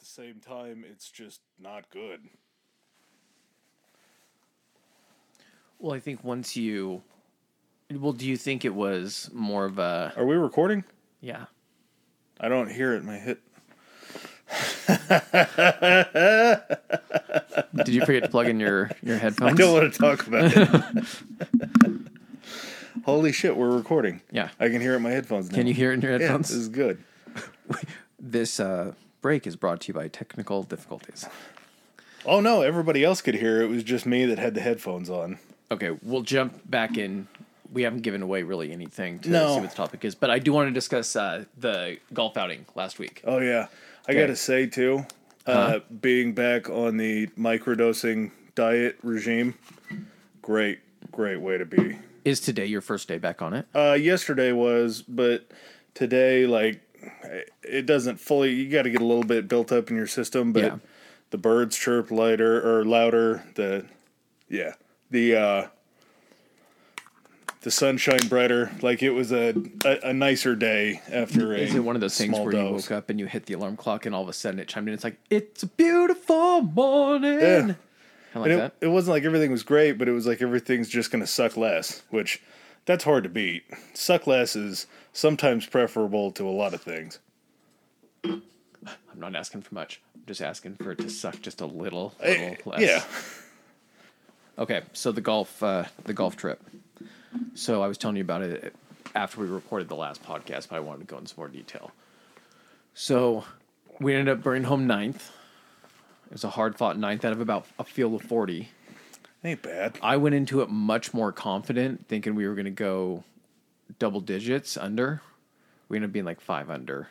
the same time, it's just not good. Well, I think once you, well, do you think it was more of a Are we recording? yeah? I don't hear it. in My hit. Did you forget to plug in your your headphones? I don't want to talk about it. Holy shit, we're recording. Yeah. I can hear it in my headphones now. Can you hear it in your Yeah, headphones? this is good. This uh, break is brought to you by technical difficulties. Oh no, everybody else could hear. It was just me that had the headphones on. Okay, we'll jump back in. We haven't given away really anything to No. see what the topic is, but I do want to discuss uh, the golf outing last week. Oh yeah, I Okay. gotta say too, uh, being back on the microdosing diet regime, great, great way to be. Is today your first day back on it? Uh, yesterday was, but today, like, it doesn't fully. You got to get a little bit built up in your system, but Yeah. the birds chirp lighter or louder. The yeah, the uh, the sunshine brighter. Like it was a a, a nicer day after a. Is it one of those things where you woke up and you hit the alarm clock and all of a sudden it chimed in? It's like it's a beautiful morning. Yeah. Like it, it wasn't like everything was great, but it was like everything's just going to suck less, which that's hard to beat. Suck less is sometimes preferable to a lot of things. I'm not asking for much. I'm just asking for it to suck just a little, Eh, little less. yeah. Okay, so the golf, uh, the golf trip. So I was telling you about it after we recorded the last podcast, but I wanted to go into some more detail. So we ended up bringing home ninth. It was a hard fought ninth out of about a field of forty. Ain't bad. I went into it much more confident, thinking we were going to go double digits under. We ended up being like five under.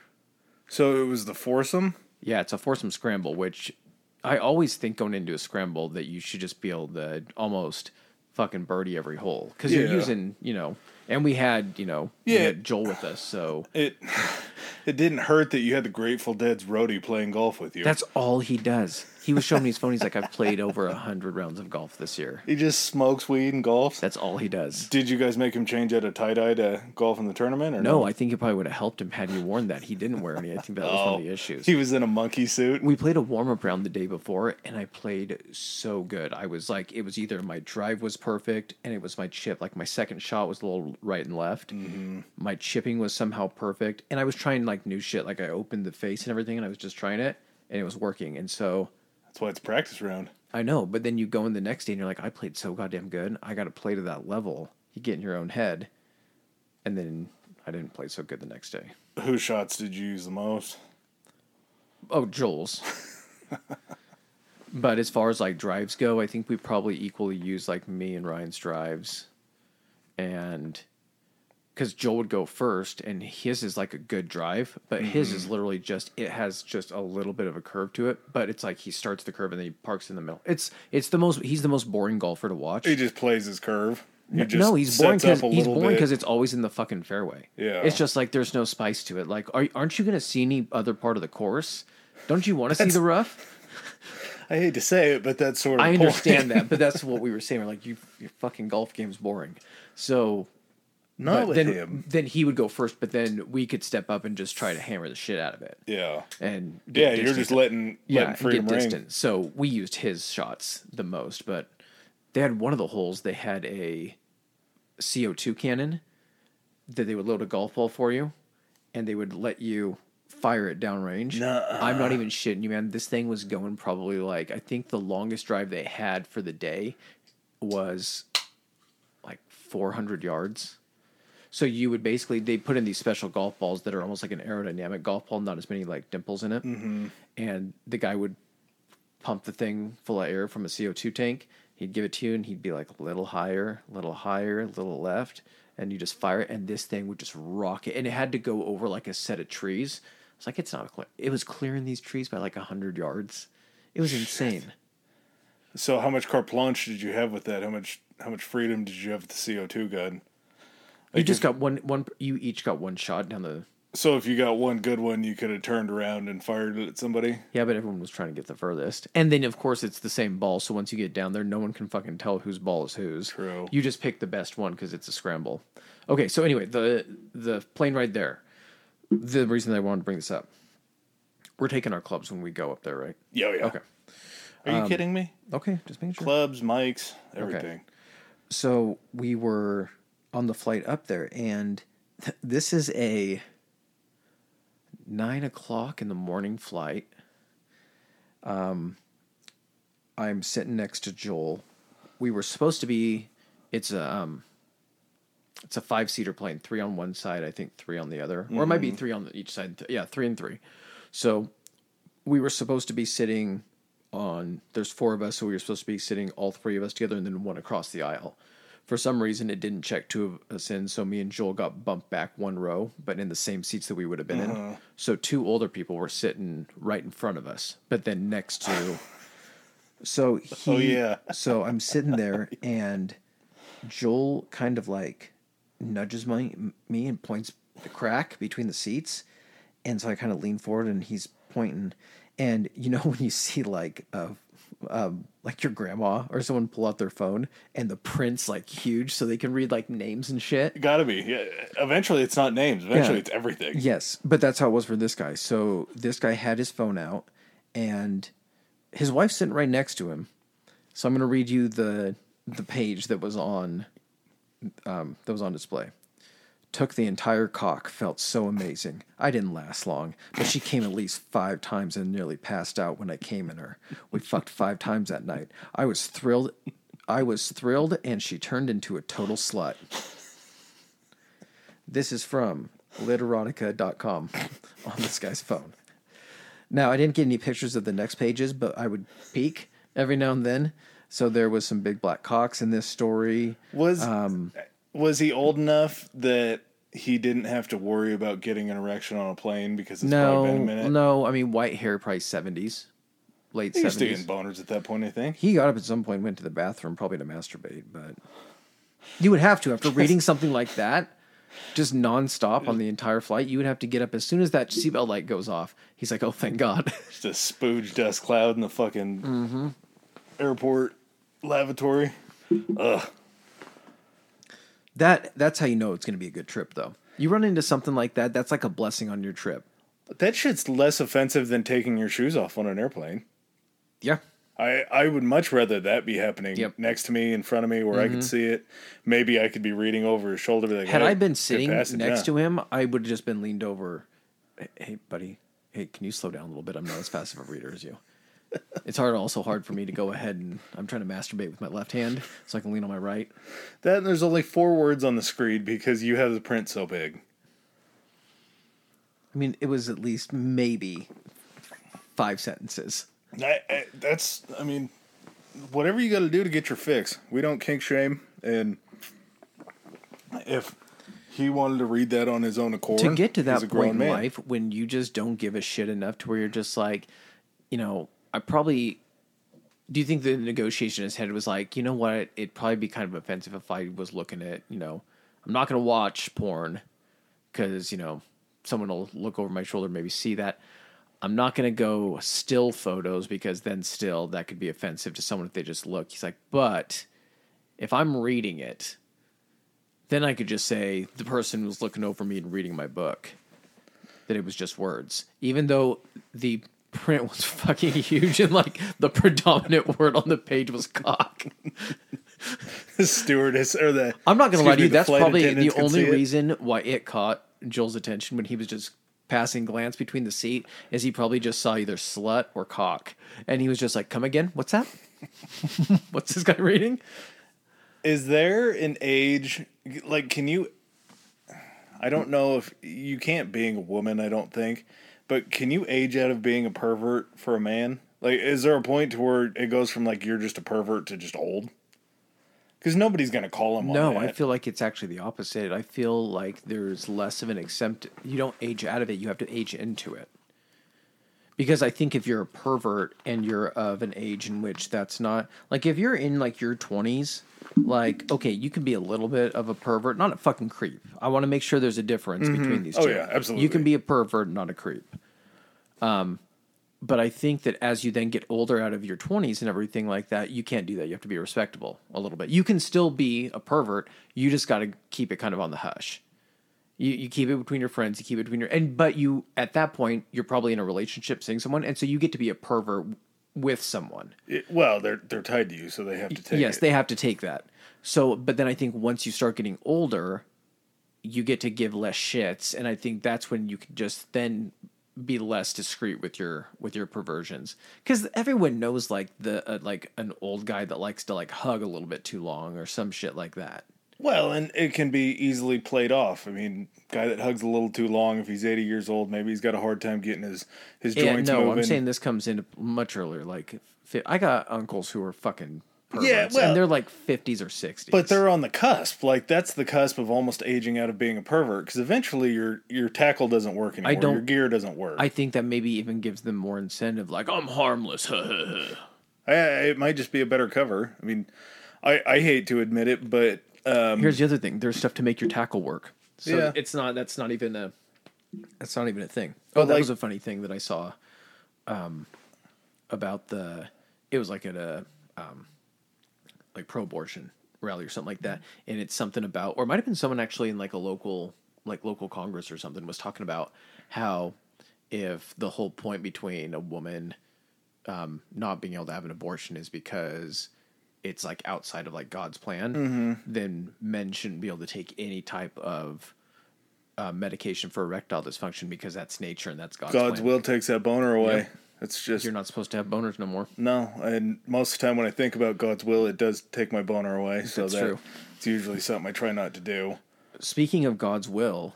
So it was the foursome. Yeah, it's a foursome scramble, which I always think going into a scramble that you should just be able to almost fucking birdie every hole because you're using, you know, and we had, you know, Yeah. had Joel with us, so It it didn't hurt that you had the Grateful Dead's roadie playing golf with you. that's all he does. He was showing me his phone. He's like, I've played over a hundred rounds of golf this year. he just smokes weed and golfs. That's all he does. Did you guys make him change out of tie dye to golf in the tournament or No, I think it probably would have helped him had you worn that. He didn't wear any. I think that was one of the issues. He was in a monkey suit. we played a warm up round the day before and I played so good. I was like, it was either my drive was perfect and it was my chip. Like my second shot was a little right and left. Mm-hmm. My chipping was somehow perfect. And I was trying like new shit. Like I opened the face and everything and I was just trying it and it was working. And so That's why it's practice round. I know, but then you go in the next day and you're like, I played so goddamn good. I got to play to that level. You get in your own head. And then I didn't play so good the next day. Whose shots did you use the most? Oh, Joel's. but as far as like drives go, I think we probably equally use like me and Ryan's drives, and because Joel would go first, and his is like a good drive, but his is mm-hmm. literally just it has just a little bit of a curve to it, but it's like he starts the curve and then he parks in the middle. It's it's the most he's the most boring golfer to watch. He just plays his curve. He just no, he's boring because he's boring because it's always in the fucking fairway. Yeah. it's just like there's no spice to it. Like, are, aren't you going to see any other part of the course? Don't you want to see the rough? I hate to say it, but that's sort of. I understand that, but that's what we were saying. We're like, you, your fucking golf game's boring. So, Not but with then him. then he would go first, but then we could step up and just try to hammer the shit out of it. Yeah. And Yeah, you're just letting yeah, letting freedom get ring. distance. So we used his shots the most, but they had one of the holes. They had a CO two cannon that they would load a golf ball for you, and they would let you fire it downrange. Nuh-uh. I'm not even shitting you, man. This thing was going probably like I think the longest drive they had for the day was like 400 yards. So you would basically they put in these special golf balls that are almost like an aerodynamic golf ball, not as many like dimples in it. Mm-hmm. And the guy would pump the thing full of air from a CO two tank. He'd give it to you, and he'd be like a little higher, a little higher, a little left, and you just fire it, and this thing would just rock it. And it had to go over like a set of trees. It's like it's not clear. It was clearing these trees by like hundred yards. It was insane. So how much carte blanche did you have with that? How much how much freedom did you have with the CO two gun? You just got one one. You each got one shot down the. So if you got one good one, you could have turned around and fired it at somebody. Yeah, but everyone was trying to get the furthest. And then of course it's the same ball. So once you get down there, no one can fucking tell whose ball is whose. True. You just pick the best one because it's a scramble. Okay, so anyway, the the plane right there. The reason I wanted to bring this up, We're taking our clubs when we go up there, right? Yeah, oh, yeah. Okay. Are you um, kidding me? Okay, just making sure. Clubs, mics, everything. so we were on the flight up there, and th- this is a nine o'clock in the morning flight. Um, I'm sitting next to Joel. We were supposed to be. It's a um, it's a five seater plane, three on one side, I think three on the other, or it might be three on each side. Yeah, three and three. So we were supposed to be sitting on there's four of us so we were supposed to be sitting all three of us together and then one across the aisle for some reason it didn't check two of us in so me and joel got bumped back one row but in the same seats that we would have been in so two older people were sitting right in front of us but then next to so he Oh, yeah. so i'm sitting there and joel kind of like nudges my, me and points the crack between the seats and so I kind of lean forward and he's pointing. And you know when you see like uh, um, like your grandma or someone pull out their phone and the print's like huge so they can read like names and shit. Gotta be. Yeah. Eventually, it's not names. Eventually, Yeah. it's everything. Yes, but that's how it was for this guy. So this guy had his phone out and his wife's sitting right next to him. So I'm going to read you the the page that was on um, that was on display. Took the entire cock, felt so amazing. I didn't last long, but she came at least five times and nearly passed out when I came in her. We fucked five times that night. I was thrilled. I was thrilled, and she turned into a total slut. This is from literotica.com on this guy's phone. Now, I didn't get any pictures of the next pages, but I would peek every now and then. So there was some big black cocks in this story. Was Um, was he old enough that he didn't have to worry about getting an erection on a plane because it's No, probably been a minute? no. I mean, white hair, probably seventies, late He was still seventies. getting boners at that point, I think. He got up at some point, went to the bathroom, probably to masturbate. But you would have to after reading something like that, just nonstop on the entire flight. You would have to get up as soon as that seatbelt light goes off. He's like, "Oh, thank God." Just a spooge dust cloud in the fucking Mm-hmm. airport lavatory. Ugh. That that's how you know it's going to be a good trip, though. You run into something like that, that's like a blessing on your trip. That shit's less offensive than taking your shoes off on an airplane. Yeah, I, I would much rather that be happening Yep. Mm-hmm. next to me, in front of me, where I could see it. Maybe I could be reading over his shoulder. Like, Had hey, I been sitting next to him, I would have just been leaned over. Hey, Hey, buddy. Hey, can you slow down a little bit? I'm not as fast of a reader as you. It's hard, also hard for me to go ahead and I'm trying to masturbate with my left hand so I can lean on my right. that, and there's only four words on the screen because you have the print so big. I mean, it was at least maybe five sentences. I, I, that's, I mean, whatever you got to do to get your fix. We don't kink shame, and if he wanted to read that on his own accord, to get to that point in man. life when you just don't give a shit enough to where you're just like, you know, I probably. Do you think the negotiation in his head was like, you know what? It'd probably be kind of offensive if I was looking at, you know, I'm not going to watch porn because, you know, someone will look over my shoulder, maybe see that. I'm not going to go still photos because then still that could be offensive to someone if they just look. He's like, but if I'm reading it, then I could just say the person was looking over me and reading my book. That it was just words, even though the print was fucking huge and like the predominant word on the page was cock. the stewardess or the I'm not gonna lie to me, you. the That's probably the only see it. reason why it caught Joel's attention when he was just passing glance between the seat is he probably just saw either slut or cock, and he was just like, "Come again? What's that? What's this guy reading?" Is there an age like can you I don't know if you can't being a woman, I don't think, but can you age out of being a pervert for a man? Like is there a point to where it goes from like you're just a pervert to just old? Cuz nobody's going to call him No, I feel like it's actually the opposite. I feel like there's less of an exempt. You don't age out of it; you have to age into it. Because I think if you're a pervert and you're of an age in which that's not like if you're in like your twenties, like okay, you can be a little bit of a pervert, not a fucking creep. I want to make sure there's a difference between these Oh, two. yeah, absolutely. You can be a pervert, not a creep. Um, but I think that as you then get older out of your 20s and everything like that, you can't do that. You have to be respectable a little bit. You can still be a pervert. You just got to keep it kind of on the hush. You you keep it between your friends. You keep it between your and but you at that point you're probably in a relationship seeing someone, and so you get to be a pervert with someone. It- well, they're they're tied to you, so they have to take yes, it. they have to take that. So, but then I think once you start getting older, you get to give less shits, and I think that's when you can just then be less discreet with your with your perversions because everyone knows like the uh, like an old guy that likes to like hug a little bit too long or some shit like that. Well, and it can be easily played off. I mean, guy that hugs a little too long, if he's eighty years old, maybe he's got a hard time getting his his Yeah, joints no, moving. I'm saying this comes in much earlier. Like, I got uncles who are fucking perverts, Yeah, well- and they're like 50s or 60s. But they're on the cusp. Like that's the cusp of almost aging out of being a pervert. Because eventually your your tackle doesn't work anymore. I don't- your gear doesn't work. I think that maybe even gives them more incentive. Like, I'm harmless. I, it might just be a better cover. I mean, I I hate to admit it, but um, Here's the other thing: there's stuff to make your tackle work. So Yeah. it's not. That's not even a. That's not even a thing. But Oh, that like- was a funny thing that I saw. Um, about the, it was like at a, um, like pro-abortion rally or something like that, and it's something about, or it might have been someone actually in like a local, like local Congress or something was talking about how, if the whole point between a woman, um, not being able to have an abortion is because it's like outside of like God's plan, Mm-hmm. then men shouldn't be able to take any type of uh, medication for erectile dysfunction because that's nature and that's God's, God's plan. will takes that boner away. Yep. It's just You're not supposed to have boners no more. no. And most of the time when I think about God's will, it does take my boner away. So That's that true. it's usually something I try not to do. Speaking of God's will,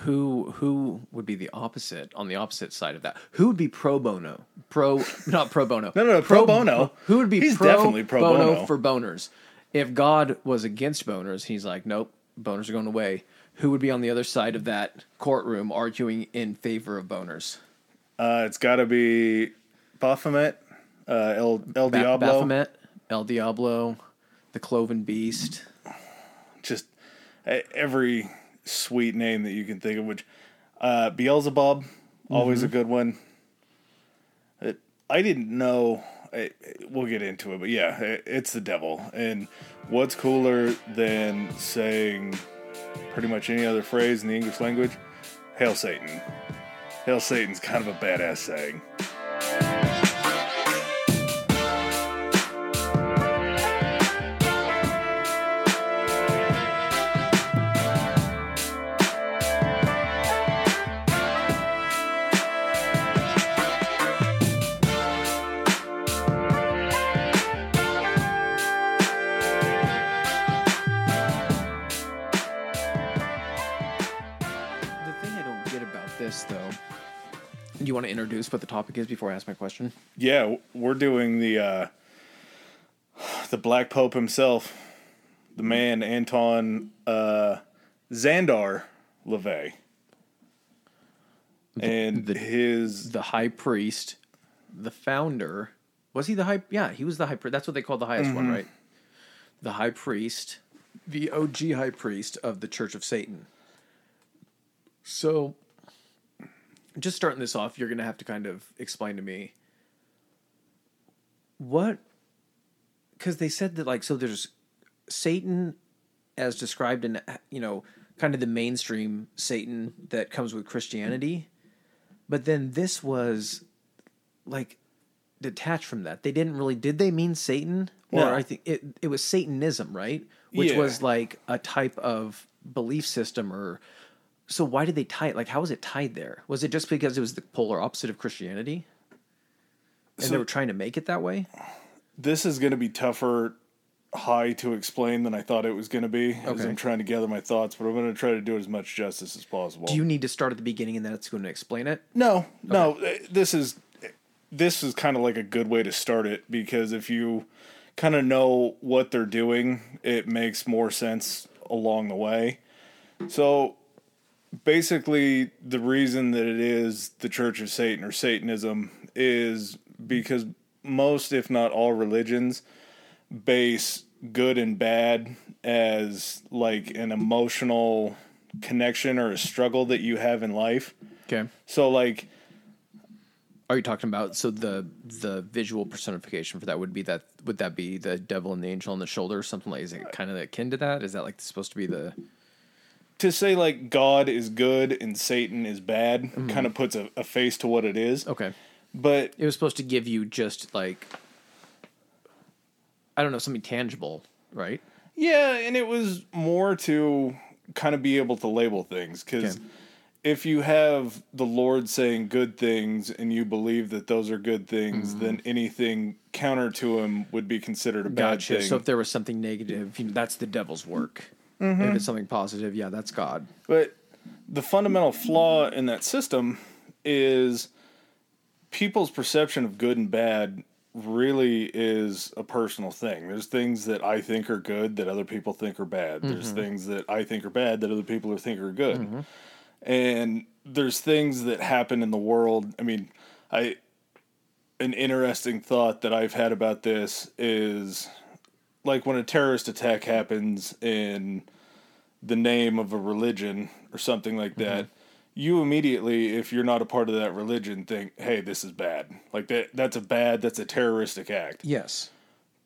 who who would be the opposite on the opposite side of that? Who would be pro bono? Pro not pro bono. No, no, no, pro bono. Who would be He's pro definitely pro bono, bono. for boners? If God was against boners, he's like, nope, boners are going away. Who would be on the other side of that courtroom arguing in favor of boners? Uh, it's got to be Baphomet, uh, El El Ba- Diablo. Baphomet, El Diablo, the Cloven Beast. just every sweet name that you can think of. Which uh, Beelzebub, always a Mm-hmm. good one. It, I didn't know. I, we'll get into it, but yeah, it, it's the devil. And what's cooler than saying pretty much any other phrase in the English language? Hail Satan. Hail Satan's kind of a badass saying. Want to introduce what the topic is before I ask my question? Yeah, we're doing the uh, the Black Pope himself, the man Anton uh, Szandor LaVey, and the- his The high priest, the founder, was he the high? Yeah, he was the high priest. That's what they called the highest one, right? The high priest, the OG high priest of the Church of Satan. So, just starting this off, you're going to have to kind of explain to me what because they said that like so there's satan as described in you know kind of the mainstream satan that comes with christianity but then this was like detached from that they didn't really did they mean satan or No. i think it, it was satanism right which Yeah. was like a type of belief system or so why did they tie it like how was it tied there was it just because it was the polar opposite of christianity and So- they were trying to make it that way this is going to be tougher high to explain than I thought it was going to be as Okay. I'm trying to gather my thoughts, but I'm going to try to do it as much justice as possible. Do you need to start at the beginning and then it's going to explain it? No, no. uh, This is this is kind of like a good way to start it because if you kind of know what they're doing, it makes more sense along the way. So basically, the reason that it is the Church of Satan or Satanism is because most, if not all, religions base good and bad as like an emotional connection or a struggle that you have in life. Okay. So like Are you talking about so the the visual personification for that would be that would that be the devil and the angel on the shoulder or something like is it kind of akin to that? Is that like supposed to be the to say like God is good and Satan is bad Mm-hmm. kind of puts a, a face to what it is. Okay. But It was supposed to give you just like I don't know, something tangible, right? yeah, and it was more to kind of be able to label things because Okay. if you have the Lord saying good things and you believe that those are good things, then anything counter to him would be considered a bad thing. So if there was something negative, you know, that's the devil's work. If mm-hmm. it's something positive, yeah, that's God. But the fundamental flaw in that system is people's perception of good and bad really is a personal thing. There's things that I think are good that other people think are bad. There's mm-hmm. things that I think are bad that other people think are good. Mm-hmm. And there's things that happen in the world. I mean, I an interesting thought that I've had about this is like when a terrorist attack happens in the name of a religion or something like mm-hmm. that, you immediately, if you're not a part of that religion, think, "Hey, this is bad." Like that. That's a bad. That's a terroristic act. Yes.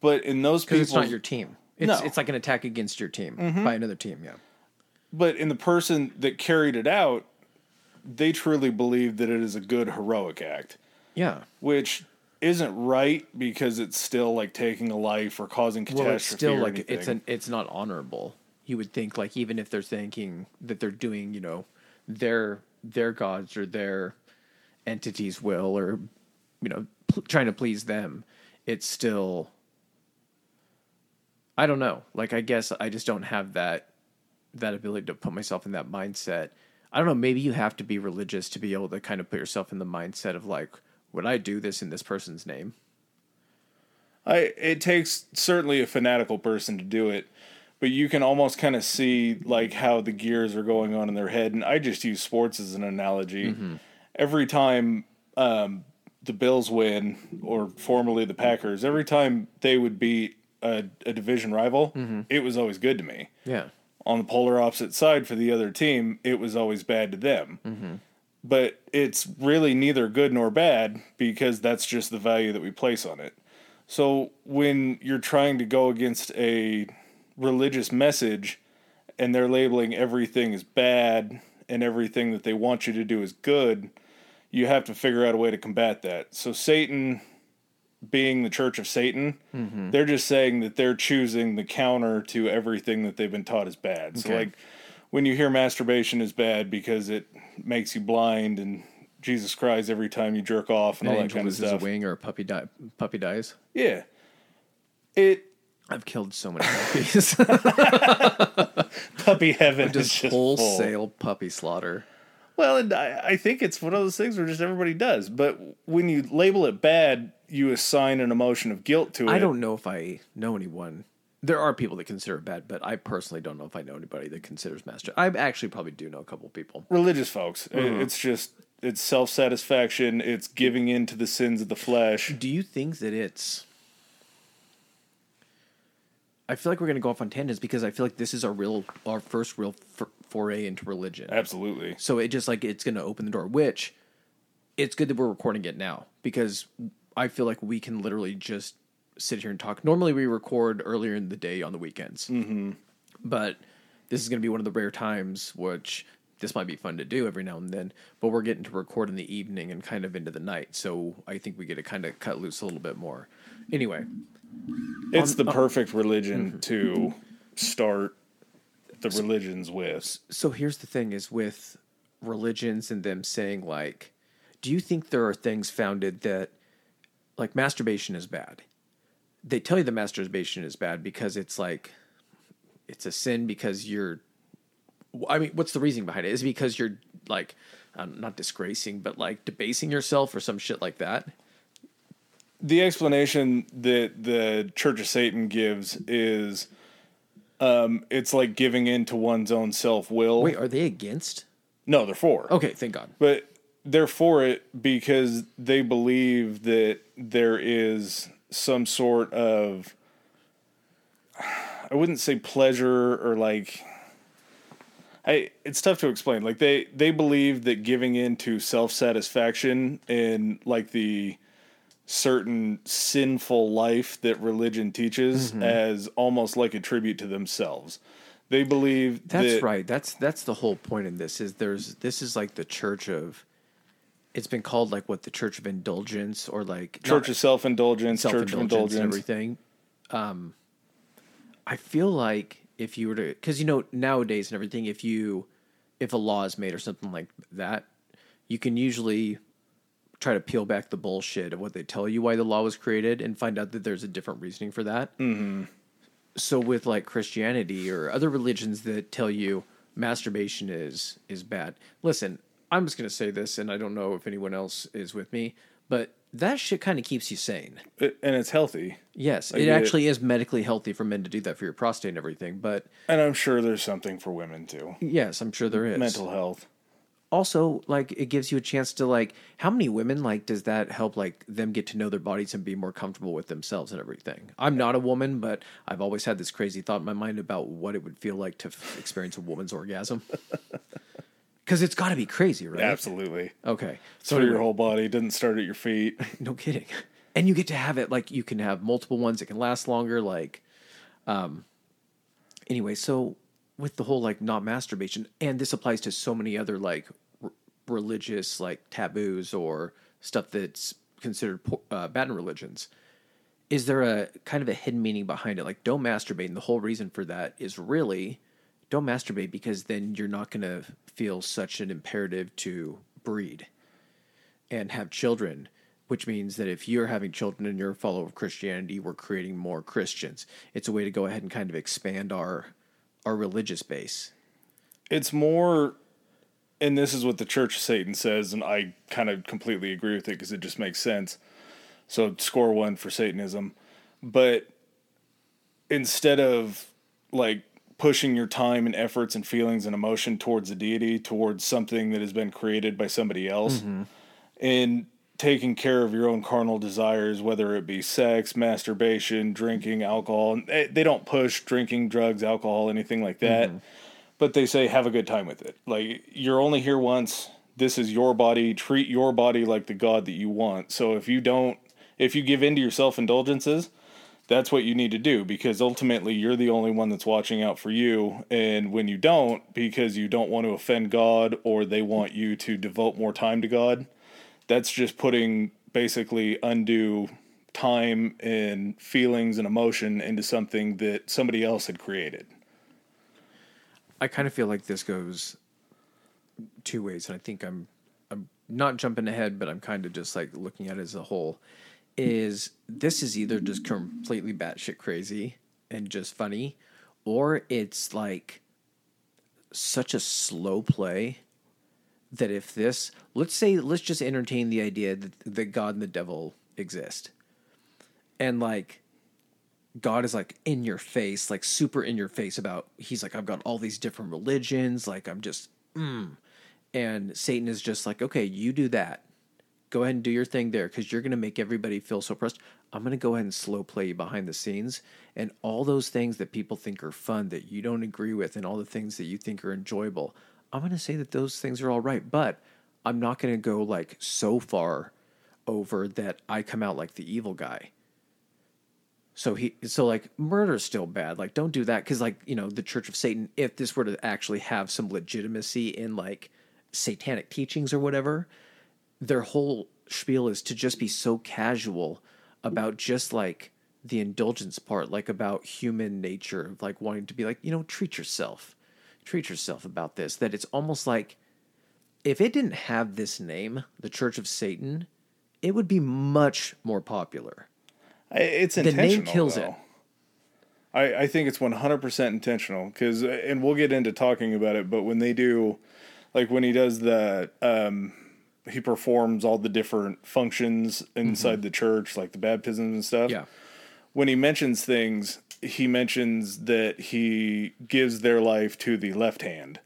But in those people, it's not your team. It's No. it's like an attack against your team mm-hmm. by another team, yeah. but in the person that carried it out, they truly believe that it is a good heroic act, Yeah. which isn't right because it's still like taking a life or causing catastrophe. Well, it's still like anything. it's an it's not honorable. You would think like even if they're thinking that they're doing, you know, their their gods or their entities will or you know, pl- trying to please them, it's still I don't know. Like I guess I just don't have that that ability to put myself in that mindset. I don't know, maybe you have to be religious to be able to kind of put yourself in the mindset of like would I do this in this person's name? I it takes certainly a fanatical person to do it, but you can almost kind of see like how the gears are going on in their head. And I just use sports as an analogy. Mm-hmm. Every time um, the Bills win, or formerly the Packers, every time they would beat a, a division rival, mm-hmm. it was always good to me. Yeah. On the polar opposite side for the other team, it was always bad to them. Mm-hmm. But it's really neither good nor bad because that's just the value that we place on it. So when you're trying to go against a religious message and they're labeling everything as bad and everything that they want you to do is good, you have to figure out a way to combat that. So Satan being the church of Satan, mm-hmm. they're just saying that they're choosing the counter to everything that they've been taught is bad. So Okay. like when you hear masturbation is bad because it makes you blind and Jesus cries every time you jerk off and An all that kind of loses a stuff. wing or a puppy die, puppy dies. Yeah. It I've killed so many puppies. puppy heaven is just just full. wholesale puppy slaughter. Well, and I, I think it's one of those things where just everybody does. But when you label it bad, you assign an emotion of guilt to it. I don't know if I know anyone. There are people that consider it bad, but I personally don't know if I know anybody that considers master. I actually probably do know a couple people. religious folks. Mm-hmm. It's just it's self satisfaction. It's giving in to the sins of the flesh. Do you think that it's? I feel like we're going to go off on tangents because I feel like this is our real, our first real foray into religion. Absolutely. So it just like it's going to open the door, which it's good that we're recording it now because I feel like we can literally just sit here and talk. Normally we record earlier in the day on the weekends, mm-hmm. but this is going to be one of the rare times which this might be fun to do every now and then. But we're getting to record in the evening and kind of into the night, so I think we get to kind of cut loose a little bit more. Anyway, It's the perfect Mm-hmm. religion to start the religions with. so here's the thing is with religions and them saying like do you think there are things founded that like masturbation is bad they tell you the masturbation is bad because it's like it's a sin because you're i mean what's the reasoning behind it is it because you're like um, not disgracing but like debasing yourself or some shit like that The explanation that the Church of Satan gives is um, it's like giving in to one's own self will. wait are they against No, they're for. okay thank god But they're for it because they believe that there is some sort of I wouldn't say pleasure or like I it's tough to explain. Like they they believe that giving in to self-satisfaction and like the certain sinful life that religion teaches mm-hmm. as almost like a tribute to themselves. They believe That's that, right. That's that's the whole point in this is there's this is like the church of it's been called like what the church of indulgence or like Church of self indulgence, church of indulgence. and everything. Um, I feel like if you were to, because you know nowadays and everything, if you if a law is made or something like that, you can usually try to peel back the bullshit of what they tell you why the law was created and find out that there's a different reasoning for that. Mm-hmm. So with like Christianity or other religions that tell you masturbation is is bad, listen, I'm just gonna say this, and I don't know if anyone else is with me, but that shit kind of keeps you sane. It- and it's healthy. Yes, I it it. actually is medically healthy for men to do that for your prostate and everything. But And I'm sure there's something for women too. yes, I'm sure there is. Mental health. Also, like it gives you a chance to like how many women like does that help like them get to know their bodies and be more comfortable with themselves and everything. I'm not a woman, but I've always had this crazy thought in my mind about what it would feel like to f- experience a woman's orgasm. Because it's got to be crazy, right? Absolutely. Okay, So your whole body doesn't start at your feet. No kidding. And you get to have it like you can have multiple ones that can last longer. Like, um, anyway, so with the whole like not masturbation, and this applies to so many other like r- religious like taboos or stuff that's considered po- uh, bad in religions. Is there a kind of a hidden meaning behind it? Like, don't masturbate, and the whole reason for that is really don't masturbate because then you're not going to feel such an imperative to breed and have children, which means that if you're having children and you're a follower of Christianity, we're creating more Christians. It's a way to go ahead and kind of expand our our religious base. It's more, and this is what the Church of Satan says, and I kind of completely agree with it because it just makes sense. So score one for Satanism. But instead of like pushing your time and efforts and feelings and emotion towards a deity, towards something that has been created by somebody else, mm-hmm. and taking care of your own carnal desires, whether it be sex, masturbation, drinking, alcohol. They eh, they don't push drinking, drugs, alcohol, anything like that. Mm-hmm. But they say have a good time with it. Like you're only here once. This is your body. Treat your body like the God that you want. So if you don't, if you give in to your self indulgences, that's what you need to do because ultimately you're the only one that's watching out for you. And when you don't, because you don't want to offend God or they want you to devote more time to God, that's just putting basically undue time and feelings and emotion into something that somebody else had created. I kind of feel like this goes two ways, and I think I'm I'm not jumping ahead, but I'm kind of just like looking at it as a whole. Is this is either just completely batshit crazy and just funny, or it's like such a slow play that if this let's say let's just entertain the idea that, that God and the devil exist. And like God is like in your face, like super in your face about he's like, I've got all these different religions, like I'm just mm. and Satan is just like, okay, you do that. Go ahead and do your thing there because you're gonna make everybody feel so pressed. I'm gonna go ahead and slow play you behind the scenes and all those things that people think are fun that you don't agree with and all the things that you think are enjoyable. I'm gonna say that those things are all right, but I'm not gonna go like so far over that I come out like the evil guy. So he, so like murder's still bad. Like don't do that because like you know the Church of Satan. If this were to actually have some legitimacy in like satanic teachings or whatever, their whole spiel is to just be so casual about just like the indulgence part, like about human nature, of like wanting to be like you know treat yourself, treat yourself about this. That it's almost like if it didn't have this name, the Church of Satan, it would be much more popular. It's The name kills though. it. I, I think it's 100% intentional because, and we'll get into talking about it, but when they do, like when he does the, um, he performs all the different functions inside the church, like the baptisms and stuff. Mm-hmm. Yeah. When he mentions things, he mentions that he gives their life to the left hand,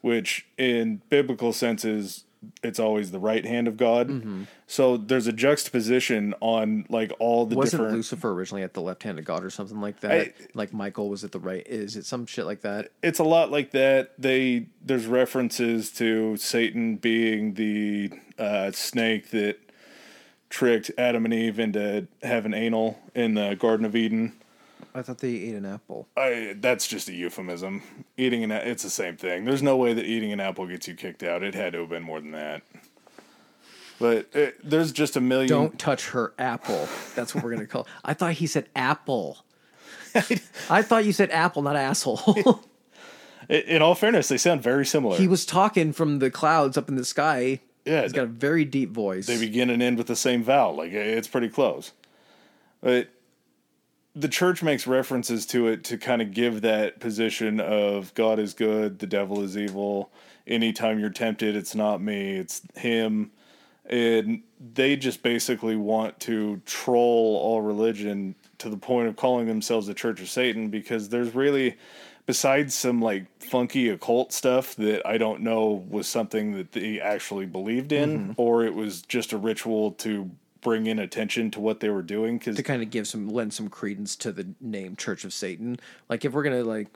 which in biblical senses, it's always the right hand of God. Mm-hmm. So there's a juxtaposition on like all the Wasn't different. Lucifer originally at the left hand of God or something like that? I- like Michael was at the right. Is it some shit like that? it's a lot like that. They there's references to Satan being the uh, snake that tricked Adam and Eve into having anal in the Garden of Eden. I thought they ate an apple. I that's just a euphemism. Eating an it's the same thing. There's no way that eating an apple gets you kicked out. It had to have been more than that. But it, there's just a million. Don't touch her apple. That's what we're gonna call. I thought he said apple. I thought you said apple, not asshole. In- In all fairness, they sound very similar. he was talking from the clouds up in the sky. Yeah, he's got a very deep voice. they begin and end with the same vowel. Like it's pretty close. But the church makes references to it to kind of give that position of God is good, the devil is evil. Anytime you're tempted, it's not me, it's him. And they just basically want to troll all religion to the point of calling themselves the Church of Satan because there's really besides some like funky occult stuff that I don't know was something that they actually believed in mm-hmm. or it was just a ritual to bring in attention to what they were doing because to kind of give some lend some credence to the name Church of Satan. Like if we're gonna like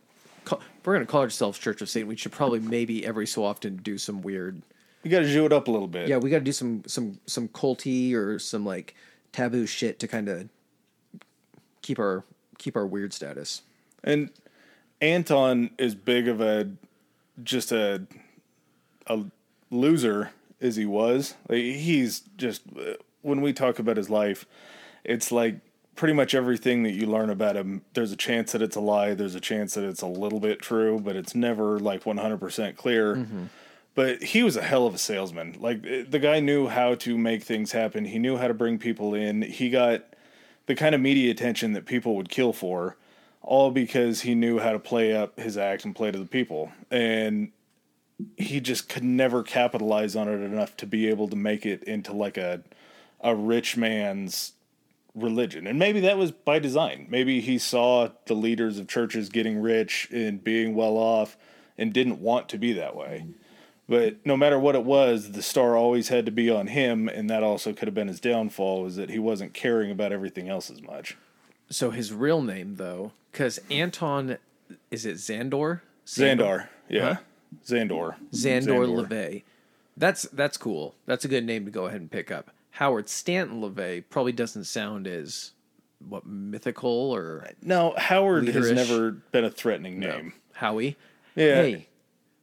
call, if we're gonna call ourselves Church of Satan, we should probably maybe every so often do some weird. you got to zhoo it up a little bit. Yeah, we got to do some some some culty or some like taboo shit to kind of keep our keep our weird status. And Anton is big of a just a a loser as he was. Like, he's just uh, when we talk about his life, it's like pretty much everything that you learn about him. There's a chance that it's a lie. There's a chance that it's a little bit true, but it's never like 100% clear. Mm-hmm. But he was a hell of a salesman. Like eh, the guy knew how to make things happen. He knew how to bring people in. He got the kind of media attention that people would kill for, all because he knew how to play up his act and play to the people. And he just could never capitalize on it enough to be able to make it into like a a rich man's religion. And maybe that was by design. Maybe he saw the leaders of churches getting rich and being well off and didn't want to be that way. But no matter what it was, the star always had to be on him, and that also could have been his downfall, was that he wasn't caring about everything else as much. So his real name though, because Anton is it Szandor? Szandor, yeah. Huh? Szandor. Szandor LaVey. That's that's cool. That's a good name to go ahead and pick up. Howard Stanton LeVay probably doesn't sound as what mythical or No, Howard has never been a threatening name. Howie. Yeah. Hey,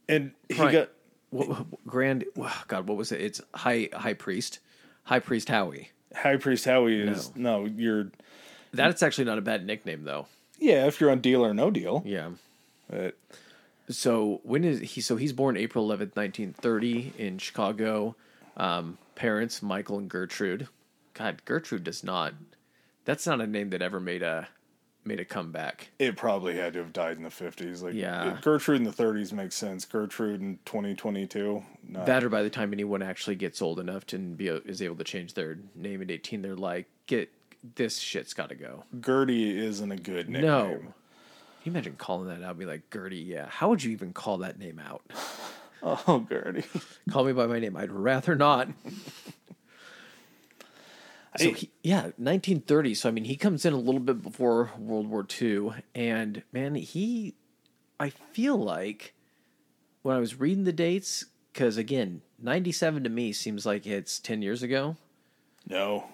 And he Right. got what, grand God, what was it? It's high high priest, high priest Howie. High Priest Howie is no. you're That's actually not a bad nickname though. yeah, if you're on deal or no deal. Yeah. But So when is he? So he's born April eleventh, nineteen thirty, in Chicago. Um, parents Michael and Gertrude. God, Gertrude does not. That's not a name that ever made a made a comeback. it probably had to have died in the fifties. Like Yeah. Gertrude in the thirties makes sense. Gertrude in twenty twenty two. That or by the time anyone actually gets old enough to be is able to change their name at eighteen, they're like, get this shit's got to go. Gertie isn't a good nickname. No. Can you imagine calling that out? Be like Gertie. Yeah. How would you even call that name out? Oh, Gertie. Call me by my name. I'd rather not. so he, yeah, 1930. So I mean, he comes in a little bit before World War II, and man, he, I feel like when I was reading the dates, because again, 97 to me seems like it's 10 years ago. No.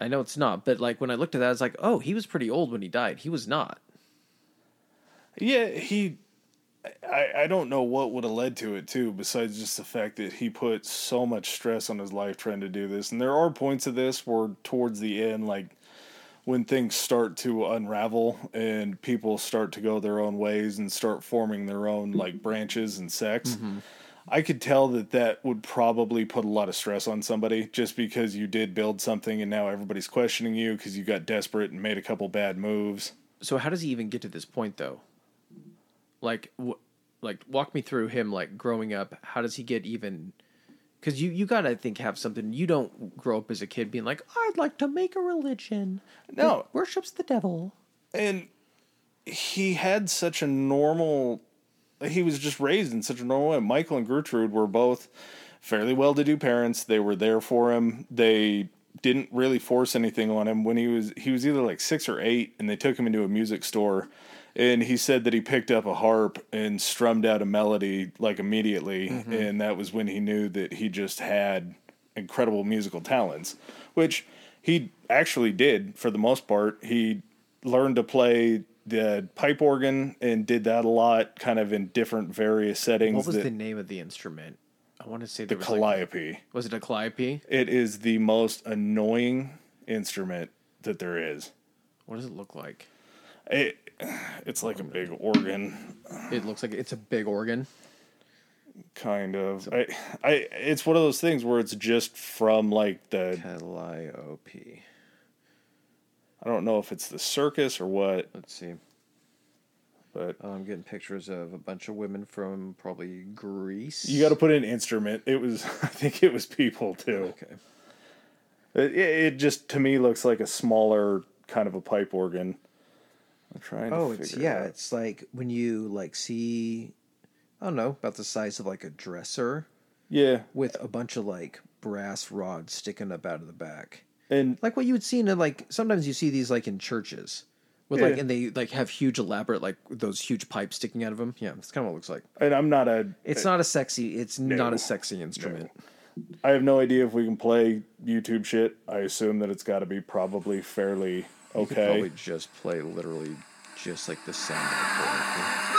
I know it's not, but like when I looked at that, I was like, oh, he was pretty old when he died. He was not. Yeah, he. I, I don't know what would have led to it too, besides just the fact that he put so much stress on his life trying to do this. And there are points of this where towards the end, like when things start to unravel and people start to go their own ways and start forming their own like branches and sects. Mm-hmm. I could tell that that would probably put a lot of stress on somebody just because you did build something and now everybody's questioning you because you got desperate and made a couple bad moves. So how does he even get to this point though? Like, wh- like walk me through him like growing up. How does he get even? Because you you gotta I think have something. You don't grow up as a kid being like, I'd like to make a religion. No. that worships the devil. and he had such a normal he was just raised in such a normal way michael and gertrude were both fairly well-to-do parents they were there for him they didn't really force anything on him when he was he was either like six or eight and they took him into a music store and he said that he picked up a harp and strummed out a melody like immediately mm-hmm. and that was when he knew that he just had incredible musical talents which he actually did for the most part he learned to play the pipe organ and did that a lot, kind of in different various settings. What was that, the name of the instrument? I want to say the was like, calliope. was it a calliope? It is the most annoying instrument that there is. What does it look like? It, it's like a big organ, It looks like it's a big organ. kind of. I, I, it's one of those things where it's just from like the. Calliope. I don't know if it's the circus or what, Let's see. but Oh, I'm getting pictures of a bunch of women from probably Greece. you got to put in instrument. It was, I think it was people too. Okay. It, it just to me looks like a smaller kind of a pipe organ. I'm trying. To Oh, it's yeah. It. It's like when you like see, I don't know, about the size of like a dresser Yeah, with a bunch of like brass rods sticking up out of the back, and like what you would see in a, like sometimes you see these like in churches. With like, and they like have huge, elaborate, like those huge pipes sticking out of them. Yeah, that's kind of what it looks like. and I'm not a. It's not a sexy. It's not a sexy instrument. I have no idea if we can play YouTube shit. I assume that it's got to be probably fairly You could okay. probably just play literally just like the sound. of.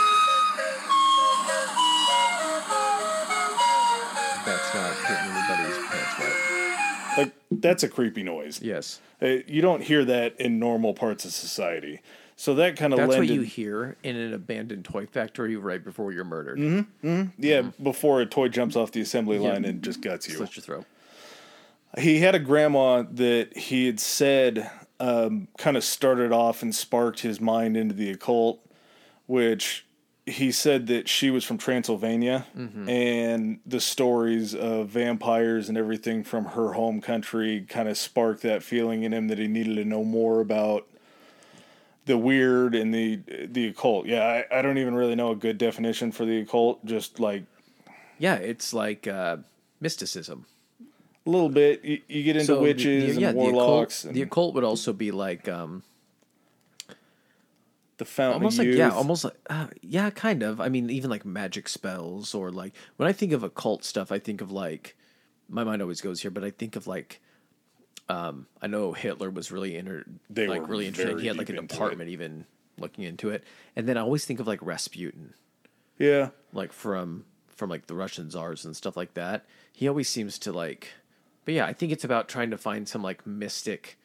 That's not getting anybody's pants wet. Like that's a creepy noise. Yes, Uh, You don't hear that in normal parts of society. So that kind of that's what you hear in an abandoned toy factory right before you're murdered. Mm-hmm, mm-hmm. yeah, mm-hmm. before a toy jumps off the assembly line and just guts you. Slit your throat. he had a grandma that he had said um, kind of started off and sparked his mind into the occult, which he said that she was from Transylvania and the stories of vampires and everything from her home country kind of sparked that feeling in him that he needed to know more about the weird and the the occult. Yeah, I, I don't even really know a good definition for the occult. Just like Yeah, it's like uh, mysticism. A little bit, you, you get into So witches the, yeah, and the warlocks occult, and the occult would also be like um, the fountain almost like yeah, almost like uh, yeah, kind of. I mean, even like magic spells or like when I think of occult stuff, I think of like my mind always goes here, but I think of like um, I know Hitler was really inter They like were really interested. He had like a deep into it. department even looking into it, and then I always think of like Rasputin, Yeah. like from from like the Russian czars and stuff like that. He always seems to like, but yeah, I think it's about trying to find some like mystic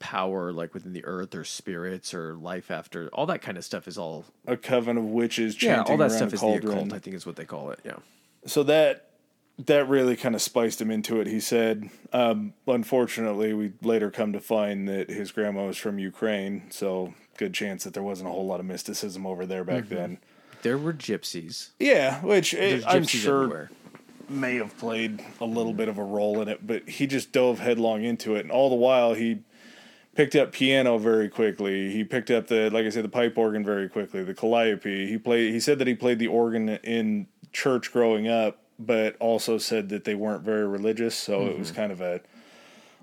power like within the earth or spirits or life after all that kind of stuff is all A coven of witches yeah all that stuff is the occult i think is what they call it yeah So that that really kind of spiced him into it. He said, um, unfortunately, we later come to find that his grandma was from Ukraine, so good chance that there wasn't a whole lot of mysticism over there back Mm-hmm. then. there were gypsies Yeah, which eh, there's I'm sure everywhere may have played a little bit of a role in it, but he just dove headlong into it, and all the while he picked up piano very quickly. He picked up the, like I said, the pipe organ very quickly. The calliope. He played. He said that he played the organ in church growing up, but also said that they weren't very religious, so it was Mm-hmm. kind of a.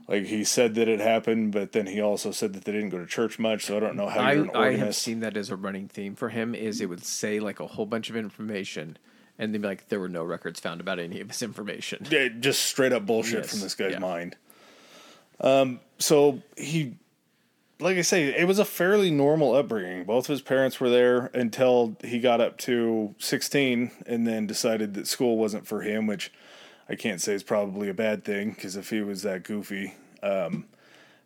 Like he said that it happened, but then he also said that they didn't go to church much. So I don't know how I, I have organist. seen that as a running theme for him is it would say like a whole bunch of information and then be like there were no records found about any of his information Yeah, just straight up bullshit Yes, from this guy's yeah. mind. Um, so he, like I say, it was a fairly normal upbringing. Both of his parents were there until he got up to 16 and then decided that school wasn't for him, which I can't say is probably a bad thing because if he was that goofy, um,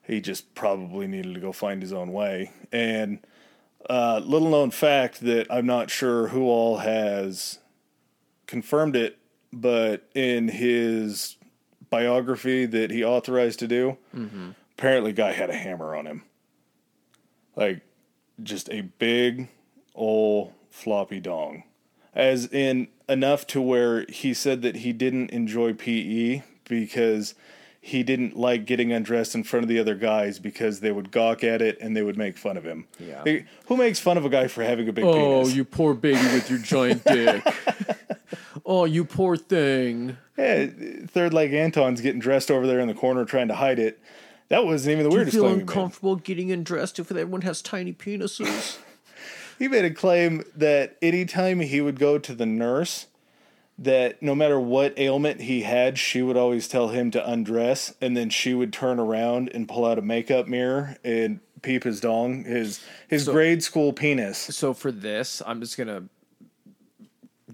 he just probably needed to go find his own way. And uh, little known fact that I'm not sure who all has confirmed it, but in his biography that he authorized to do, mm-hmm. apparently guy had a hammer on him. Like just a big old floppy dong. As in enough to where he said that he didn't enjoy PE because he didn't like getting undressed in front of the other guys because they would gawk at it and they would make fun of him. Yeah. Who makes fun of a guy for having a big oh penis? you poor baby with your giant dick oh you poor thing Yeah, third leg Anton's getting dressed over there in the corner trying to hide it. That wasn't even the do you weirdest feel claim he made. uncomfortable getting undressed if everyone has tiny penises He made a claim that anytime he would go to the nurse, that no matter what ailment he had, she would always tell him to undress, and then she would turn around and pull out a makeup mirror and peep his dong, his his So- grade school penis. So for this, I'm just gonna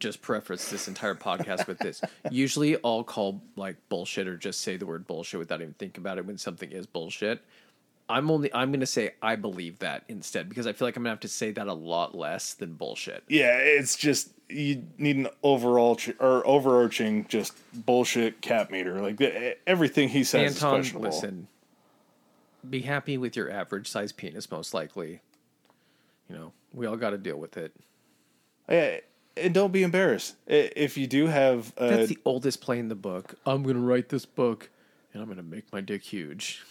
just preface this entire podcast with this. Usually, I'll call like bullshit or just say the word bullshit without even thinking about it when something is bullshit. I'm only I'm gonna say I believe that instead because I feel like I'm gonna have to say that a lot less than bullshit. Yeah, it's just you need an overall or overarching just bullshit cap meter. Like everything he says is Anton, questionable. listen. Be happy with your average size penis, most likely. You know, we all got to deal with it. Yeah, and don't be embarrassed if you do have. A, That's the oldest play in the book. I'm gonna write this book, and I'm gonna make my dick huge,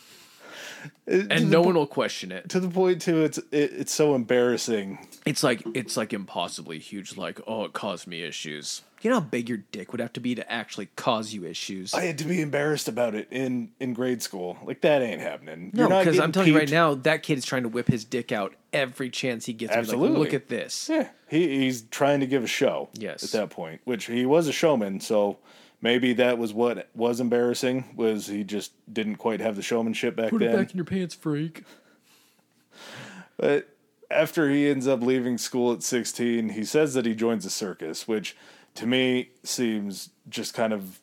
uh, and no po- one will question it. to the point too. It's it, it's so embarrassing. It's like it's like impossibly huge. Like, oh, it caused me issues. You know how big your dick would have to be to actually cause you issues. I had to be embarrassed about it in in grade school. Like that ain't happening. no, because I'm getting telling you right now, that kid is trying to whip his dick out every chance he gets. to be Like, Absolutely. Look at this. Yeah, he, he's trying to give a show. Yes. At that point, which he was a showman, so maybe that was what was embarrassing. Was he just didn't quite have the showmanship back Put then? it back in your pants, freak. But after he ends up leaving school at 16, he says that he joins a circus, which to me seems just kind of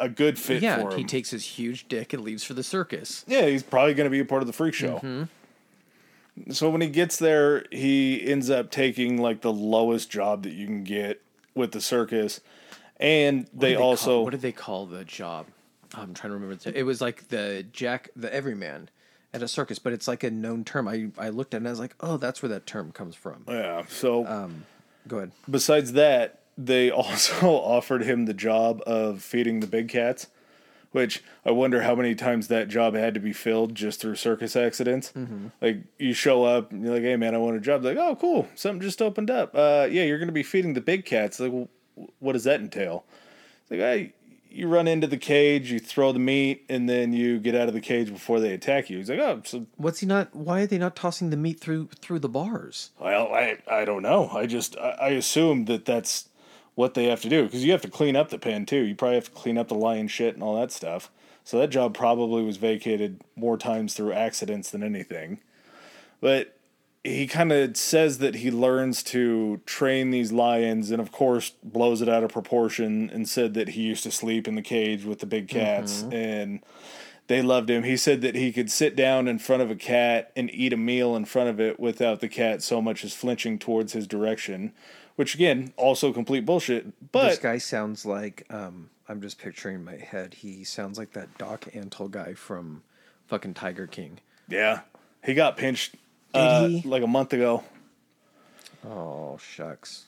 a good fit Yeah, for him. he takes his huge dick and leaves for the circus. yeah, he's probably going to be a part of the freak show. Mm-hmm. So when he gets there, he ends up taking like the lowest job that you can get with the circus. And What they did call- also what did they call the job? I'm trying to remember. It was like the Jack, the everyman at a circus, but it's like a known term. I I looked at it and I was like, oh, that's where that term comes from. yeah, so Um, Go ahead. besides that, they also offered him the job of feeding the big cats, which I wonder how many times that job had to be filled just through circus accidents. Like you show up and you're like, "Hey man, I want a job." They're like, "Oh, cool, something just opened up. Uh, yeah, you're going to be feeding the big cats." Like, well, what does that entail? It's like, "Hey." You run into the cage, you throw the meat, and then you get out of the cage before they attack you. He's like, "Oh, so What's he not? Why are they not tossing the meat through through the bars? Well, I I don't know. I just I, I assume that that's what they have to do because you have to clean up the pen too. You probably have to clean up the lion shit and all that stuff. So that job probably was vacated more times through accidents than anything. But he kind of says that he learns to train these lions and of course blows it out of proportion and said that he used to sleep in the cage with the big cats mm-hmm. and they loved him. He said that he could sit down in front of a cat and eat a meal in front of it without the cat so much as flinching towards his direction, which again, also complete bullshit. But this guy sounds like um, I'm just picturing in my head. He sounds like that Doc Antle guy from fucking Tiger King. yeah, he got pinched uh, he? like a month ago. Oh shucks.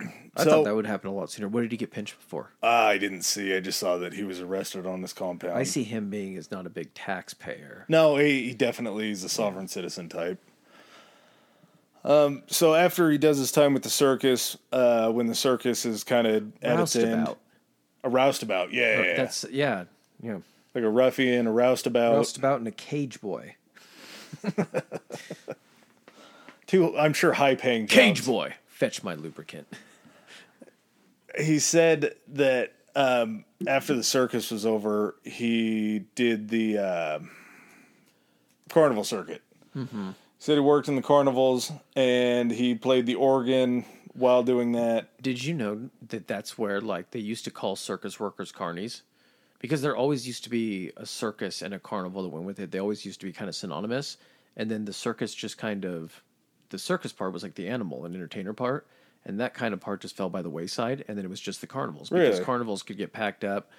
I So- thought that would happen a lot sooner. What did he get pinched for? I didn't see. I just saw that he was arrested on this compound. I see him being as not a big taxpayer. No, he, he definitely is a sovereign citizen type. Um, so after he does his time with the circus, uh, when the circus is kind of at its end, Roustabout. a roustabout, yeah, yeah, yeah. That's yeah, yeah. like a ruffian, a roustabout. Roustabout and a cage boy. Two, I'm sure, high-paying Cage boy, fetch my lubricant. He said that um, after the circus was over, he did the uh, carnival circuit. Mm-hmm. Said he worked in the carnivals and he played the organ while doing that. Did you know that that's where like they used to call circus workers carnies? Because there always used to be a circus and a carnival that went with it. They always used to be kind of synonymous. And then the circus just kind of the circus part was like the animal and entertainer part. And that kind of part just fell by the wayside. And then it was just the carnivals. Because Really? carnivals could get packed up.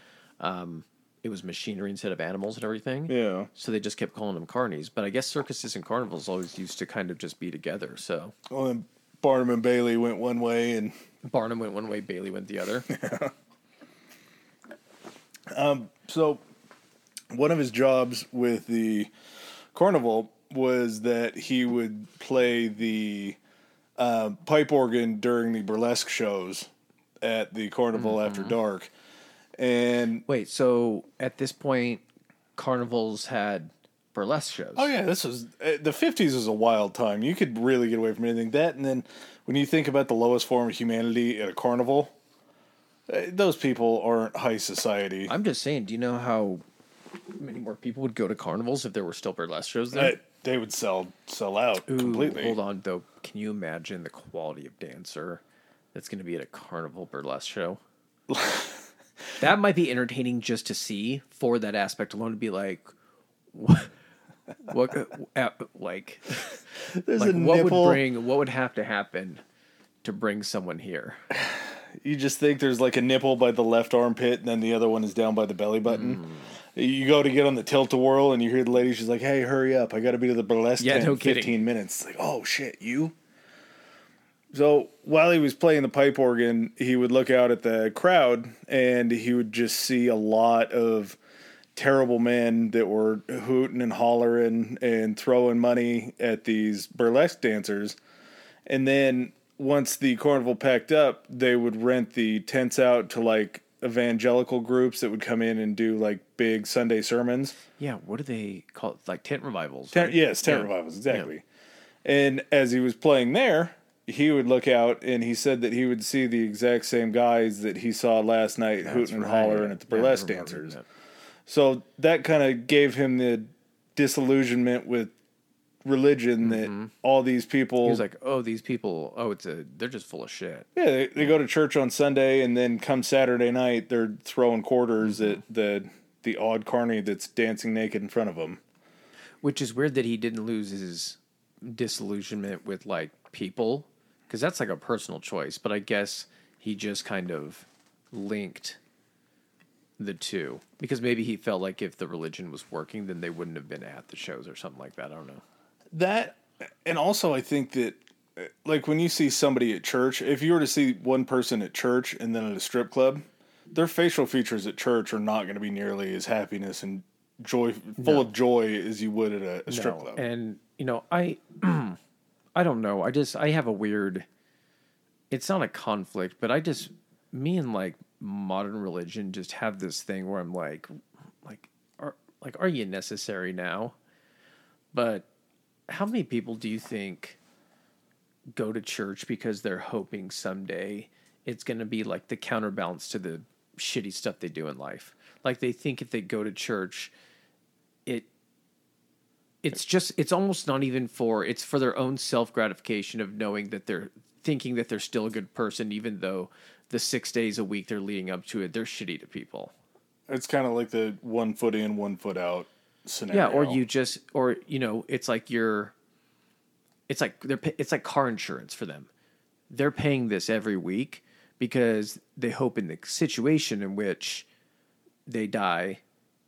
Um, it was machinery instead of animals and everything. Yeah. So they just kept calling them carnies. But I guess circuses and carnivals always used to kind of just be together. So Well, then Barnum and Bailey went one way and Barnum went one way, Bailey went the other. yeah. Um so, one of his jobs with the carnival was that he would play the uh, pipe organ during the burlesque shows at the carnival after dark. And Wait, so at this point, carnivals had burlesque shows. oh yeah, this was uh, the fifties was a wild time. You could really get away from anything. That and then when you think about the lowest form of humanity at a carnival, uh, those people aren't high society. I'm just saying. Do you know how many more people would go to carnivals if there were still burlesque shows there? I, they would sell sell out Ooh, completely. Hold on, though. Can you imagine the quality of dancer that's going to be at a carnival burlesque show? that might be entertaining just to see for that aspect alone. To be like, what, what uh, like, There's like a what nipple. would bring, what would have to happen to bring someone here? You just think there's like a nipple by the left armpit, and then the other one is down by the belly button. Mm. You go to get on the tilt a whirl, and you hear the lady. She's like, "Hey, hurry up! I got to be to the burlesque Yeah, tent no in kidding. 15 minutes." It's like, "Oh shit, you." So while he was playing the pipe organ, he would look out at the crowd, and he would just see a lot of terrible men that were hooting and hollering and throwing money at these burlesque dancers. And then once the carnival packed up, they would rent the tents out to like evangelical groups that would come in and do like big Sunday sermons. Yeah, what do they call it? Like tent revivals? Tent, right? yes, tent Yeah. revivals, exactly. And as he was playing there, he would look out and he said that he would see the exact same guys that he saw last night That's hooting and hollering at the burlesque remember dancers. that. So that kind of gave him the disillusionment with religion that mm-hmm. all these people He was like, "Oh, these people. Oh, it's a. They're just full of shit." Yeah, they, they go to church on Sunday, and then come Saturday night, they're throwing quarters mm-hmm. at the the odd carny that's dancing naked in front of them. Which is weird that he didn't lose his disillusionment with like people, because that's like a personal choice. But I guess he just kind of linked the two because maybe he felt like if the religion was working, then they wouldn't have been at the shows or something like that. I don't know. That, and also I think that, like when you see somebody at church, if you were to see one person at church and then at a strip club, their facial features at church are not going to be nearly as happiness and joy, full No. of joy as you would at a, a strip No, club. And you know, I I don't know. I just I have a weird it's not a conflict, but I just me and like modern religion just have this thing where I'm like like are like are you necessary now? But how many people do you think go to church because they're hoping someday it's going to be like the counterbalance to the shitty stuff they do in life? Like they think if they go to church it it's just it's almost not even for it's for their own self gratification of knowing that they're thinking that they're still a good person even though the six days a week they're leading up to it they're shitty to people it's kind of like the one foot in, one foot out scenario. yeah or you just or you know it's like you're it's like they're it's like car insurance for them they're paying this every week because they hope in the situation in which they die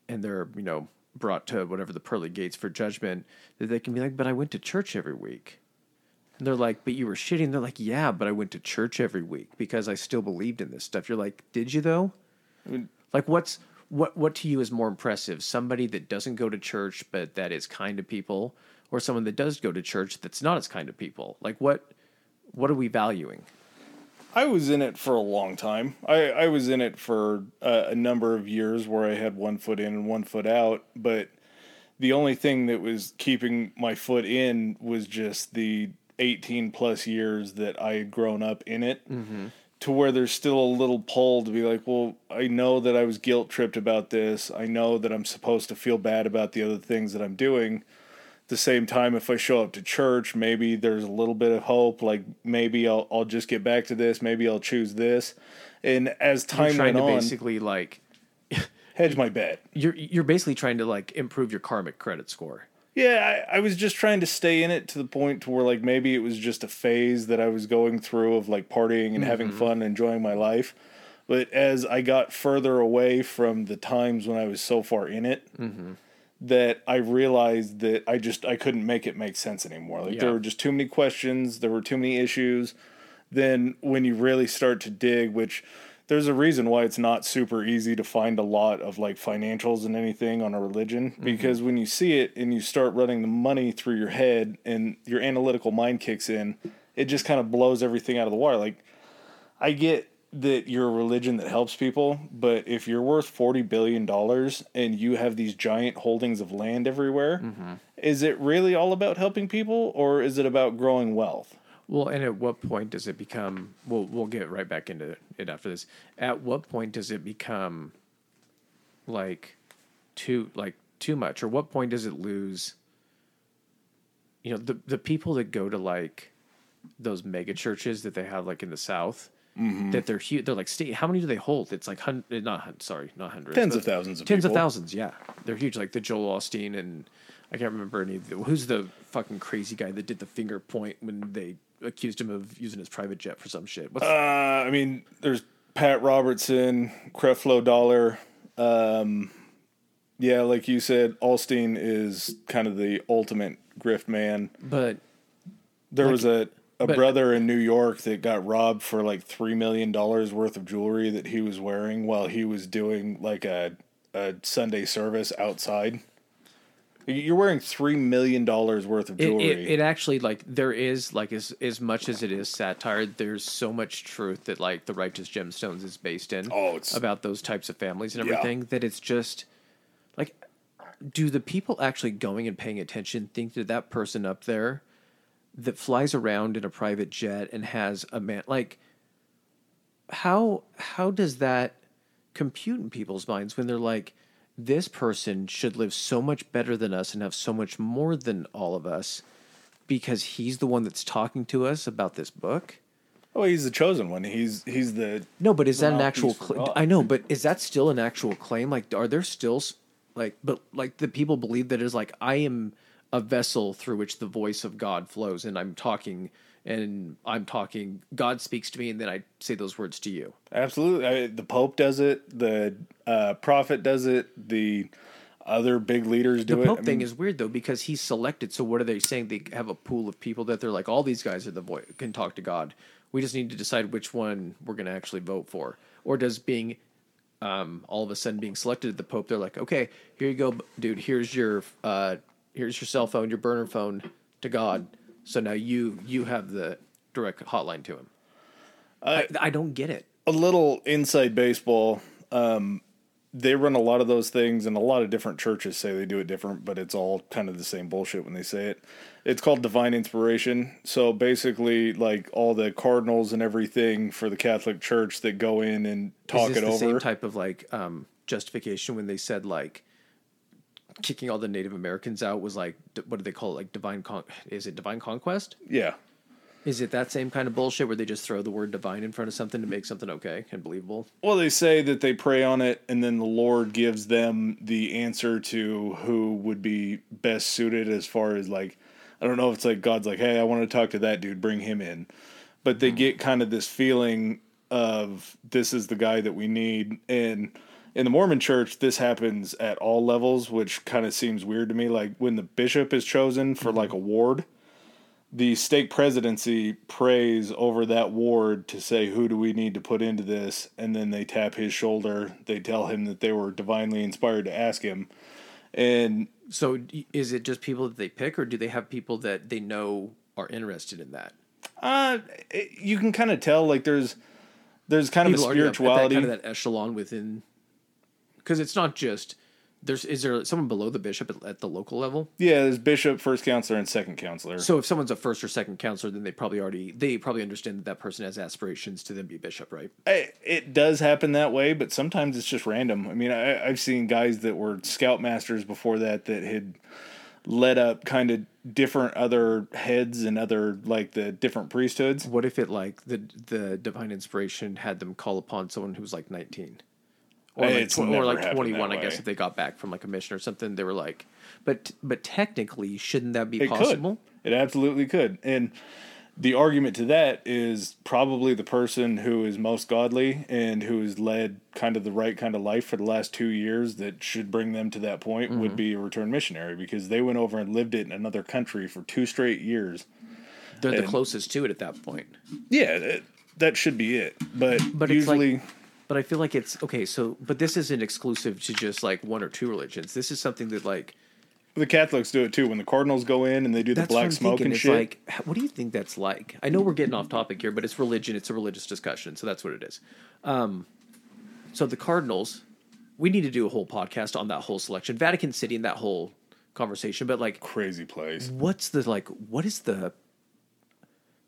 and they're you know brought to whatever the pearly gates for judgment that they can be like but i went to church every week. And they're like but you were shitting. they're like yeah but i went to church every week because i still believed in this stuff. You're like did you though? Like what's what what to you is more impressive? Somebody that doesn't go to church but that is kind to people or someone that does go to church that's not as kind to people? Like what what are we valuing I was in it for a long time. I, I was in it for a, a number of years where I had one foot in and one foot out, but the only thing that was keeping my foot in was just the 18 plus years that I had grown up in it. Mm-hmm. To where there's still a little pull to be like, well, I know that I was guilt tripped about this. I know that I'm supposed to feel bad about the other things that I'm doing the same time if i show up to church maybe there's a little bit of hope like maybe i'll, I'll just get back to this maybe i'll choose this. And as time trying went to on basically like hedge my bet. You're you're basically trying to like improve your karmic credit score. Yeah I, I was just trying to stay in it to the point to where like maybe it was just a phase that i was going through of like partying and having mm-hmm. fun and enjoying my life. But as i got further away from the times when i was so far in it mm-hmm. That I realized that I just I couldn't make it make sense anymore. Like there were just too many questions, there were too many issues. Then when you really start to dig, which there's a reason why it's not super easy to find a lot of like financials and anything on a religion mm-hmm. because when you see it and you start running the money through your head and your analytical mind kicks in, it just kind of blows everything out of the water. Like I get that you're a religion that helps people, but if you're worth forty billion dollars and you have these giant holdings of land everywhere, mm-hmm. is it really all about helping people, or is it about growing wealth? Well, and at what point does it become? We'll we'll get right back into it after this. At what point does it become like too like too much, or what point does it lose you know the the people that go to like those mega churches that they have like in the south Mm-hmm. that they're huge they're like state how many do they hold it's like hun- not hun- sorry not hundreds Tens of thousands of tens people. of thousands yeah they're huge like the Joel Osteen and I can't remember any of the, who's the fucking crazy guy that did the finger point when they accused him of using his private jet for some shit what's Uh, I mean, there's Pat Robertson, Creflo Dollar. Um, yeah, like you said, Osteen is kind of the ultimate grift man. but There was a, a but- brother in New York that got robbed for like three million dollars worth of jewelry that he was wearing while he was doing like a a Sunday service outside. You're wearing three million dollars worth of jewelry. it, it actually like there is like as as much as it is satire there's so much truth that like the righteous gemstones is based in Oh, it's- about those types of families and Yeah. everything that it's just like do the people actually going and paying attention think that that person up there that flies around in a private jet and has a man like how how does that compute in people's minds when they're like this person should live so much better than us and have so much more than all of us because he's the one that's talking to us about this book? Oh, he's the chosen one. He's he's the no but is that an actual cl- i know but is that still an actual claim? Like are there still s- like but like the people believe that is like i am a vessel through which the voice of god flows and i'm talking and i'm talking god speaks to me and then i say those words to you Absolutely. I, the Pope does it. The uh, prophet does it. The other big leaders do it. The it. Pope I thing mean, is weird though because he's selected. So what are they saying? They have a pool of people that they're like, all these guys are the voice can talk to God. We just need to decide which one we're going to actually vote for. Or does being um, all of a sudden being selected at the Pope, they're like, okay, here you go, dude. Here's your uh, here's your cell phone, your burner phone to God. So now you you have the direct hotline to him. I, I don't get it. a little inside baseball. Um, they run a lot of those things, and a lot of different churches say they do it different, but it's all kind of the same bullshit when they say it. It's called divine inspiration. So basically, like all the cardinals and everything for the Catholic Church that go in and talk Is this it the same type of like um, justification when they said like kicking all the Native Americans out was like what do they call it? Like divine con? Is it divine conquest? yeah. Is it that same kind of bullshit where they just throw the word divine in front of something to make something okay and believable? Well, they say that they pray on it, and then the Lord gives them the answer to who would be best suited as far as like, I don't know if it's like God's like, hey, I want to talk to that dude, bring him in. But they hmm. get kind of this feeling of this is the guy that we need. And in the Mormon church, this happens at all levels, which kind of seems weird to me. Like when the bishop is chosen for like a ward, the stake presidency prays over that ward to say who do we need to put into this? And then they tap his shoulder. They tell him that they were divinely inspired to ask him. And So is it just people that they pick, or do they have people that they know are interested in that? uh you can kind of tell like there's there's kind of a People up at spirituality. that kind of that echelon within, because it's not just there's is there someone below the bishop at, at the local level? yeah there's bishop first counselor and second counselor So if someone's a first or second counselor, then they probably already they probably understand that that person has aspirations to then be bishop, right? I- it does happen that way but sometimes it's just random i mean I, i've seen guys that were scoutmasters before that that had led up kind of different other heads and other like the different priesthoods What if it like the the divine inspiration had them call upon someone who was like nineteen, or like It's tw- or like twenty one? I guess if they got back from like a mission or something, they were like, but but technically, shouldn't that be It possible? could. It absolutely could. And the argument to that is probably the person who is most godly and who has led kind of the right kind of life for the last two years that should bring them to that point Mm-hmm. would be a return missionary because they went over and lived it in another country for two straight years. They're the closest to it at that point. Yeah, that, that should be it. But, But it's like- usually, But I feel like it's okay. So, but this isn't exclusive to just like one or two religions. This is something that like the Catholics do it too. When the Cardinals go in and they do the black smoke thinking. and It's shit. like, what do you think that's like? I know we're getting off topic here, but it's religion. It's a religious discussion, so that's what it is. Um, so the Cardinals, we need to do a whole podcast on that whole selection, Vatican City, and that whole conversation. But like, crazy place. what's the like? What is the?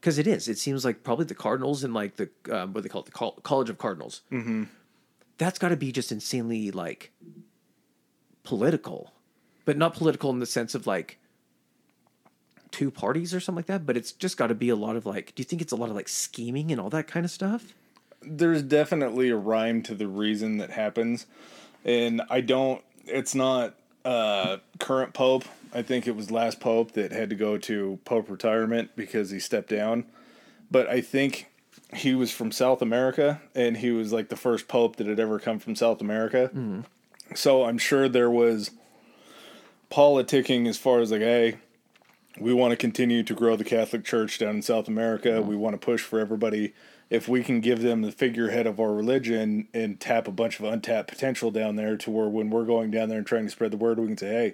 Because it is. It seems like probably the Cardinals and like the um, what do they call it, the Col- College of Cardinals. Mm-hmm. That's got to be just insanely like political, but not political in the sense of like two parties or something like that, but it's just got to be a lot of like. Do you think it's a lot of like scheming and all that kind of stuff? there's definitely a rhyme to the reason that happens and i don't it's not uh current pope i think it was last pope that had to go to pope retirement because he stepped down but i think he was from south america and he was like the first pope that had ever come from south america hmm. so i'm sure there was politicking as far as like hey we want to continue to grow the Catholic Church down in South America. We want to push for everybody. If we can give them the figurehead of our religion and tap a bunch of untapped potential down there to where when we're going down there and trying to spread the word, we can say, hey,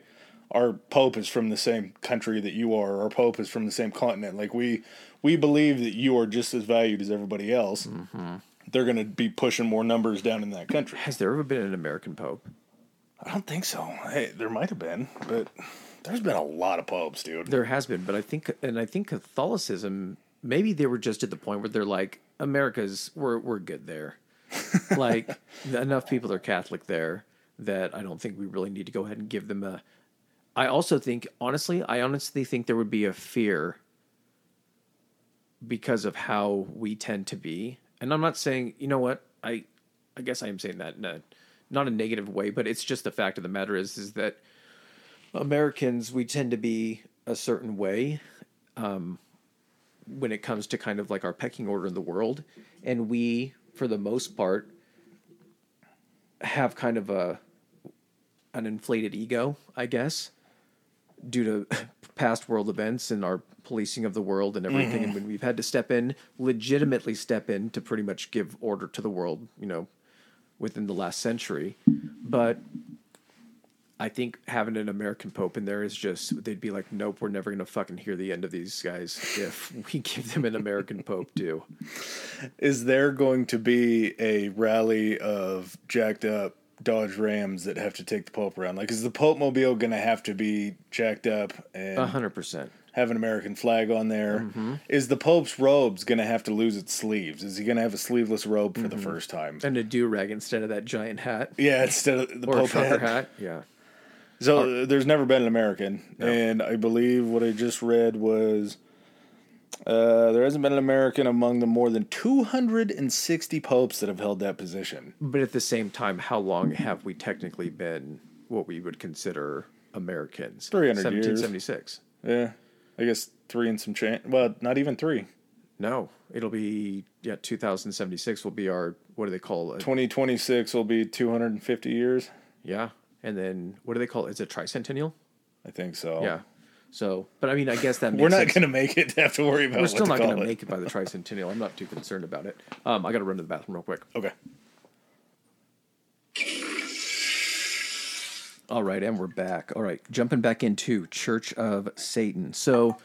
our Pope is from the same country that you are. Our Pope is from the same continent. Like we, we believe that you are just as valued as everybody else. Mm-hmm. They're going to be pushing more numbers down in that country. Has there ever been an American pope? I don't think so. Hey, there might have been, but there's been a lot of popes, dude. There has been, but I think, and I think Catholicism, maybe they were just at the point where they're like, America's, we're we're good there. like enough people are Catholic there that I don't think we really need to go ahead and give them a. I also think, honestly, I honestly think there would be a fear because of how we tend to be, and I'm not saying, you know what, I, I guess I am saying that in a, not a negative way, but it's just the fact of the matter is, is that Americans, we tend to be a certain way um, when it comes to kind of like our pecking order in the world. And we, for the most part, have kind of a an inflated ego, I guess, due to past world events and our policing of the world and everything. And mm-hmm. when we've had to step in, legitimately step in to pretty much give order to the world, you know, within the last century. But I think having an American Pope in there is just they'd be like, nope, we're never gonna fucking hear the end of these guys if we give them an American Pope too. Is there going to be a rally of jacked up Dodge Rams that have to take the Pope around? Like, is the Pope mobile going to have to be jacked up and A hundred percent. have an American flag on there? Mm-hmm. Is the Pope's robes going to have to lose its sleeves? Is he going to have a sleeveless robe for the mm-hmm. first time? And a do rag instead of that giant hat Yeah, instead of the or Pope hat. hat. Yeah. So there's never been an American, and I believe what I just read was uh, there hasn't been an American among the more than 260 popes that have held that position. But at the same time, how long have we technically been what we would consider Americans? 300 years. 1776. Yeah, I guess three and some change. Well, not even three. No, it'll be yeah. 2076 will be our what do they call it? 2026 will be 250 years. Yeah, and then what do they call it? Is it tricentennial? I think so. Yeah. So, but I mean, I guess that makes We're not going to make it to have to worry about. We're still not going to make it by the tricentennial. I'm not too concerned about it. Um, I got to run to the bathroom real quick. Okay. All right, and we're back. All right, jumping back into Church of Satan. So,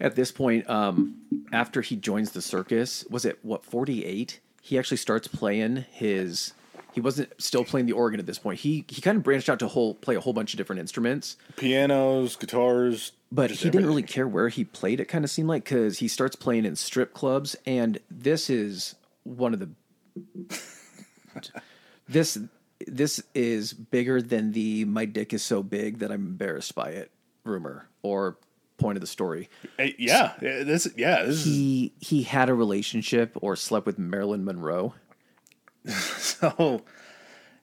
at this point, um, after he joins the circus, was it what 48? He actually starts playing his. He wasn't still playing the organ at this point. He he kind of branched out to whole play a whole bunch of different instruments, Pianos, guitars, but he didn't really care where he played. It kind of seemed like because he starts playing in strip clubs, and this is one of the this this is bigger than the "my dick is so big that I'm embarrassed by it" rumor or point of the story. Hey, yeah, yeah, this. Yeah, this is He he had a relationship or slept with Marilyn Monroe. So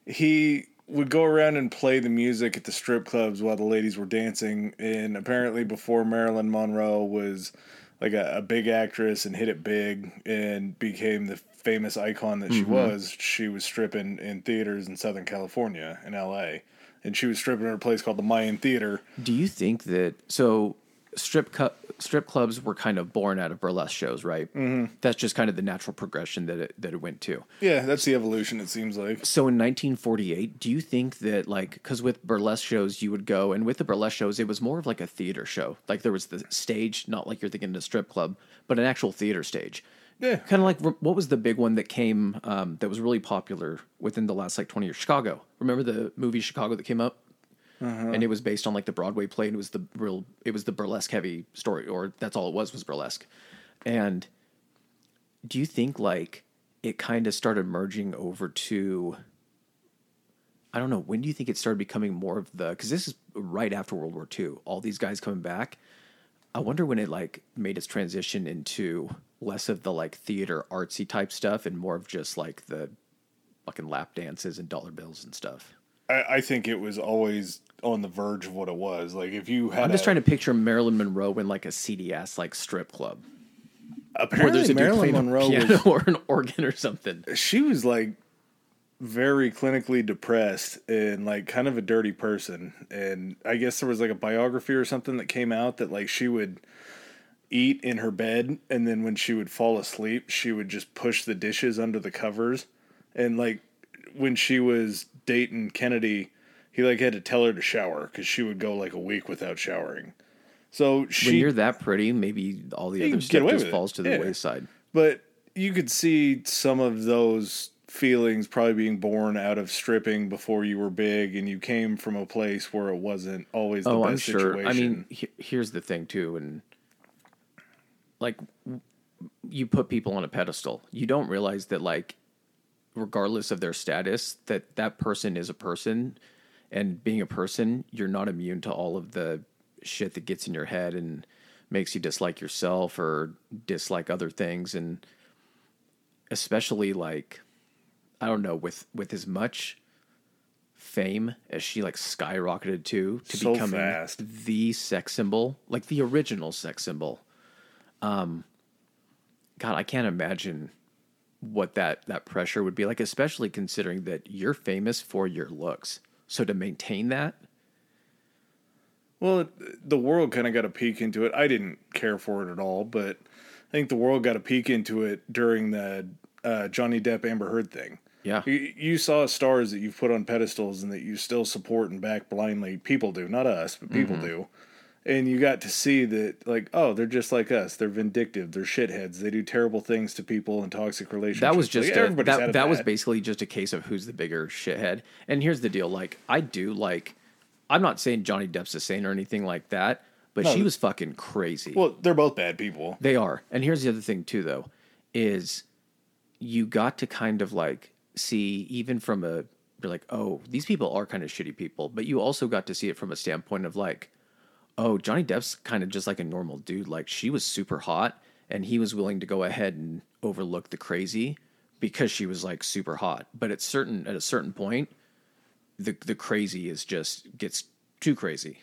he would go around and play the music at the strip clubs while the ladies were dancing. And apparently, before Marilyn Monroe was like a, a big actress and hit it big and became the famous icon that she mm-hmm. was, she was stripping in theaters in Southern California in LA. And she was stripping at a place called the Mayan Theater. Do you think that so strip cu- strip clubs were kind of born out of burlesque shows, right? Mm-hmm. That's just kind of the natural progression that it that it went to. Yeah, that's the evolution, it seems like. So in 1948, do you think that like because with burlesque shows you would go and with the burlesque shows it was more of like a theater show, like there was the stage, not like you're thinking a strip club, but an actual theater stage. Yeah. Kind of like what was the big one that came um, that was really popular within the last like 20 years? Chicago. Remember the movie Chicago that came up? Mm-hmm. And it was based on like the Broadway play, and it was the real, it was the burlesque heavy story, or that's all it was was burlesque. And do you think like it kind of started merging over to I don't know, when do you think it started becoming more of the cuz this is right after World War II, all these guys coming back. I wonder when it like made its transition into less of the like theater artsy type stuff and more of just like the fucking lap dances and dollar bills and stuff. I, I think it was always on the verge of what it was. Like if you had, I'm just a- trying to picture Marilyn Monroe in like a CDS like strip club where Apparently, there's a Marilyn Monroe a piano was or an organ or something. she was like very clinically depressed and like kind of a dirty person and i guess there was like a biography or something that came out that like she would eat in her bed and then when she would fall asleep she would just push the dishes under the covers and like when she was dating kennedy he like had to tell her to shower because she would go like a week without showering so When you're that pretty, maybe all the other stuff just with it. falls to the Yeah. wayside. But you could see some of those feelings probably being born out of stripping before you were big and you came from a place where it wasn't always the Oh, best I'm sure. situation. I mean, he- here's the thing too, and like you put people on a pedestal, you don't realize that like regardless of their status, that that person is a person, and being a person, you're not immune to all of the shit that gets in your head and makes you dislike yourself or dislike other things, and especially like I don't know with with as much fame as she like skyrocketed to to So becoming fast. the sex symbol, like the original sex symbol. Um, God, I can't imagine what that that pressure would be like, especially considering that you're famous for your looks. So to maintain that, well, the world kind of got a peek into it. I didn't care for it at all, but I think the world got a peek into it during the uh, Johnny Depp Amber Heard thing. yeah, You, you saw stars that you've put on pedestals and that you still support and back blindly. People do, not us, but people Mm-hmm. do. And you got to see that, like, oh, they're just like us. They're vindictive. They're shitheads. They do terrible things to people in toxic relationships. that was just like, a, everybody's that that was basically just a case of who's the bigger shithead. And here's the deal: like I do like, I'm not saying Johnny Depp's a saint or anything like that, but No, she was fucking crazy. Well, they're both bad people. They are. And here's the other thing too though is you got to kind of like see even from a you're like, "Oh, these people are kind of shitty people." But you also got to see it from a standpoint of like, "Oh, Johnny Depp's kind of just like a normal dude. Like she was super hot and he was willing to go ahead and overlook the crazy because she was like super hot. But at certain at a certain point, the the crazy is just gets too crazy.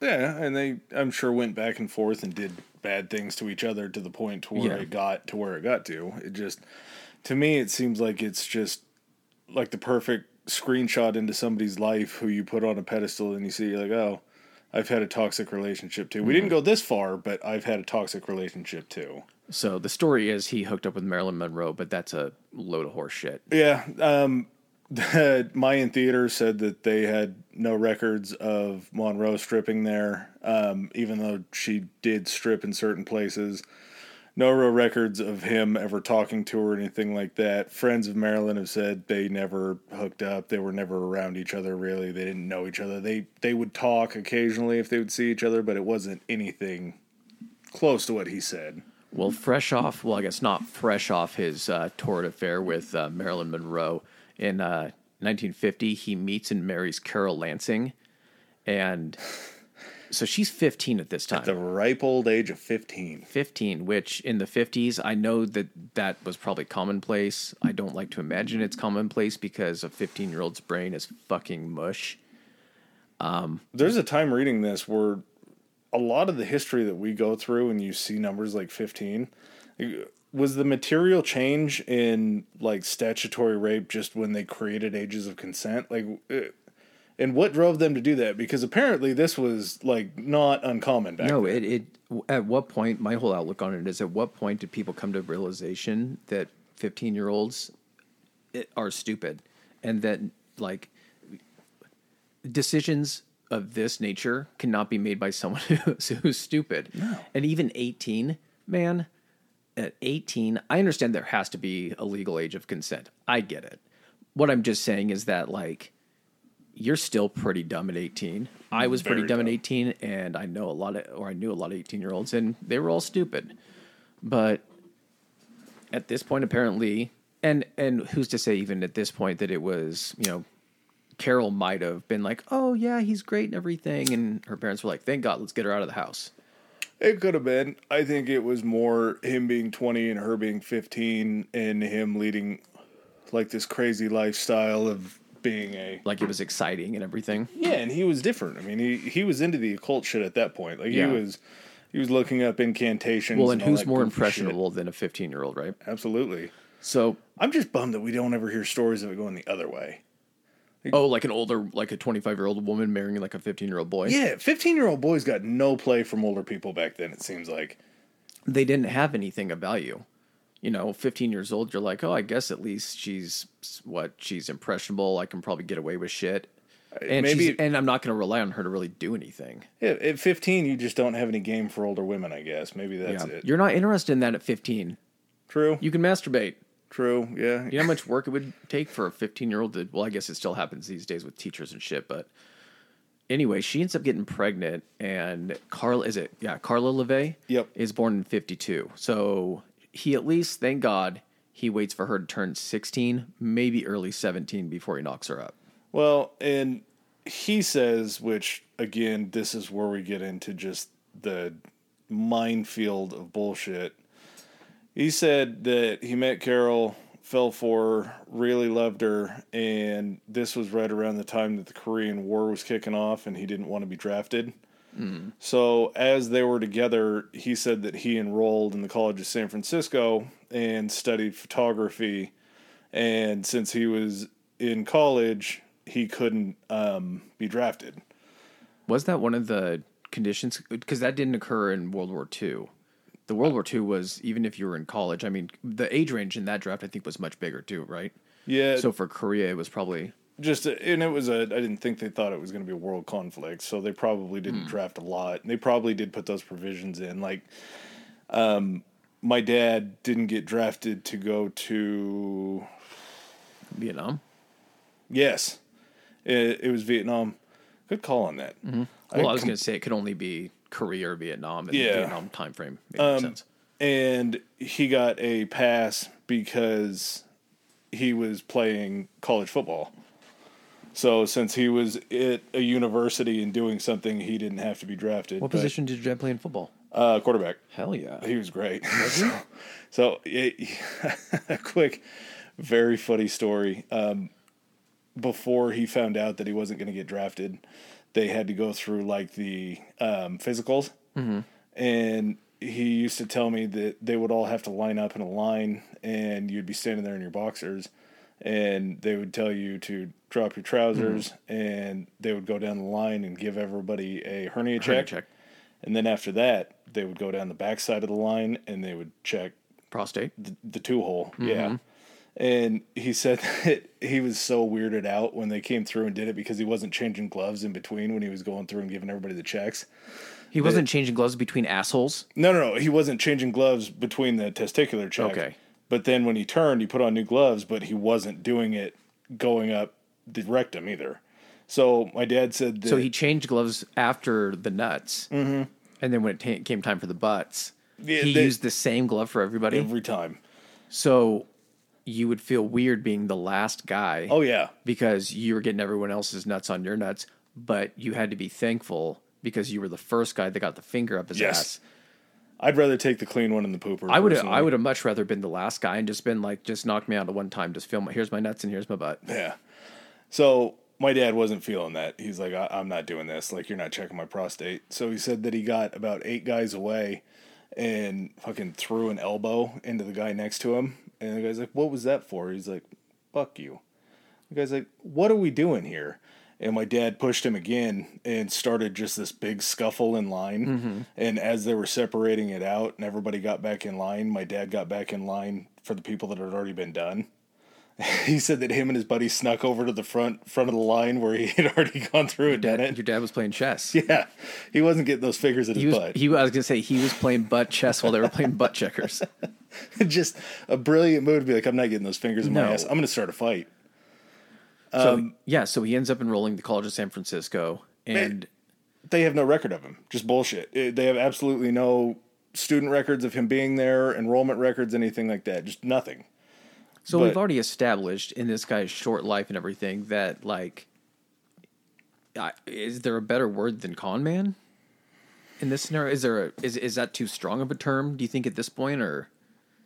Yeah, and they, I'm sure, went back and forth and did bad things to each other to the point to where Yeah. it got to where it got to. It just, to me, it seems like it's just like the perfect screenshot into somebody's life who you put on a pedestal and you see, you're like, oh, I've had a toxic relationship too. We didn't go this far, but I've had a toxic relationship too. So the story is he hooked up with Marilyn Monroe, but that's a load of horse shit. Yeah. Um, the Mayan Theater said that they had no records of Monroe stripping there, um, even though she did strip in certain places. No real records of him ever talking to her or anything like that. Friends of Marilyn have said they never hooked up. They were never around each other really. They didn't know each other. They they would talk occasionally if they would see each other, but it wasn't anything close to what he said. Well, fresh off, well, I guess not fresh off his uh, torrid affair with uh, Marilyn Monroe. In uh, 1950, he meets and marries Carol Lansing. And so she's 15 at this time. At the ripe old age of 15. 15, which in the 50s, I know that that was probably commonplace. I don't like to imagine it's commonplace because a 15 year old's brain is fucking mush. Um, There's a time reading this where a lot of the history that we go through and you see numbers like 15 was the material change in like statutory rape just when they created ages of consent like and what drove them to do that because apparently this was like not uncommon back No, then. it, it at what point my whole outlook on it is at what point did people come to realization that 15 year olds eh, are stupid and that like decisions of this nature cannot be made by someone who's, who's stupid. No. And even 18, man, at 18, I understand there has to be a legal age of consent. I get it. What I'm just saying is that like you're still pretty dumb at 18. I was pretty Very dumb, at 18 and I know a lot of or I knew a lot of 18 year olds and they were all stupid. But at this point apparently and and who's to say even at this point that it was, you know, Carol might have been like, "Oh yeah, he's great and everything," and her parents were like, "Thank God, let's get her out of the house." It could have been. I think it was more him being 20 and her being 15 and him leading like this crazy lifestyle of being a Like it was exciting and everything. Yeah, and he was different. I mean, he he was into the occult shit at that point. Like Yeah. he was he was looking up incantations. Well, and all who's more goofy shit. impressionable than a 15 year old, right? Absolutely. So, I'm just bummed that we don't ever hear stories of it going the other way. oh, like an older, like a 25 year old woman marrying like a 15 year old boy. Yeah, 15 year old boys got no play from older people back then, it seems like. They didn't have anything of value. You know, 15 years old, you're like, oh, I guess at least she's what? She's impressionable. I can probably get away with shit. Uh, and maybe- maybe, and I'm not going to rely on her to really do anything. Yeah, at 15, you just don't have any game for older women, I guess. Maybe that's yeah. it. You're not interested in that at 15. True. You can masturbate. True. Yeah. You know how much work it would take for a 15 year old to, well, I guess it still happens these days with teachers and shit, but anyway, she ends up getting pregnant and Carla, is it? Yeah, Karla LaVey Yep. is born in 52. So he at least, thank God, he waits for her to turn 16, maybe early 17 before he knocks her up. Well, and he says, which again, this is where we get into just the minefield of bullshit. He said that he met Carol, fell for her, really loved her, and this was right around the time that the Korean War was kicking off and he didn't want to be drafted. So, as they were together, he said that he enrolled in the College of San Francisco and studied photography. And since he was in college, he couldn't um, be drafted. Was that one of the conditions? Because that didn't occur in World War II. The World War II was, even if you were in college, I mean, the age range in that draft, I think, was much bigger too, right? Yeah. So for Korea, it was probably just and it was a. I didn't think they thought it was going to be a world conflict, so they probably didn't hmm. draft a lot. They probably did put those provisions in. Like, um, my dad didn't get drafted to go to. Vietnam. Yes, it, it was Vietnam. Good call on that. Mm-hmm. Well, I, was going to say it could only be Korea or Vietnam in Yeah. the Vietnam time frame. Made more um, sense. and he got a pass because he was playing college football. So since he was at a university and doing something, he didn't have to be drafted. What but- position did your dad play in football? Uh, quarterback. Hell yeah. He was great. so, so it, a quick, very funny story. Um, before he found out that he wasn't going to get drafted, they had to go through like the um, physicals, and he used to tell me that they would all have to line up in a line, and you'd be standing there in your boxers, and they would tell you to drop your trousers, mm-hmm. and they would go down the line and give everybody a hernia Hernia check. check. And then after that, they would go down the back side of the line and they would check Prostate. the, the two hole. Yeah. Mm-hmm. And he said that he was so weirded out when they came through and did it because he wasn't changing gloves in between when he was going through and giving everybody the checks. He wasn't changing gloves between assholes. No, no, no. He wasn't changing gloves between the testicular check. Okay. But then when he turned, he put on new gloves, but he wasn't doing it going up the rectum either. So my dad said that. So he changed gloves after the nuts. Mm-hmm. And then when it ta- came time for the butts, Yeah, he they- used the same glove for everybody. every time. so you would feel weird being the last guy. Oh, yeah. because you were getting everyone else's nuts on your nuts, but you had to be thankful because you were the first guy that got the finger up his Yes. ass. I'd rather take the clean one in the pooper. I would personally. I would have much rather been the last guy and just been like, just knock me out at one time, just film. Here's my nuts and here's my butt. Yeah. So my dad wasn't feeling that. He's like, I- I'm not doing this. Like, you're not checking my prostate. So he said that he got about eight guys away and fucking threw an elbow into the guy next to him. And the guy's like, What was that for? He's like, Fuck you. The guy's like, What are we doing here? And my dad pushed him again and started just this big scuffle in line. Mm-hmm. And as they were separating it out and everybody got back in line, my dad got back in line for the people that had already been done he said that him and his buddy snuck over to the front front of the line where he had already gone through and done Dad, it. your dad was playing chess. Yeah, he wasn't getting those fingers in He his was, butt. he, I was gonna say he was playing butt chess while they were playing butt checkers. Just a brilliant move to be like, I'm not getting those fingers in my ass. I'm going to start a fight. So Um, yeah, so he ends up enrolling the College of San Francisco, and They have no record of him. Just bullshit. Eh, They have absolutely no student records of him being there, enrollment records, anything like that. Just nothing. So But- we've already established in this guy's short life and everything that like, I- is there a better word than con man? in this scenario? Is there a, is is that too strong of a term? Do you think at this point, or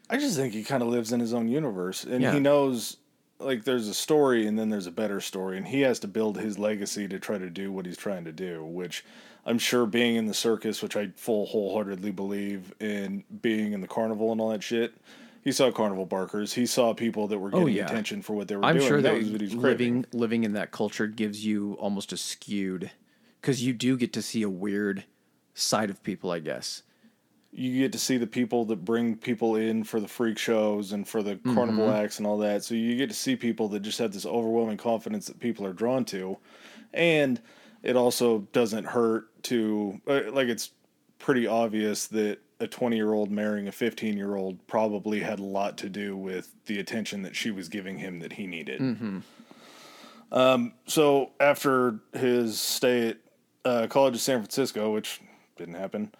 I just think he kind of lives in his own universe, and Yeah. he knows like there's a story, and then there's a better story, and he has to build his legacy to try to do what he's trying to do. Which I'm sure being in the circus, which I full wholeheartedly believe in, being in the carnival and all that shit. He saw carnival barkers. He saw people that were oh, getting Oh, yeah. attention for what they were I'm doing. sure that, was what he's living craving. living in that culture gives you almost a skewed because you do get to see a weird side of people, I guess. You get to see the people that bring people in for the freak shows and for the carnival Mm-hmm. acts and all that. So you get to see people that just have this overwhelming confidence that people are drawn to, and it also doesn't hurt to uh, like it's pretty obvious that a 20 year old marrying a 15 year old probably had a lot to do with the attention that she was giving him that he needed. Um, so after his stay at uh, College of San Francisco, which didn't happen,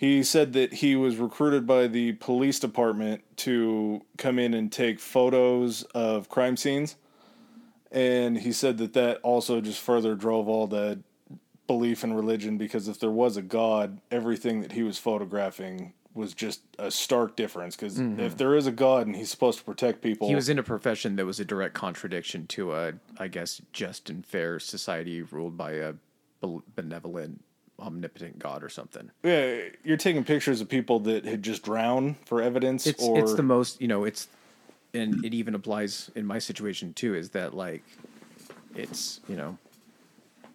he said that he was recruited by the police department to come in and take photos of crime scenes. And he said that that also just further drove all the belief in religion because if there was a God, everything that he was photographing was just a stark difference. Because mm-hmm. if there is a God and he's supposed to protect people, He was in a profession that was a direct contradiction to a, I guess, just and fair society ruled by a benevolent, omnipotent God or something. yeah, you're taking pictures of people that had just drowned for evidence. It's or it's the most you know. It's and it even applies in my situation too. Is that like, it's you know,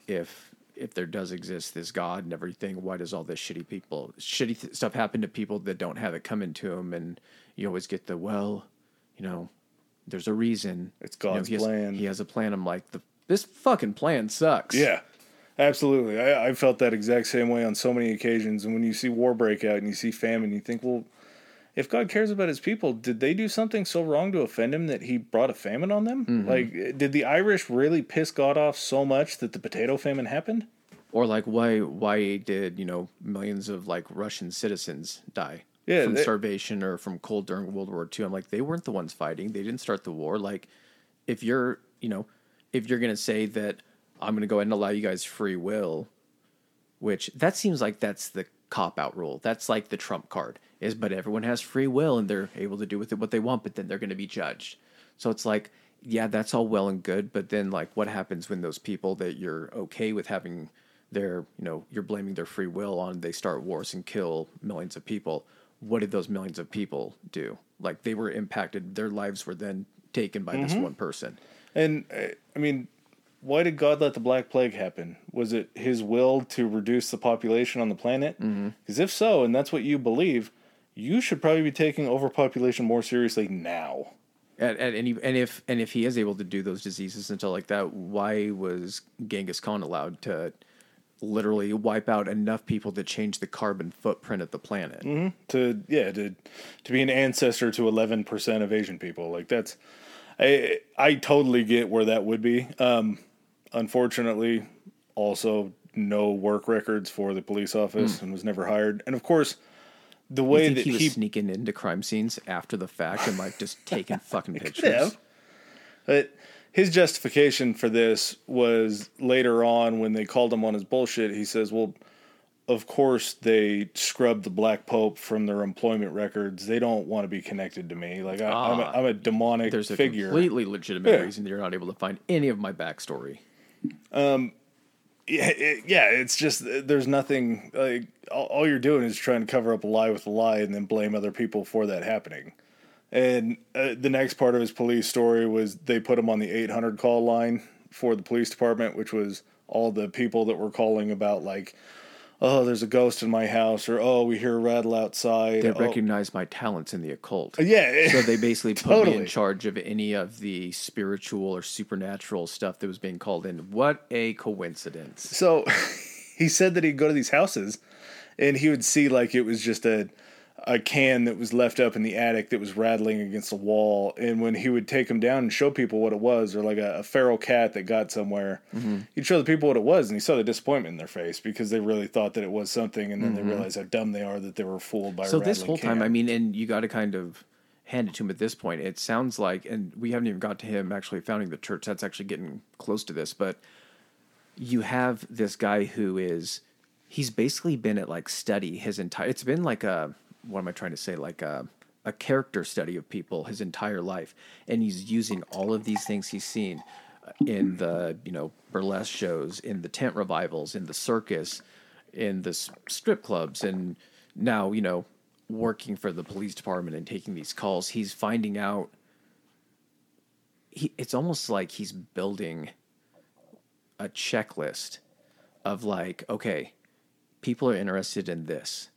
if if there does exist this God and everything, why does all this shitty people shitty th- stuff happen to people that don't have it coming to them? And you always get the well, you know, there's a reason. It's You know, God's he has, plan. He has a plan. I'm like the this fucking plan sucks. Yeah, absolutely. I, I felt that exact same way on so many occasions. And when you see war break out and you see famine, you think, well, if God cares about his people, did they do something so wrong to offend him that he brought a famine on them? Mm-hmm. Like, did the Irish really piss God off so much that the potato famine happened? Or like why why did you know millions of like Russian citizens die? Yeah, from they- starvation or from cold during World War II. I'm like they weren't the ones fighting. They didn't start the war. Like if you're you know if you're gonna say that I'm gonna go ahead and allow you guys free will, which that seems like that's the cop out rule. That's like the trump card is but everyone has free will and they're able to do with it what they want, but then they're gonna be judged. So it's like yeah, that's all well and good, but then like what happens when those people that you're okay with having their, you know, you're blaming their free will on they start wars and kill millions of people. What did those millions of people do? Like they were impacted, their lives were then taken by this one person. And, uh, I mean, why did God let the Black Plague happen? Was it his will to reduce the population on the planet? Because if so, and that's what you believe, you should probably be taking overpopulation more seriously now. At, at any and if and if he is able to do those diseases and stuff like that, why was Genghis Khan allowed to literally wipe out enough people to change the carbon footprint of the planet? to yeah to to be an ancestor to 11% of asian people like that's i i totally get where that would be um unfortunately also no work records for the police office and was never hired and of course the way that he was he sneaking into crime scenes after the fact and like just taking fucking pictures? But his justification for this was later on when they called him on his bullshit. He says, "Well, of course they scrubbed the Black Pope from their employment records. They don't want to be connected to me. Like I, I'm, a, Ah. A demonic There's a figure." completely legitimate Yeah. reason that you're not able to find any of my backstory. Yeah, it, yeah, it's just there's nothing like all, all you're doing is trying to cover up a lie with a lie and then blame other people for that happening. And uh, the next part of his police story was they put him on the 800 call line for the police department, which was all the people that were calling about like, oh, there's a ghost in my house, or oh, we hear a rattle outside. They oh. recognize my talents in the occult. Uh, yeah, eh, So they basically put me in charge of any of the spiritual or supernatural stuff that was being called in. What a coincidence. So he said that he'd go to these houses and he would see like it was just a a can that was left up in the attic that was rattling against the wall. And when he would take them down and show people what it was, or like a, a feral cat that got somewhere, mm-hmm. he'd show the people what it was, and he saw the disappointment in their face because they really thought that it was something, and then they mm-hmm. realized how dumb they are that they were fooled by. So a this whole time. I mean, and you got to kind of hand it to him at this point. It sounds like, and we haven't even got to him actually founding the church. That's actually getting close to this, but you have this guy who is he's basically been at like study his entire. It's been like a what am I trying to say? Like a a character study of people his entire life, and he's using all of these things he's seen uh, in the you know burlesque shows, in the tent revivals, in the circus, in the strip clubs, and now you know working for the police department and taking these calls. He's finding out. He, it's almost like he's building a checklist of like, okay, people are interested in this.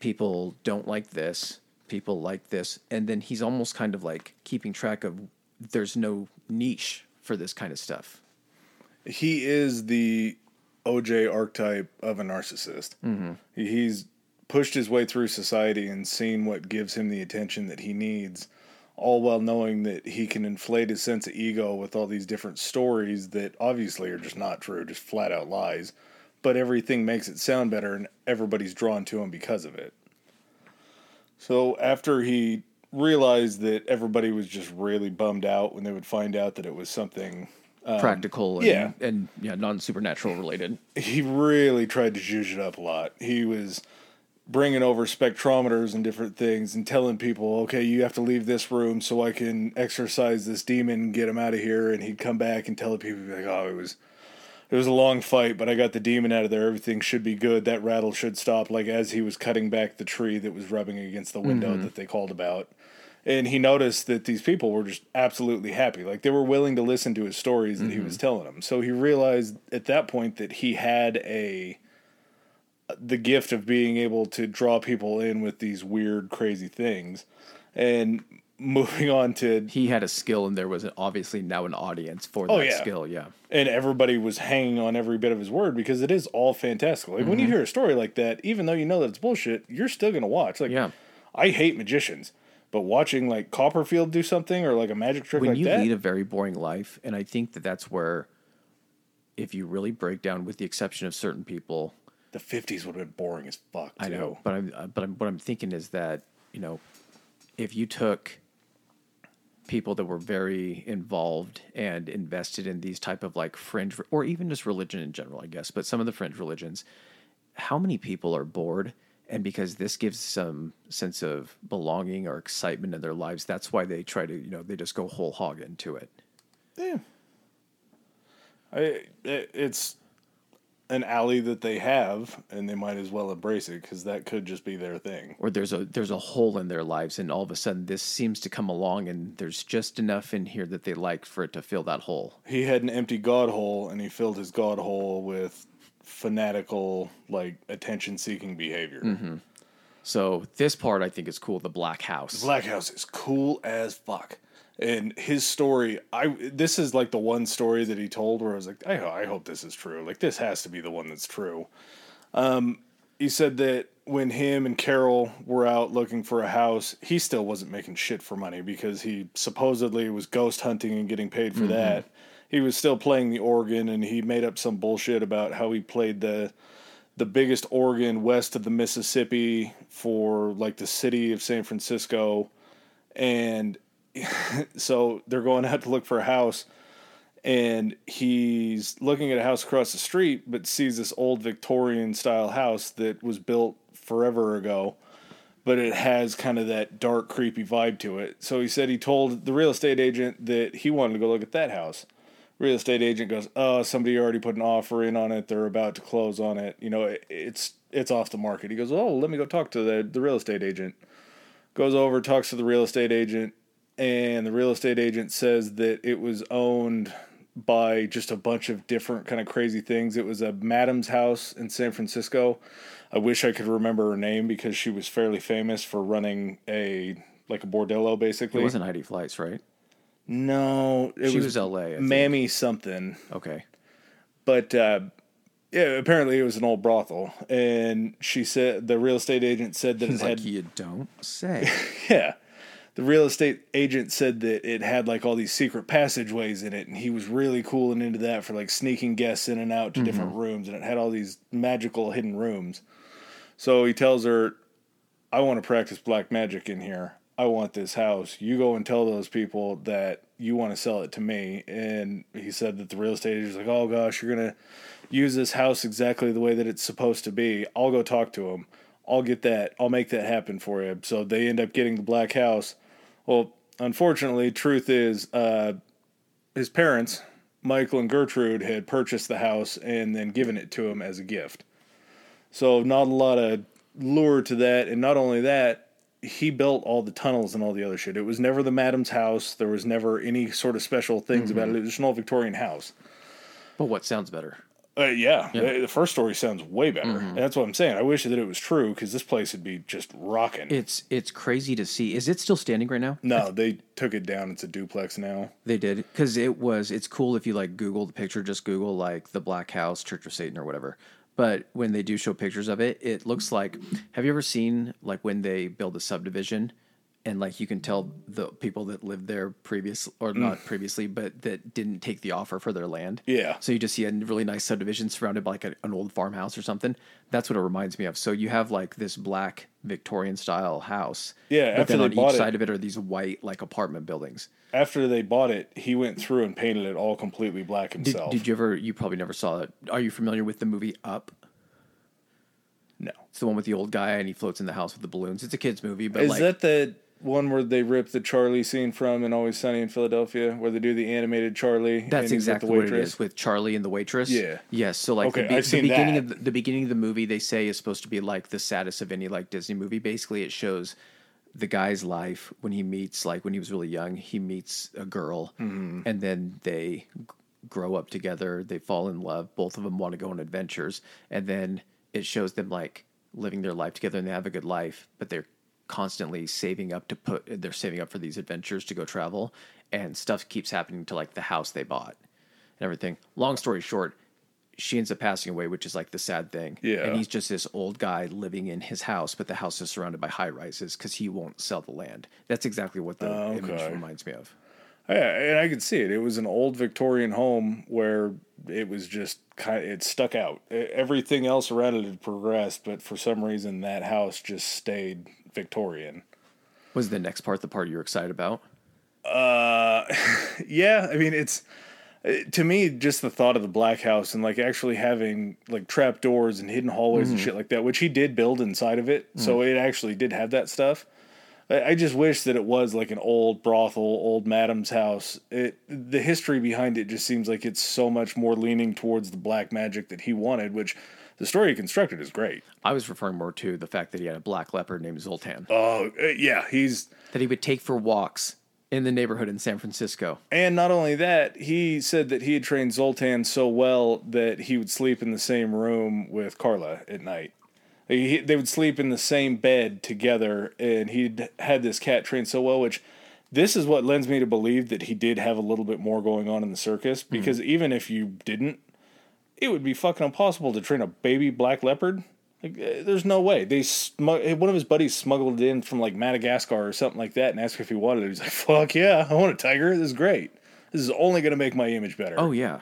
People don't like this. People like this. And then he's almost kind of like keeping track of there's no niche for this kind of stuff. he is the OJ archetype of a narcissist. Mm-hmm. He's pushed his way through society and seen what gives him the attention that he needs, all while knowing that he can inflate his sense of ego with all these different stories that obviously are just not true, just flat out lies. But everything makes it sound better, and everybody's drawn to him because of it. So after he realized that everybody was just really bummed out when they would find out that it was something um, Practical and, yeah. and yeah, non supernatural related. he really tried to juice it up a lot. He was bringing over spectrometers and different things and telling people, okay, you have to leave this room so I can exorcise this demon and get him out of here. And he'd come back and tell the people, like, oh, it was. It was a long fight, but I got the demon out of there. Everything should be good. That rattle should stop. Like as he was cutting back the tree that was rubbing against the window mm-hmm. that they called about, and he noticed that these people were just absolutely happy. Like they were willing to listen to his stories that he was mm-hmm. telling them. So he realized at that point that he had a the gift of being able to draw people in with these weird, crazy things. And moving on to He had a skill, and there was obviously now an audience for Oh, that yeah. skill. Yeah. and everybody was hanging on every bit of his word because it is all fantastical. Like when you hear a story like that, even though you know that it's bullshit, you're still gonna watch. Like Yeah. I hate magicians, but watching like Copperfield do something or like a magic trick when like you that, lead a very boring life and i think that that's where if you really break down with the exception of certain people the fifties would have been boring as fuck. Too. i know but i'm uh, but I'm, what i'm thinking is that you know if you took people that were very involved and invested in these type of like fringe or even just religion in general i guess but some of the fringe religions how many people are bored and because this gives some sense of belonging or excitement in their lives that's why they try to you know they just go whole hog into it Yeah. I it, it's an alley that they have, and they might as well embrace it because that could just be their thing. or there's a there's a hole in their lives and all of a sudden this seems to come along and there's just enough in here that they like for it to fill that hole He had an empty god hole, and he filled his god hole with fanatical, like attention-seeking behavior. Mm-hmm. so this part i think is cool the black house The Black House is cool as fuck. And his story, I this is like the one story that he told where I was like, I, I hope this is true. Like this has to be the one that's true. Um, he said that when him and Carol were out looking for a house, he still wasn't making shit for money because he supposedly was ghost hunting and getting paid for that. He was still playing the organ, and he made up some bullshit about how he played the the biggest organ west of the Mississippi for like the city of San Francisco, and so they're going out to look for a house and he's looking at a house across the street but sees this old Victorian style house that was built forever ago but it has kind of that dark creepy vibe to it. So he said he told the real estate agent that he wanted to go look at that house. Real estate agent goes oh somebody already put an offer in on it. They're about to close on it. You know it, it's it's off the market. He goes oh let me go talk to the, the real estate agent. Goes over talks to the real estate agent and the real estate agent says that it was owned by just a bunch of different kind of crazy things. It was a madam's house in San Francisco. I wish I could remember her name because she was fairly famous for running a like a bordello basically. it wasn't heidi fleiss right no, it she was, was, la. Mammy something. okay But uh, yeah, apparently it was an old brothel, and she said the real estate agent said that it had you don't say Yeah. The real estate agent said that it had like all these secret passageways in it, and he was really cool and into that for like sneaking guests in and out to different mm-hmm. rooms, and it had all these magical hidden rooms. So he tells her, I want to practice black magic in here. I want this house. You go and tell those people that you want to sell it to me. And he said that the real estate agent's like, oh gosh, you're going to use this house exactly the way that it's supposed to be. I'll go talk to him. I'll get that. I'll make that happen for you. So they end up getting the black house. Well, unfortunately, truth is, uh, his parents, Michael and Gertrude, had purchased the house and then given it to him as a gift. So not a lot of lure to that, and not only that, he built all the tunnels and all the other shit. It was never the madam's house. There was never any sort of special things about it. It was just an old Victorian house. But what sounds better? Uh, yeah, The, the first story sounds way better. And that's what I'm saying. I wish that it was true because this place would be just rocking. It's it's crazy to see. Is it still standing right now? no, they took it down. It's a duplex now. They did because it was. It's cool if you like Google the picture. Just Google like the Black House, Church of Satan, or whatever. But when they do show pictures of it, it looks like. Have you ever seen like when they build a subdivision, and like you can tell the people that lived there previous or not mm. previously, but that didn't take the offer for their land. Yeah. So you just see a really nice subdivision surrounded by like a, an old farmhouse or something. That's what it reminds me of. So you have like this black Victorian style house. Yeah, But after then on each it- side of it are these white like apartment buildings. After they bought it, he went through and painted it all completely black Did, himself. did you ever? You probably never saw it. Are you familiar with the movie Up? no. It's the one with the old guy and he floats in the house with the balloons. It's a kids movie, but Is like that the one where they rip the Charlie scene from in Always Sunny in Philadelphia, where they do the animated Charlie? that's exactly the what it is with Charlie and the waitress. Yeah. Yes. So like Okay, the, be- the beginning that. of the, the beginning of the movie, they say is supposed to be like the saddest of any like Disney movie. Basically, it shows the guy's life when he meets like when he was really young. He meets a girl, Mm-hmm. and then they grow up together. They fall in love. Both of them want to go on adventures, and then it shows them like living their life together and they have a good life, but they're constantly saving up to put they're saving up for these adventures to go travel and stuff keeps happening to like the house they bought and everything. Long story short, she ends up passing away, which is like the sad thing. Yeah. And he's just this old guy living in his house, but the house is surrounded by high rises because he won't sell the land. That's exactly what the Oh, image reminds me of. Oh, yeah, and I could see it. It was an old Victorian home where it was just kind of, it stuck out. Everything else around it had progressed, but for some reason that house just stayed Victorian. Was the next part the part you're excited about? Uh, yeah, I mean it's uh, to me just the thought of the black house and like actually having like trap doors and hidden hallways and shit like that, which he did build inside of it, so it actually did have that stuff. I I just wish that it was like an old brothel, old madam's house. It the history behind it just seems like it's so much more leaning towards the black magic that he wanted, which the story he constructed is great. I was referring more to the fact that he had a black leopard named Zoltan Oh uh, yeah, he's that he would take for walks in the neighborhood in San Francisco. And not only that, he said that he had trained Zoltan so well that he would sleep in the same room with Karla at night. He, they would sleep in the same bed together, and he'd had this cat trained so well, which this is what lends me to believe that he did have a little bit more going on in the circus. Because even if you didn't, it would be fucking impossible to train a baby black leopard. Like, uh, there's no way. They smug- one of his buddies smuggled it in from like Madagascar or something like that, and asked if he wanted it. He's like, "Fuck yeah, I want a tiger. This is great. This is only going to make my image better." Oh yeah.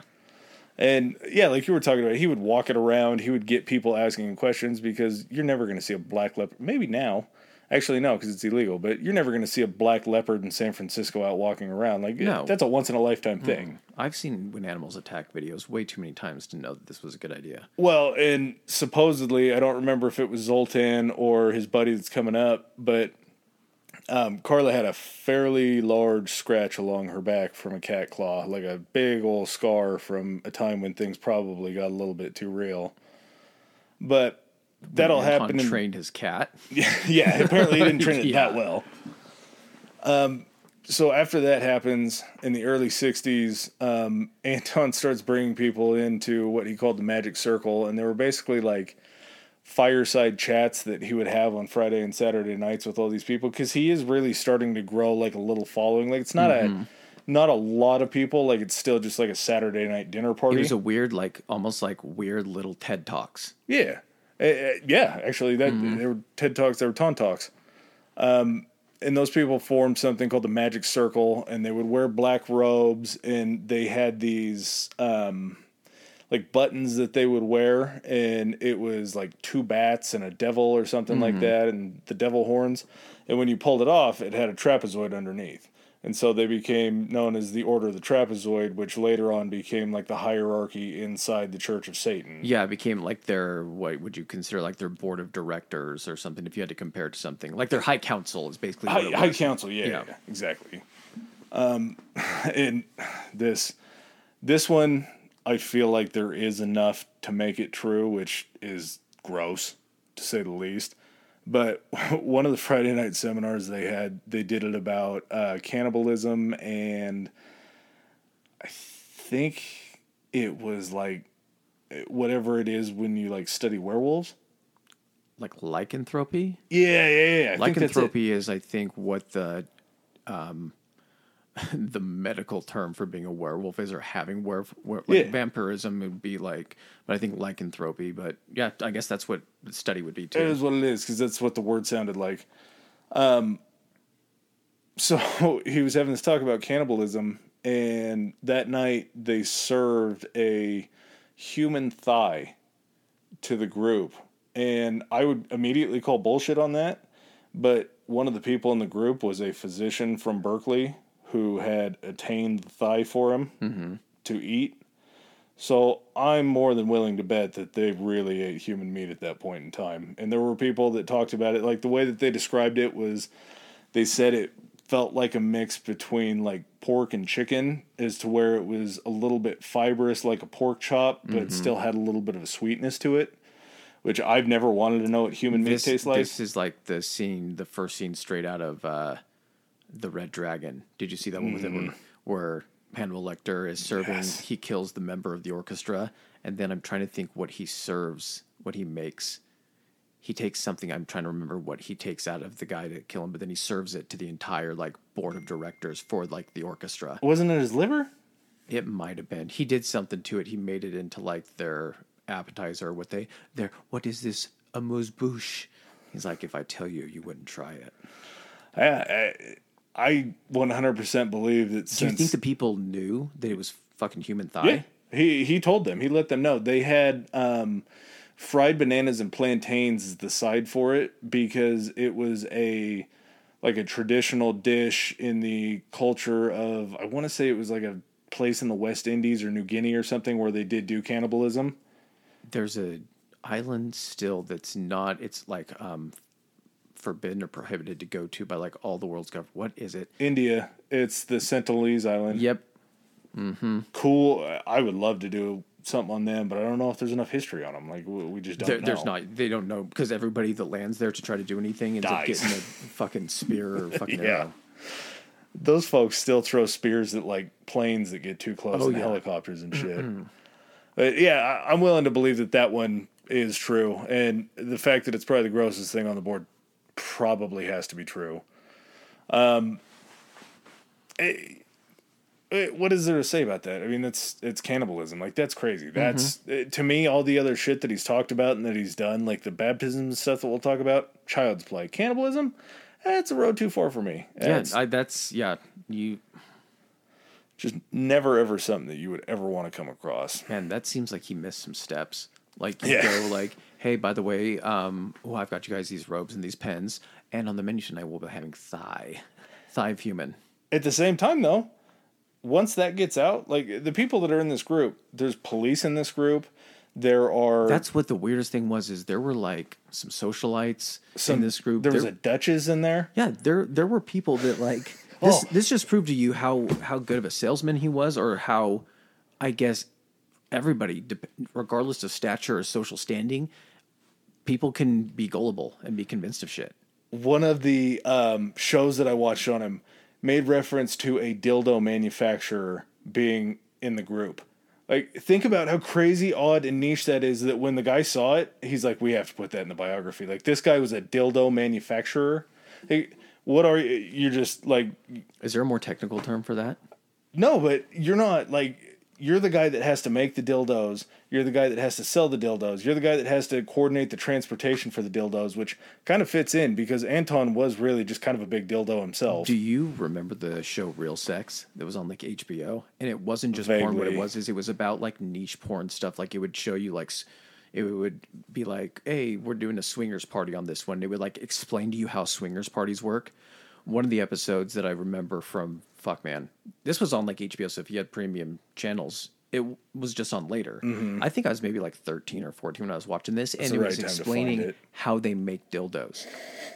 And yeah, like you were talking about, he would walk it around. He would get people asking him questions because you're never going to see a black leopard. Maybe now, actually no, because it's illegal. But you're never going to see a black leopard in San Francisco out walking around. Like No. that's a once in a lifetime thing. I've seen when animals attack videos way too many times to know that this was a good idea. Well, and supposedly, I don't remember if it was Zoltan or his buddy that's coming up, but um, Karla had a fairly large scratch along her back from a cat claw, like a big old scar from a time when things probably got a little bit too real. But that'll happen. In, trained his cat. yeah, apparently he didn't train it Yeah. that well. Um, so after that happens in the early '60s, um, Anton starts bringing people into what he called the Magic Circle, and they were basically like fireside chats that he would have on Friday and Saturday nights with all these people because he is really starting to grow like a little following. Like it's not a not a lot of people. Like it's still just like a Saturday night dinner party. It was a weird, like almost like weird little TED talks. Yeah, yeah. Actually, that Mm-hmm. they were TED talks. They were Ton talks. Um, and those people formed something called the Magic Circle, and they would wear black robes, and they had these um, like buttons that they would wear, and it was like two bats and a devil or something like Mm-hmm. that, and the devil horns. And when you pulled it off, it had a trapezoid underneath. And so they became known as the Order of the Trapezoid, which later on became like the hierarchy inside the Church of Satan. Yeah, it became like their what would you consider like their board of directors or something if you had to compare it to something like their high council is basically what High, high. Council, yeah, Yeah. yeah, exactly. Um, and this this one, I feel like there is enough to make it true, which is gross to say the least. But one of the Friday night seminars they had, they did it about uh, cannibalism, and I think it was like whatever it is when you like study werewolves. like lycanthropy. Yeah, yeah, yeah. I. Lycanthropy is, I think, what the um, the medical term for being a werewolf is, or having werewolf. Were, like Yeah. vampirism would be like, but I think lycanthropy. But yeah, I guess that's what the study would be It too. is what it is because that's what the word sounded like. Um, so he was having this talk about cannibalism, and that night they served a human thigh to the group, and I would immediately call bullshit on that. But one of the people in the group was a physician from Berkeley who had attained the thigh for him to eat. So I'm more than willing to bet that they really ate human meat at that point in time. And there were people that talked about it like the way that they described it was they said it felt like a mix between like pork and chicken as to where it was a little bit fibrous like a pork chop but still had a little bit of a sweetness to it, which I've never wanted to know what human meat tastes like. this is like the scene, the first scene straight out of uh, the Red Dragon. Did you see that one with it where, where Hannibal Lecter is serving? Mm. Yes. He kills the member of the orchestra, and then I'm trying to think what he serves, what he makes. He takes something. I'm trying to remember what he takes out of the guy to kill him, but then he serves it to the entire like board of directors for like the orchestra. Wasn't it his liver? It might have been. He did something to it. He made it into like their appetizer. What they their what is this amuse bouche? He's like, if I tell you, you wouldn't try it. I, I, I 100% believe that Do you think the people knew that it was fucking human thigh? Yeah, he he told them. He let them know. They had um, fried bananas and plantains as the side for it because it was a like a traditional dish in the culture of I want to say it was like a place in the West Indies or New Guinea or something where they did do cannibalism. There's a island still that's not. It's like um, forbidden or prohibited to go to by like all the world's government. What is it? India, it's the Sentinelese Island. Yep. Mm-hmm. Cool. I would love to do something on them, but I don't know if there's enough history on them. Like we we just don't There, know. there's not. They don't know because everybody that lands there to try to do anything ends up getting a fucking spear or fucking Yeah. arrow. those folks still throw spears at like planes that get too close Oh, and yeah. helicopters and shit. but yeah, I, I'm willing to believe that that one is true, and the fact that it's probably the grossest thing on the board probably has to be true. Um, eh, eh, what is there to say about that? I mean, that's it's cannibalism. Like that's crazy. That's eh, to me all the other shit that he's talked about and that he's done, like the baptism and stuff that we'll talk about. Child's play, cannibalism. That's a road too far for me. Yeah, That's- I, that's yeah. You just never ever something that you would ever want to come across. Man, that seems like he missed some steps. Like you Yeah. go like, hey, by the way, um, oh, I've got you guys these robes and these pens, and on the menu tonight we'll be having thigh, thigh of human. At the same time, though, once that gets out, like the people that are in this group, there's police in this group. There are That's what the weirdest thing was. Is there were like some socialites some in this group. There was a Duchess in there. yeah, there there were people that like this. Oh. This just proved to you how how good of a salesman he was, or how I guess everybody, regardless of stature or social standing, people can be gullible and be convinced of shit. One of the um, shows that I watched on him made reference to a dildo manufacturer being in the group. Like, think about how crazy, odd, and niche that is. That when the guy saw it, he's like, "We have to put that in the biography." Like, this guy was a dildo manufacturer. Hey, what are you? You're just like Is there a more technical term for that? No, but you're not like you're the guy that has to make the dildos. You're the guy that has to sell the dildos. You're the guy that has to coordinate the transportation for the dildos, which kind of fits in because Anton was really just kind of a big dildo himself. Do you remember the show Real Sex that was on like HBO? And it wasn't just porn. What it was is it was about like niche porn stuff. Like it would show you like it would be like, hey, we're doing a swingers party on this one. It would like explain to you how swingers parties work. one of the episodes that I remember from fuck man, this was on like HBO. So if you had premium channels, it was just on later. Mm-hmm. I think I was maybe like 13 or 14 when I was watching this, and it right was time to find explaining it. how they make dildos.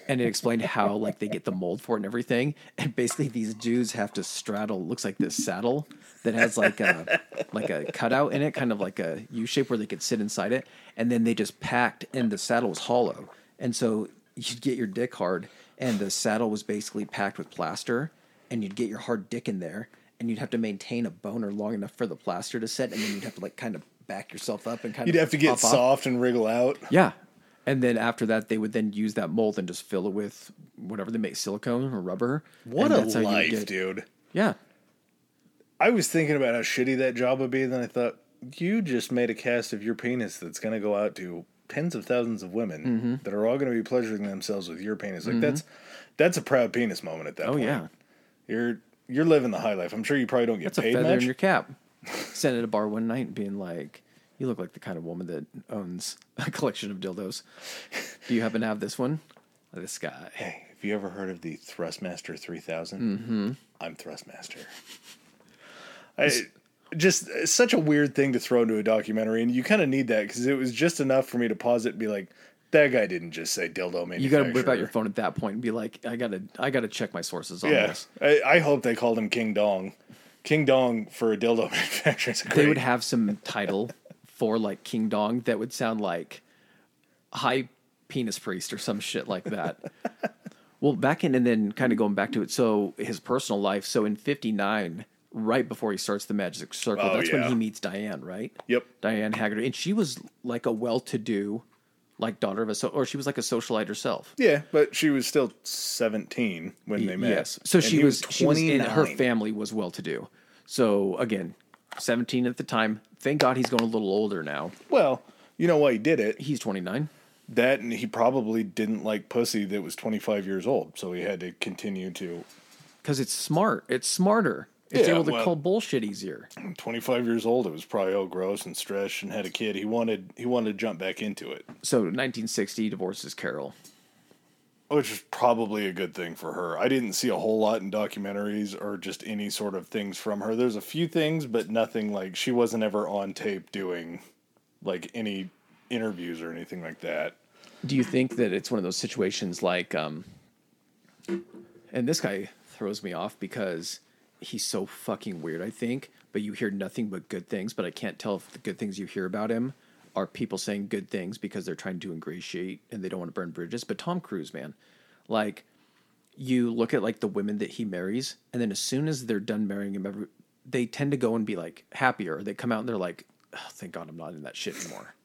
And it explained how like they get the mold for it and everything. And basically these dudes have to straddle looks like this saddle that has like a like a cutout in it, kind of like a U shape where they could sit inside it. And then they just packed and the saddle was hollow. And so you'd get your dick hard and the saddle was basically packed with plaster and you'd get your hard dick in there and you'd have to maintain a boner long enough for the plaster to set and then you'd have to like kind of back yourself up and kind of. You'd of have to get pop off. soft and wriggle out. Yeah. And then after that, they would then use that mold and just fill it with whatever they make, silicone or rubber. What and a how you life, get- dude. Yeah. I was thinking about how shitty that job would be, And then I thought, you just made a cast of your penis that's going to go out to tens of thousands of women Mm-hmm. that are all going to be pleasuring themselves with your penis. Like that's that's a proud penis moment at that Oh, point. yeah. You're you're living the high life. I'm sure you probably don't get That's a paid feather much. in your cap. Sitting at a bar one night and being like, you look like the kind of woman that owns a collection of dildos. Do you happen to have this one? This guy. Hey, have you ever heard of the Thrustmaster 3000? Mm-hmm. I'm Thrustmaster. I just it's such a weird thing to throw into a documentary, and you kind of need that because it was just enough for me to pause it and be like, "That guy didn't just say dildo manufacturer." You got to whip out your phone at that point and be like, I gotta, I gotta check my sources on Yeah, this. I, I hope they called him King Dong. King Dong for a dildo manufacturer. a They would have some title for like King Dong that would sound like High Penis Priest or some shit like that. well, back in and then kind of going back to it. So his personal life. So in '59, right before he starts the Magic Circle, Oh, that's when he meets Diane, right? Yep. Diane Hegarty, and she was like a well-to-do, like daughter of a so, or she was like a socialite herself. Yeah, but she was still 17 when they met. Yes. So And she he was, she was in her family was well to do. So again, 17 at the time. Thank God he's going a little older now. Well, you know why he did it? He's 29. That and he probably didn't like pussy that was 25 years old, so he had to continue to. Because it's smart. It's smarter. It's Yeah, able to well- call bullshit easier. 25 years old, it was probably all gross and stretched and had a kid. He wanted he wanted to jump back into it, So 1960 divorces Carol. which is probably a good thing for her. I didn't see a whole lot in documentaries or just any sort of things from her. There's a few things, but nothing like she wasn't ever on tape doing like any interviews or anything like that. Do you think that it's one of those situations like, um, and this guy throws me off because he's so fucking weird, I think, but you hear nothing but good things, but I can't tell if the good things you hear about him are people saying good things because they're trying to ingratiate and they don't want to burn bridges. But Tom Cruise, man, like, you look at like the women that he marries, and then as soon as they're done marrying him, every, they tend to go and be like happier. They come out and they're like, oh, thank God I'm not in that shit anymore.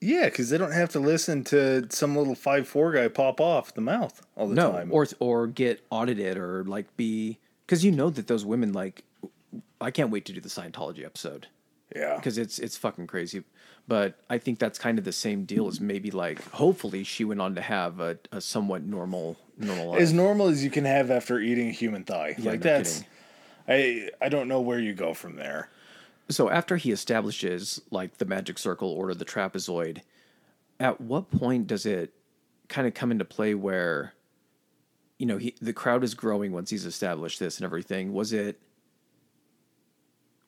Yeah, because they don't have to listen to some little five four guy pop off the mouth all the no, time. or or get audited or like be because you know that those women like. I can't wait to do the Scientology episode yeah, because it's it's fucking crazy. But I think that's kind of the same deal as maybe like hopefully she went on to have a, a somewhat normal normal life. as normal as you can have after eating a human thigh. Yeah, like no that's, I I don't know where you go from there. so after he establishes like the magic circle or the trapezoid, at what point does it kind of come into play where you know he the crowd is growing once he's established this and everything? Was it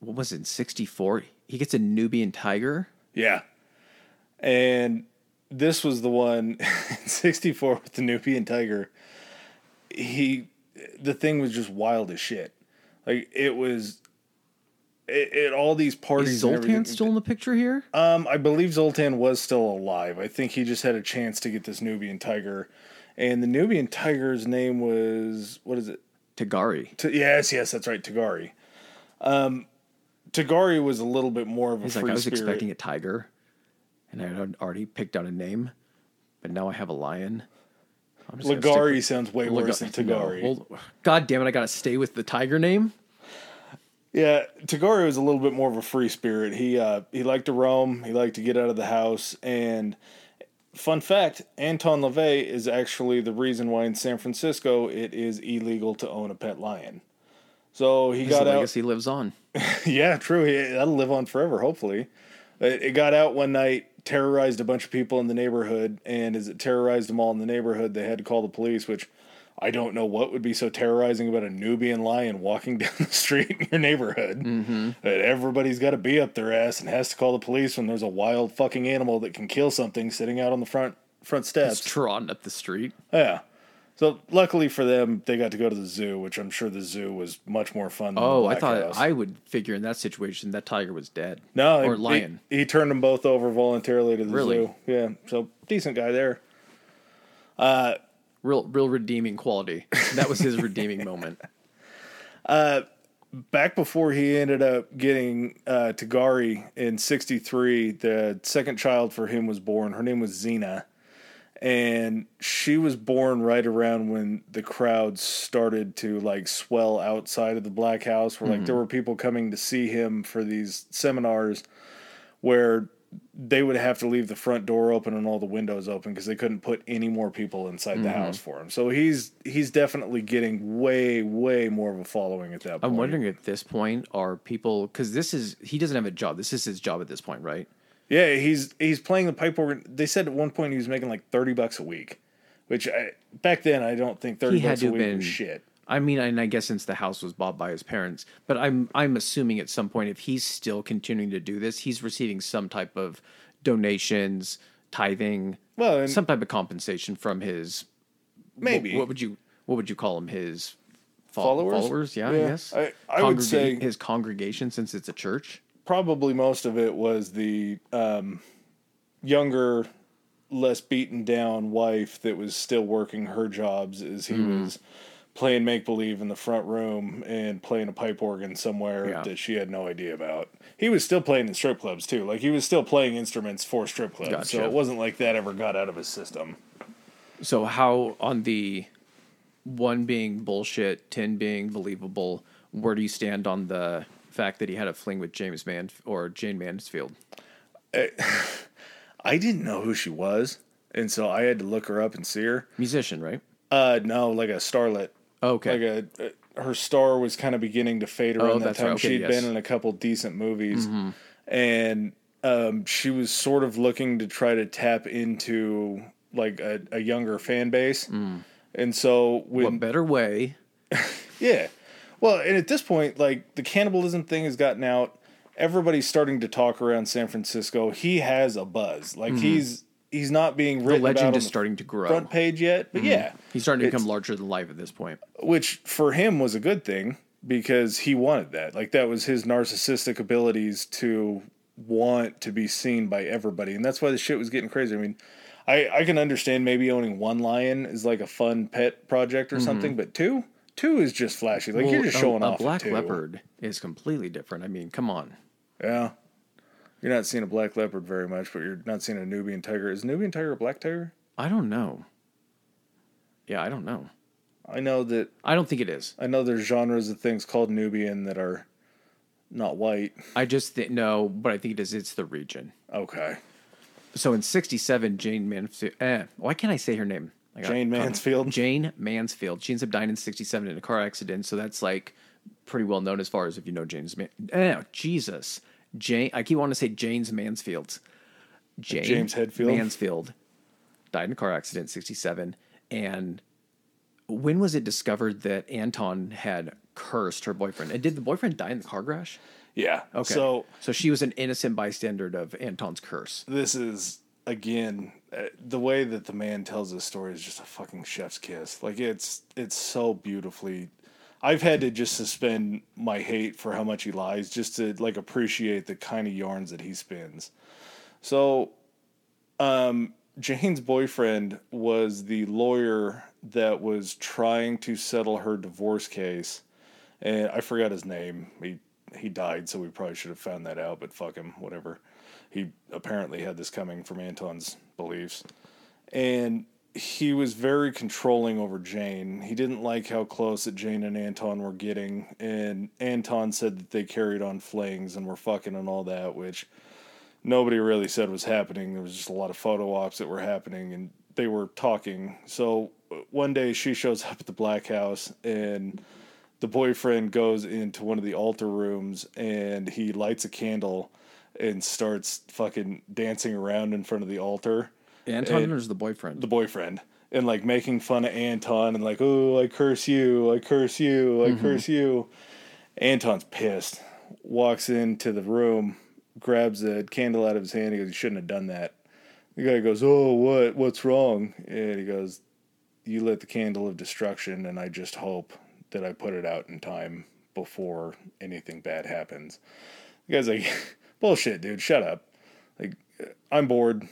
what was it, 64? He gets a Nubian tiger. Yeah, and this was the one, sixty four with the Nubian tiger. He, the thing was just wild as shit. Like it was. At all these parties, Is Zoltan still in the picture here? Um, I believe Zoltan was still alive. I think he just had a chance to get this Nubian tiger, and the Nubian tiger's name was what is it? Togare. T- yes, yes, that's right, Togare. Um, Togare was a little bit more of a He's free like, I was spirit. expecting a tiger, and I had already picked out a name, but now I have a lion. I'm just gonna Ligari sounds way Liga- worse than no, Togare. God damn it! I gotta stay with the tiger name. Yeah, Togare was a little bit more of a free spirit. He uh, he liked to roam. He liked to get out of the house. And fun fact: Anton LaVey is actually the reason why in San Francisco it is illegal to own a pet lion. So he His got out. He lives on. Yeah, true. He, that'll live on forever, hopefully. It, it got out one night, terrorized a bunch of people in the neighborhood, and as it terrorized them all in the neighborhood, they had to call the police, which I don't know what would be so terrorizing about a Nubian lion walking down the street in your neighborhood Mm-hmm. that everybody's got to be up their ass and has to call the police when there's a wild fucking animal that can kill something sitting out on the front front It's steps. trotting up the street. Yeah. So luckily for them, they got to go to the zoo, which I'm sure the zoo was much more fun. Than Oh, the I thought House. I would figure in that situation that tiger was dead. no or he- lion. He, he turned them both over voluntarily to the Really? zoo. Yeah, so decent guy there. Real, real redeeming quality. That was his redeeming moment. back before he ended up getting uh, Togare in '63, the second child for him was born. Her name was Zeena, and she was born right around when the crowds started to like swell outside of the Black House. Where like there were people coming to see him for these seminars, where they would have to leave the front door open and all the windows open because they couldn't put any more people inside the mm-hmm. house for him. So he's he's definitely getting way way more of a following at that point. I'm wondering at this point are people because this is he doesn't have a job. This is his job at this point, right? Yeah, he's he's playing the pipe organ. They said at one point he was making like thirty bucks a week, which I, back then I don't think thirty He had bucks to a week been- was shit. I mean, and I guess since the house was bought by his parents, but I'm I'm assuming at some point if he's still continuing to do this, he's receiving some type of donations, tithing, Well, and some type of compensation from his maybe What, what would you what would you call him? His fo- Followers? Followers, yeah, Yeah, yes. I- I would say- his congregation, since it's a church. probably most of it was the um, younger, less beaten down wife that was still working her jobs as he Mm-hmm. was playing make believe in the front room and playing a pipe organ somewhere Yeah. that she had no idea about. He was still playing in strip clubs too. Like he was still playing instruments for strip clubs. So it wasn't like that ever got out of his system. So how on the one being bullshit, ten being believable, where do you stand on the fact that he had a fling with James Man or Jane Mansfield? I didn't know who she was, and so I had to look her up and see her. Musician, right? Uh, no, like a starlet. Okay. Like a, uh, her star was kind of beginning to fade around Oh, that time. right. Okay, She'd yes. Mm-hmm. been in a couple decent movies, and um, she was sort of looking to try to tap into like a, a younger fan base. And so when what better way? yeah. Well, and at this point, like the cannibalism thing has gotten out. Everybody's starting to talk around San Francisco. He has a buzz. Like he's he's not being Mm-hmm. The written about legend is the starting to grow. front page yet, but yeah, He's starting to become larger than life at this point. which for him was a good thing because he wanted that. Like that was his narcissistic abilities to want to be seen by everybody, and that's why the shit was getting crazy. I mean, I I can understand maybe owning one lion is like a fun pet project or something, but two two is just flashy. Like you're Mm-hmm. Just showing a, off. at black leopard is completely different. I mean, come on. Yeah. You're not seeing a black leopard very much, but you're not seeing a Nubian tiger. Is Nubian tiger a black tiger? I don't know. Yeah, I don't know. I know that I don't think it is. I know there's genres of things called Nubian that are not white. I just think no, but I think it is. It's the region. Okay. So in '67, Jane Mansfield. Eh, why can't I say her name? Jane Mansfield. Jane Mansfield. She ends up dying in '67 in a car accident. So that's like pretty well known as far as if you know James. Man- eh, Jesus, Jane. I keep wanting to say James Mansfield. Jane James Hetfield? Mansfield died in a car accident '67, and when was it discovered that Anton had cursed her boyfriend? And did the boyfriend die in the car crash? Yeah. Okay. So so she was an innocent bystander of Anton's curse. this is again uh, the way that the man tells this story is just a fucking chef's kiss. Like it's it's so beautifully. I've had to just suspend my hate for how much he lies just to like appreciate the kind of yarns that he spins. So, um, Jane's boyfriend was the lawyer that was trying to settle her divorce case, and I forgot his name. He he died, so we probably should have found that out. But fuck him, whatever. He apparently had this coming from Anton's beliefs, and he was very controlling over Jane. He didn't like how close that Jane and Anton were getting, and Anton said that they carried on flings and were fucking and all that, which nobody really said was happening. There was just a lot of photo ops that were happening, and they were talking. So uh, one day she shows up at the Black House, and the boyfriend goes into one of the altar rooms, and he lights a candle and starts fucking dancing around in front of the altar. Anton And- is the boyfriend. the boyfriend and like making fun of Anton and like, oh, I curse you, I curse you, I mm-hmm. curse you. Anton's pissed. Walks into the room, grabs a candle out of his hand. He goes, "You shouldn't have done that." The guy goes, "Oh, what? What's wrong?" And he goes, "You lit the candle of destruction, and I just hope that I put it out in time before anything bad happens." The guy's like, "Bullshit, dude. Shut up. Like, I'm bored.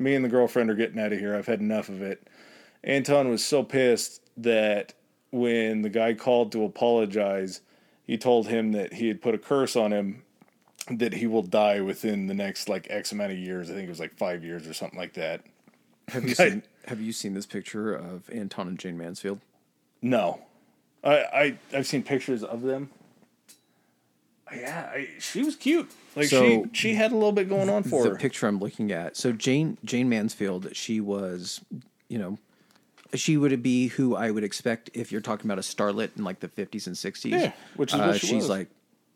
Me and the girlfriend are getting out of here. I've had enough of it." Anton was so pissed that when the guy called to apologize, he told him that he had put a curse on him that he will die within the next like X amount of years. I think it was like five years or something like that. have you seen Have you seen this picture of Anton and Jane Mansfield? No, I, I I've seen pictures of them. Yeah, I, she was cute. Like So- she she had a little bit going on for the her. picture I'm looking at. So Jane Jane Mansfield, she was, you know, she would be who I would expect if you're talking about a starlet in like the 50s and 60s. Yeah, which is what uh, she she's was. like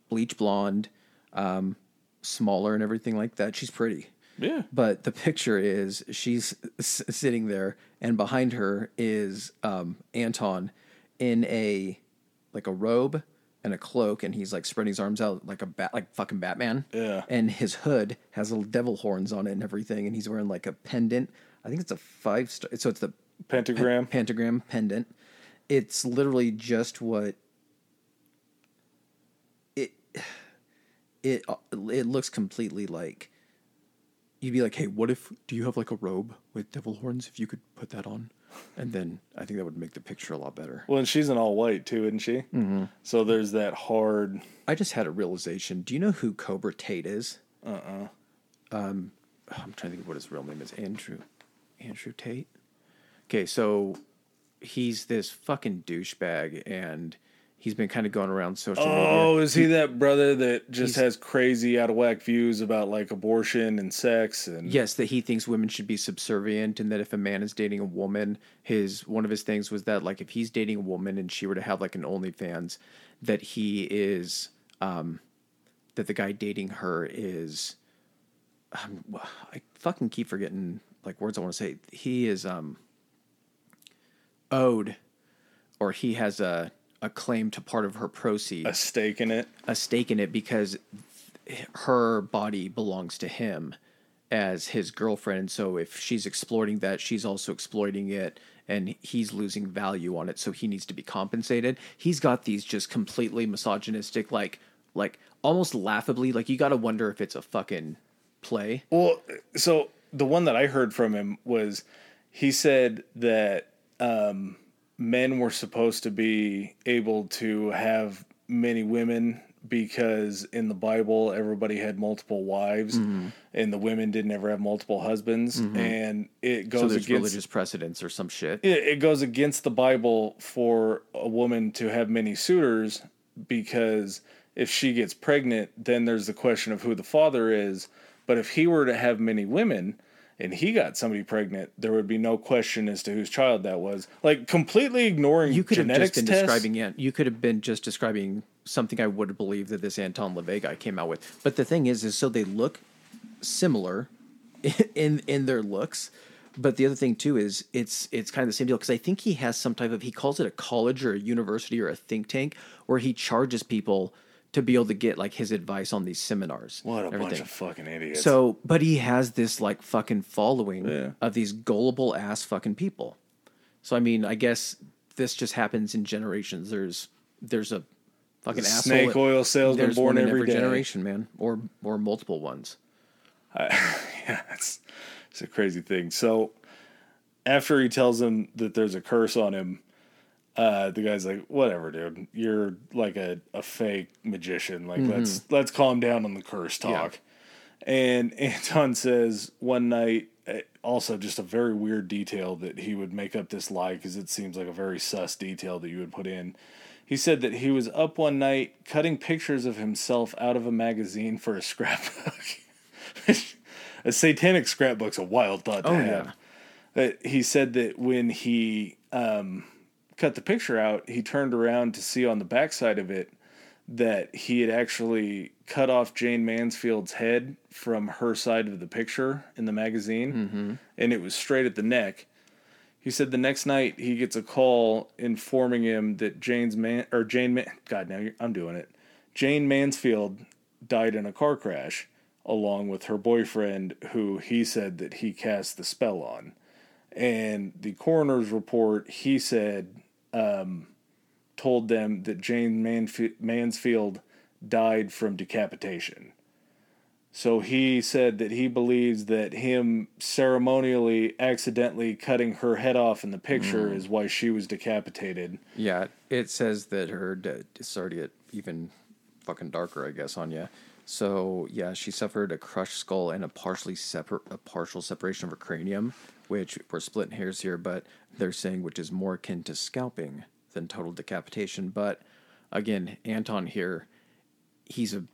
bleach blonde, um, smaller and everything like that. She's pretty. yeah, But the picture is she's s- sitting there, and behind her is um, Anton in a like a robe and a cloak, and he's like spreading his arms out like a bat, like fucking Batman. Yeah. And his hood has little devil horns on it and everything, and he's wearing like a pendant. I think it's a five star. So it's the pentagram. pentagram pendant. It's literally just what it it it looks completely like you'd be like, "Hey, what if do you have like a robe with devil horns if you could put that on?" And then I think that would make the picture a lot better. well, and she's in all white too, isn't she? Mm-hmm. So there's that hard. I just had a realization. Do you know who Cobra Tate is? Uh-uh. Um I'm trying to think of what his real name is. Andrew Andrew Tate. Okay, so he's this fucking douchebag and he's been kind of going around social media. Oh, is he that brother that just has crazy out of whack views about like abortion and sex and Yes, that he thinks women should be subservient, and that if a man is dating a woman, his one of his things was that like if he's dating a woman and she were to have like an OnlyFans, that he is, um, that the guy dating her is, um, I fucking keep forgetting like words I want to say. He is um owed, or he has a a claim to part of her proceeds a stake in it? a stake in it because her body belongs to him as his girlfriend. So if she's exploiting that, she's also exploiting it and he's losing value on it. So he needs to be compensated. He's got these just completely misogynistic, like, like almost laughably, like you got to wonder if it's a fucking play. Well, so the one that I heard from him was he said that um, men were supposed to be able to have many women because in the Bible everybody had multiple wives Mm-hmm. and the women didn't ever have multiple husbands and it goes So against religious precedents or some shit. it, it goes against the Bible for a woman to have many suitors because if she gets pregnant, then there's the question of who the father is. But if he were to have many women and he got somebody pregnant, there would be no question as to whose child that was. Like completely ignoring You could have just genetics been tests. describing it. You could have been just describing something I would have believed that this Anton LaVey guy came out with. But the thing is, is so they look similar in in their looks. But the other thing too is it's it's kind of the same deal because I think he has some type of he calls it a college or a university or a think tank where he charges people to be able to get like his advice on these seminars. What a bunch of fucking idiots. So, but he has this like fucking following Yeah. of these gullible ass fucking people. So I mean, I guess this just happens in generations. There's there's a fucking snake asshole. oil salesman There's born every generation, man, or or multiple ones. yeah, it's, it's a crazy thing. So after he tells him that there's a curse on him, uh, the guy's like, "Whatever, dude. You're like a, a fake magician. Like let's let's calm down on the curse talk." And Anton says one night, uh, also just a very weird detail that he would make up this lie because it seems like a very sus detail that you would put in. He said that he was up one night cutting pictures of himself out of a magazine for a scrapbook. a satanic scrapbook's a wild thought to Oh, have. yeah. But he said that when he um, cut the picture out, he turned around to see on the backside of it that he had actually cut off Jane Mansfield's head from her side of the picture in the magazine, mm-hmm. and it was straight at the neck. He said the next night he gets a call informing him that Jane's man or Jane Man- God now I'm doing it. Jane Mansfield died in a car crash along with her boyfriend who he said that he cast the spell on. And the coroner's report he said um, told them that Jane Manf- Mansfield died from decapitation. So he said that he believes that him ceremonially accidentally cutting her head off in the picture is why she was decapitated. Yeah, it says that her de- started to get even fucking darker, I guess, on you. So yeah, she suffered a crushed skull and a partially separate, a partial separation of her cranium, which we're splitting hairs here, but they're saying which is more akin to scalping than total decapitation. But again, Anton here, he's a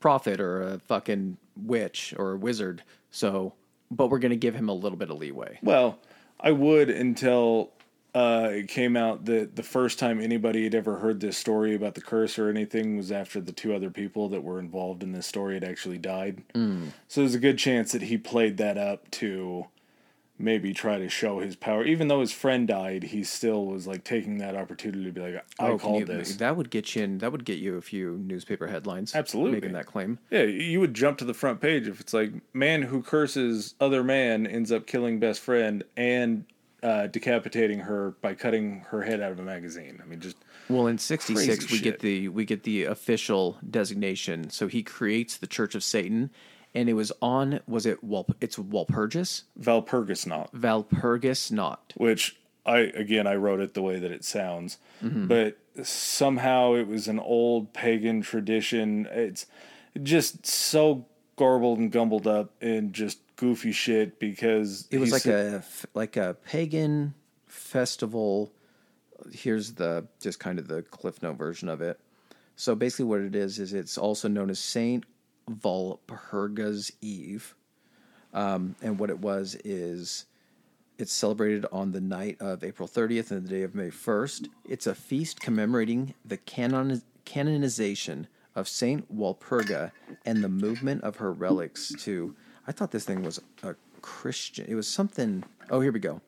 prophet or a fucking witch or a wizard. So, but we're gonna give him a little bit of leeway. Well, I would until uh, it came out that the first time anybody had ever heard this story about the curse or anything was after the two other people that were involved in this story had actually died. So there's a good chance that he played that up to maybe try to show his power. Even though his friend died, he still was like taking that opportunity to be like, I Oh, called you- this. That would get you in. That would get you a few newspaper headlines. Absolutely. making that claim. Yeah, you would jump to the front page if it's like man who curses other man ends up killing best friend and uh, decapitating her by cutting her head out of a magazine. I mean, just Well, in '66, we shit. get the we get the official designation. So he creates the Church of Satan, and it was on. Was it Wal? It's Walpurgis, Valpurgis not, Valpurgis, not. which I again I wrote it the way that it sounds, Mm-hmm. but somehow it was an old pagan tradition. It's just so garbled and gumbled up and just goofy shit because It was like a like a pagan festival. Here's the just kind of the cliff note version of it. So basically, what it is is it's also known as Saint Valpurga's Eve, um, and what it was is it's celebrated on the night of April 30th and the day of May 1st. It's a feast commemorating the canon- canonization of Saint Walpurga and the movement of her relics to. I thought this thing was a Christian. It was something. Oh, here we go.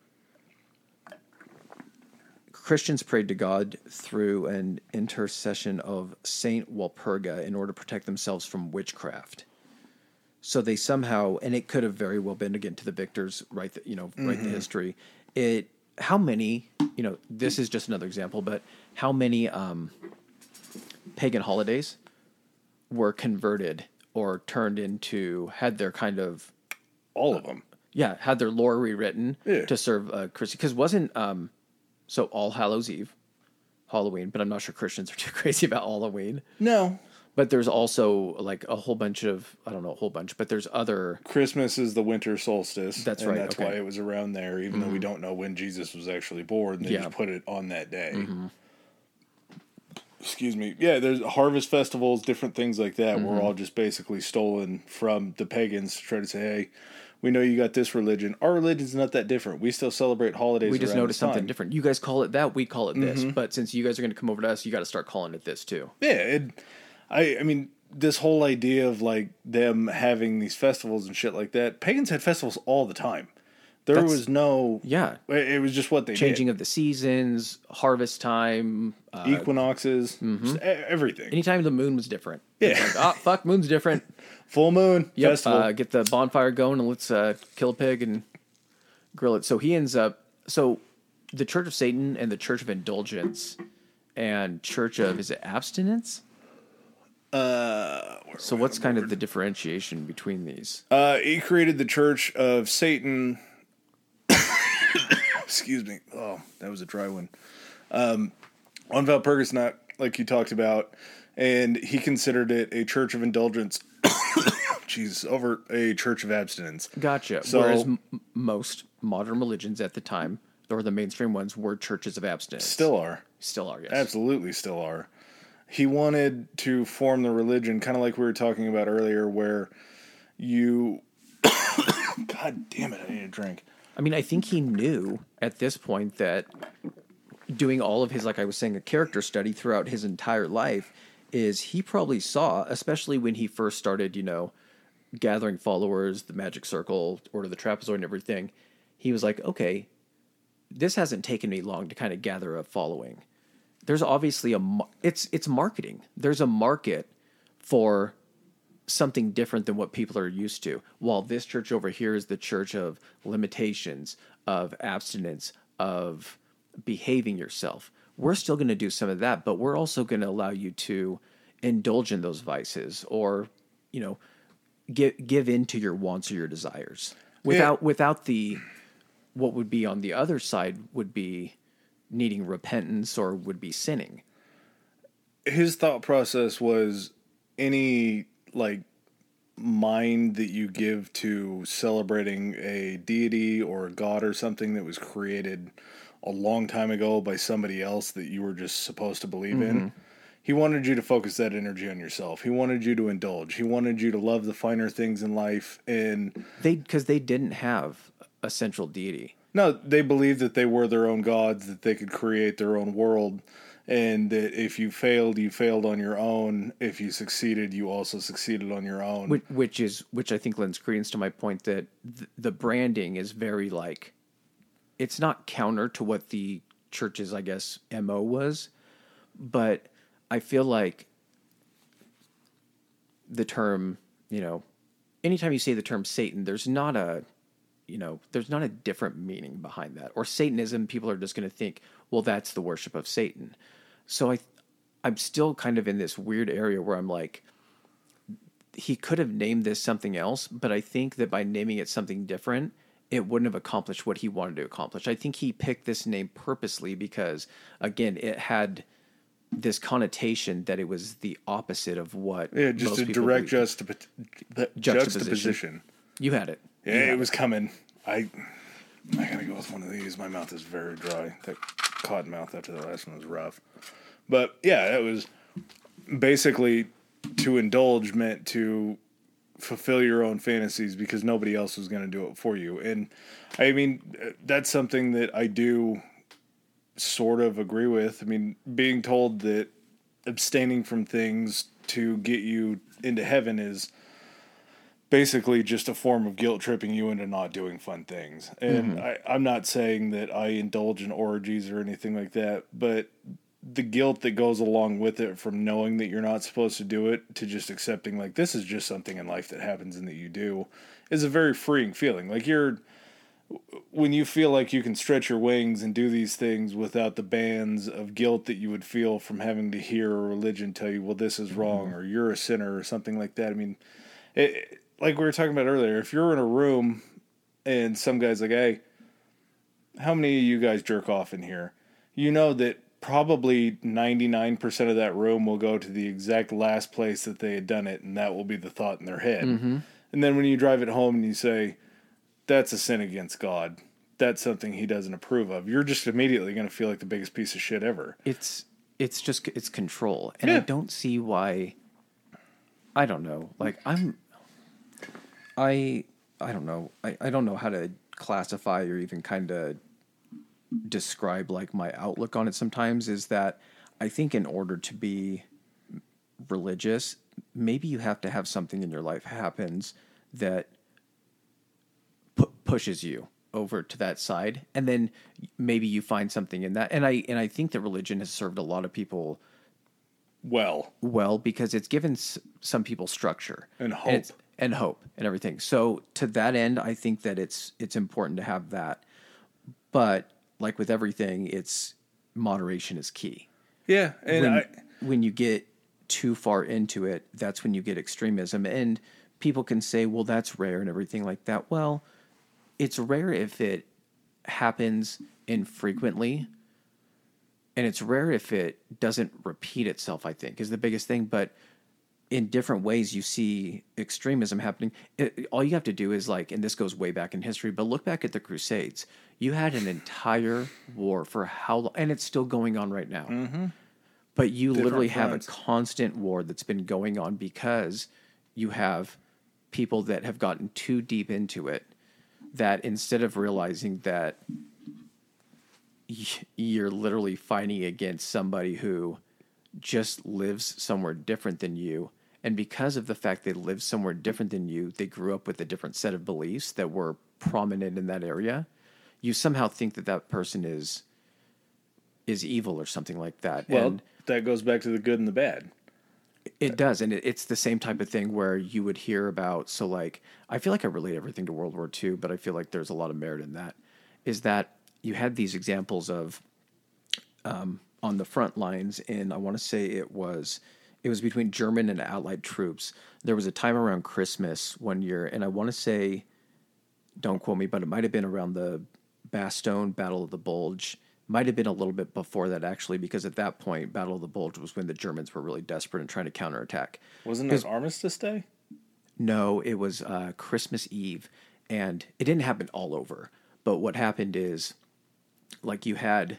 Christians prayed to God through an intercession of Saint Walpurga in order to protect themselves from witchcraft. So they somehow, and it could have very well been again to the victors, right? the, you know, write the history. It how many, you know, this is just another example, but how many um, pagan holidays were converted or turned into had their kind of all of them. yeah had their lore rewritten Yeah. to serve uh, Christian because wasn't um so All Hallows Eve, Halloween, but I'm not sure Christians are too crazy about Halloween. No, But there's also like a whole bunch of I don't know a whole bunch, but there's other Christmas is the winter solstice. That's right, That's okay. Mm-hmm. why it was around there, even though we don't know when Jesus was actually born. They Yeah. Mm-hmm. just put it on that day. Excuse me. Yeah, there's harvest festivals, different things like that, Mm-hmm. were all just basically stolen from the pagans to try to say, hey, we know you got this religion. Our religion's not that different. We still celebrate holidays. we just noticed something time." different. You guys call it that, we call it this. But since you guys are going to come over to us, you got to start calling it this too. Yeah, it, I I mean this whole idea of like them having these festivals and shit like that. Pagans had festivals all the time. There That's- was no Yeah, It was just what they changing of the seasons, harvest time, uh, equinoxes, e- everything. anytime the moon was different. Yeah. Like, oh fuck, moon's different. Full moon Yep. Uh, get the bonfire going and let's uh, kill a pig and grill it. So he ends up. So the Church of Satan and the Church of Indulgence and Church of is it abstinence? uh, So what's kind of the differentiation between these? uh, he created the Church of Satan. Excuse me. Oh, that was a dry one. Um, on Valpurgis, not like you talked about, and he considered it a church of indulgence. Jesus, over a church of abstinence. Gotcha. So- Whereas m- most modern religions at the time, or the mainstream ones, were churches of abstinence. Still are. still are. Yes. Absolutely still are. He wanted to form the religion, kind of like we were talking about earlier, where you. God damn it, I need a drink. I mean, I think he knew at this point that doing all of his, like I was saying, a character study throughout his entire life, is he probably saw, especially when he first started, you know, gathering followers, the Magic Circle, Order the Trapezoid, and everything. He was like, okay, this hasn't taken me long to kind of gather a following. There's obviously a it's it's marketing. There's a market for something different than what people are used to. While this church over here is the church of limitations, of abstinence, of behaving yourself. We're still going to do some of that, but we're also going to allow you to indulge in those vices or, you know, give give in to your wants or your desires without without the what would be on the other side would be needing repentance or would be sinning. His thought process was any like mind that you give to celebrating a deity or a god or something that was created a long time ago by somebody else that you were just supposed to believe mm-hmm. in. He wanted you to focus that energy on yourself. He wanted you to indulge. He wanted you to love the finer things in life and they cuz they didn't have a central deity. No, they believed that they were their own gods, that they could create their own world and that if you failed, you failed on your own. If you succeeded, you also succeeded on your own. Which, which is which I think lends credence to my point that th- the branding is very like, it's not counter to what the church's I guess mo was, but I feel like the term you know, anytime you say the term Satan, there's not a you know, there's not a different meaning behind that. Or Satanism, people are just going to think, well, that's the worship of Satan. So I, I'm still kind of in this weird area where I'm like, he could have named this something else, but I think that by naming it something different, it wouldn't have accomplished what he wanted to accomplish. I think he picked this name purposely because, again, it had this connotation that it was the opposite of what. Yeah, just a direct juxtap- juxtaposition. juxtaposition. You had it. Yeah, it was coming. I I gotta go with one of these. My mouth is very dry. That cotton mouth after the last one was rough. But yeah, it was basically to indulge meant to fulfill your own fantasies because nobody else was going to do it for you. And I mean, that's something that I do sort of agree with. I mean, being told that abstaining from things to get you into heaven is basically just a form of guilt tripping you into not doing fun things. And mm-hmm. I, I'm not saying that I indulge in orgies or anything like that, but the guilt that goes along with it from knowing that you're not supposed to do it to just accepting like this is just something in life that happens and that you do is a very freeing feeling. Like you're when you feel like you can stretch your wings and do these things without the bands of guilt that you would feel from having to hear a religion tell you, well, this is wrong mm-hmm. or you're a sinner or something like that. I mean, it, like we were talking about earlier, if you're in a room and some guy's like, "Hey, how many of you guys jerk off in here?" You know that probably 99% of that room will go to the exact last place that they had done it and that will be the thought in their head. Mm-hmm. And then when you drive it home and you say, "That's a sin against God." That's something he doesn't approve of. You're just immediately going to feel like the biggest piece of shit ever. It's it's just it's control. And yeah. I don't see why I don't know. Like I'm I I don't know. I, I don't know how to classify or even kind of describe like my outlook on it sometimes is that I think in order to be religious, maybe you have to have something in your life happens that pu- pushes you over to that side and then maybe you find something in that. And I and I think that religion has served a lot of people well. well because it's given s- some people structure. And hope. and and hope and everything. So to that end, I think that it's it's important to have that. But like with everything, it's moderation is key. Yeah, and when, I, when you get too far into it, that's when you get extremism. And people can say, "Well, that's rare" and everything like that. Well, it's rare if it happens infrequently, and it's rare if it doesn't repeat itself. I think is the biggest thing, but in different ways you see extremism happening. It, all you have to do is like, and this goes way back in history, but look back at the Crusades. You had an entire war for how long, and it's still going on right now. Mm-hmm. But you different literally have a constant war that's been going on because you have people that have gotten too deep into it that instead of realizing that you're literally fighting against somebody who just lives somewhere different than you. And because of the fact they live somewhere different than you, they grew up with a different set of beliefs that were prominent in that area. You somehow think that that person is is evil or something like that. Well, and that goes back to the good and the bad. it does, and it, it's the same type of thing where you would hear about. So, like, I feel like I relate everything to World War II, but I feel like there's a lot of merit in that. Is that you had these examples of um, on the front lines, and I want to say it was it was between German and Allied troops. There was a time around Christmas one year, and I want to say, don't quote me, but it might have been around the Bastogne Battle of the Bulge. Might have been a little bit before that actually, because at that point, Battle of the Bulge was when the Germans were really desperate and trying to counterattack. Wasn't it Armistice Day? No, it was uh, Christmas Eve, and it didn't happen all over. But what happened is, like you had,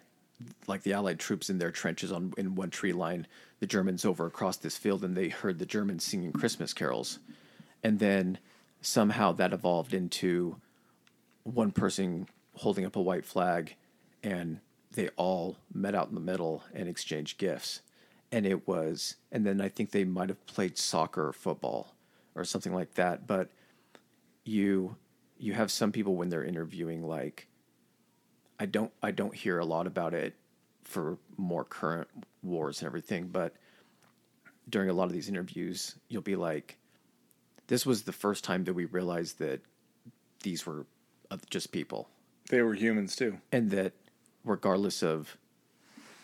like the Allied troops in their trenches on in one tree line, the Germans over across this field, and they heard the Germans singing Christmas carols, and then somehow that evolved into one person holding up a white flag, and they all met out in the middle and exchanged gifts, and it was, and then I think they might have played soccer or football or something like that, but you you have some people when they're interviewing like I don't I don't hear a lot about it for more current wars and everything, but during a lot of these interviews, you'll be like, "This was the first time that we realized that these were just people, They were humans too. and that regardless of,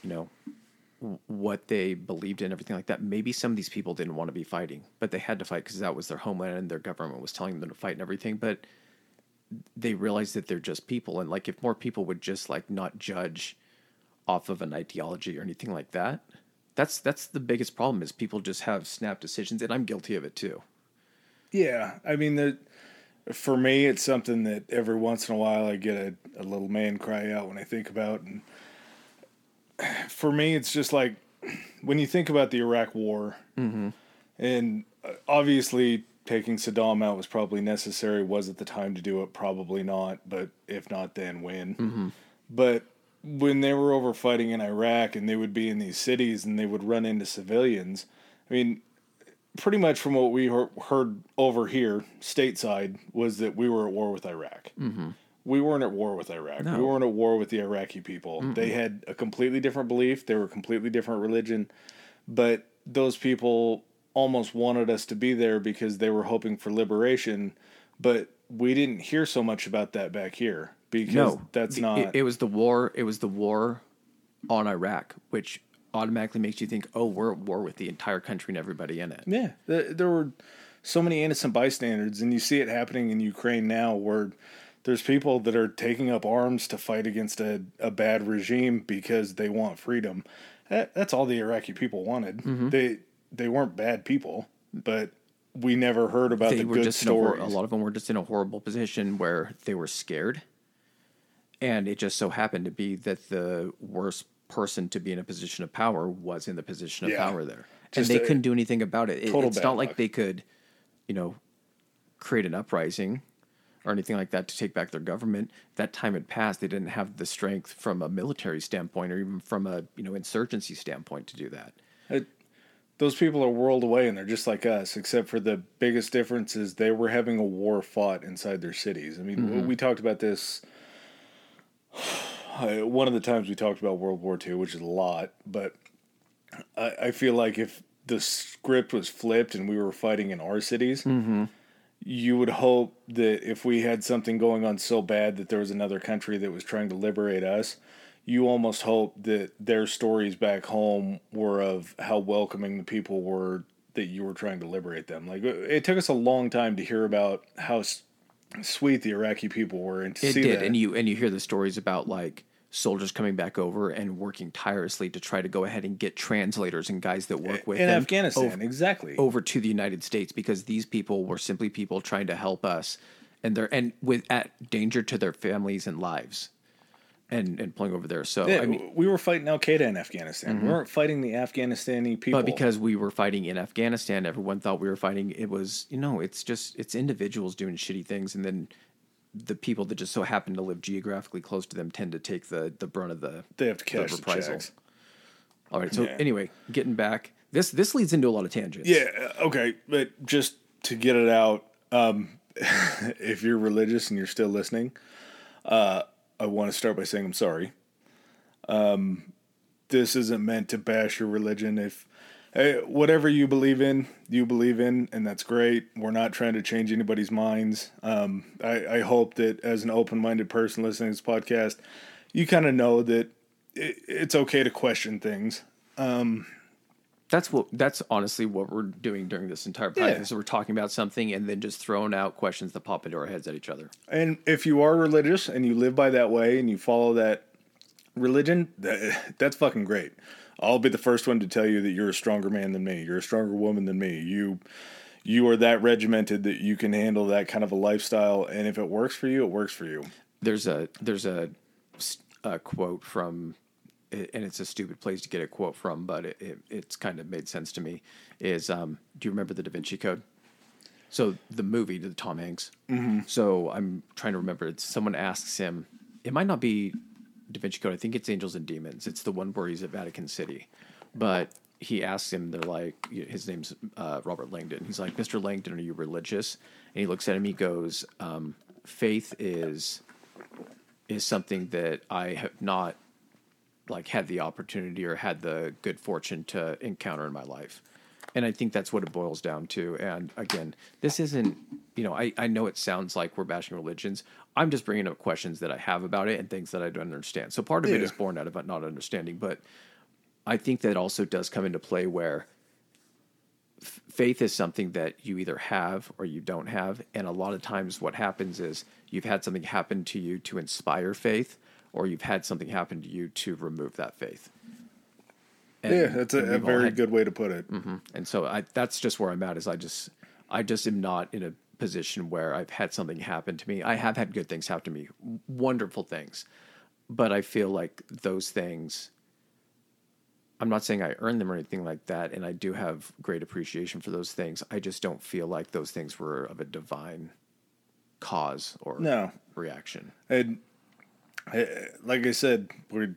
you know, what they believed in, everything like that, maybe some of these people didn't want to be fighting, but they had to fight because that was their homeland and their government was telling them to fight and everything. But they realized that they're just people, and like if more people would just like not judge off of an ideology or anything like that, that's that's the biggest problem is people just have snap decisions, and I'm guilty of it too. Yeah, I mean, the, for me, it's something that every once in a while I get a, a little man cry out when I think about. And for me, it's just like when you think about the Iraq War, and uh, obviously taking Saddam out was probably necessary. Was it the time to do it? Probably not. But if not, then when? But when they were over fighting in Iraq and they would be in these cities and they would run into civilians, I mean, pretty much from what we heard, over here, stateside, was that we were at war with Iraq. Mm-hmm. We weren't at war with Iraq. We weren't at war with the Iraqi people. They had a completely different belief. They were a completely different religion. But those people almost wanted us to be there because they were hoping for liberation. But we didn't hear so much about that back here because No, that's it- not. It, it was the war. It was the war on Iraq, which automatically makes you think, oh, we're at war with the entire country and everybody in it. Yeah, there were so many innocent bystanders, and you see it happening in Ukraine now, where there's people that are taking up arms to fight against a, a bad regime because they want freedom. That, that's all the Iraqi people wanted. Mm-hmm. They they weren't bad people, but we never heard about They the good in a, stories. a lot of them were just in a horrible position where they were scared, and it just so happened to be that the worst person to be in a position of power was in the position of Yeah. power there, and Just they couldn't do anything about it. It- it's not like luck. they could, you know, create an uprising or anything like that to take back their government. That time had passed. They didn't have the strength from a military standpoint or even from a you know insurgency standpoint to do that. It- those people are world away and they're just like us, except for the biggest difference is they were having a war fought inside their cities. I mean, mm-hmm. we talked about this one of the times we talked about World War II, which is a lot, but I, I feel like if the script was flipped and we were fighting in our cities, mm-hmm. you would hope that if we had something going on so bad that there was another country that was trying to liberate us, you almost hope that their stories back home were of how welcoming the people were that you were trying to liberate them. Like it took us a long time to hear about how sweet the Iraqi people were, and to It see did, that. and you and you hear the stories about like soldiers coming back over and working tirelessly to try to go ahead and get translators and guys that work with in Afghanistan, over, exactly. over to the United States because these people were simply people trying to help us, and they're and with at danger to their families and lives, and and pulling over there. So Yeah, I mean, Mm-hmm. we were fighting Al Qaeda in Afghanistan. We weren't fighting the Afghanistani people. but because we were fighting in Afghanistan, everyone thought we were fighting. It was you know, it's just it's individuals doing shitty things, and then the people that just so happen to live geographically close to them tend to take the the brunt of the they have to cash the reprisal. All right. So Yeah. anyway, getting back, this this leads into a lot of tangents. Yeah, uh, okay, but just to get it out, um, if you're religious and you're still listening, uh, I want to start by saying I'm sorry. Um, this isn't meant to bash your religion. If eh, whatever you believe in, you believe in, and that's great. We're not trying to change anybody's minds. Um, I, I hope that as an open-minded person listening to this podcast, you kind of know that it, it's okay to question things. That's what that's honestly what we're doing during this entire podcast. Yeah. So we're talking about something and then just throwing out questions that pop into our heads at each other. And if you are religious and you live by that way and you follow that religion, that, that's fucking great. I'll be the first one to tell you that you're a stronger man than me. You're a stronger woman than me. You you are that regimented that you can handle that kind of a lifestyle and if it works for you, it works for you. There's a there's a, a quote from and it's a stupid place to get a quote from, but it, it it's kind of made sense to me. Is um, do you remember the Da Vinci Code? So the movie, the Tom Hanks. Mm-hmm. So I'm trying to remember. It's someone asks him. It might not be Da Vinci Code. I think it's Angels and Demons. It's the one where he's at Vatican City, but he asks him. They're like, his name's uh, Robert Langdon. He's like, Mr. Langdon, are you religious? And he looks at him. He goes, um, Faith is is something that I have not like had the opportunity or had the good fortune to encounter in my life. And I think that's what it boils down to. And again, this isn't, you know, I, I know it sounds like we're bashing religions. I'm just bringing up questions that I have about it and things that I don't understand. So part of it Yeah. is born out of not understanding, but I think that also does come into play where f- faith is something that you either have or you don't have. And a lot of times what happens is you've had something happen to you to inspire faith, or you've had something happen to you to remove that faith. And- yeah, that's a, a very had- good way to put it. Mm-hmm. And so I, that's just where I'm at. Is I just, I just am not in a position where I've had something happen to me. I have had good things happen to me, wonderful things, but I feel like those things. I'm not saying I earned them or anything like that, and I do have great appreciation for those things. I just don't feel like those things were of a divine cause or No. reaction. And like I said, we're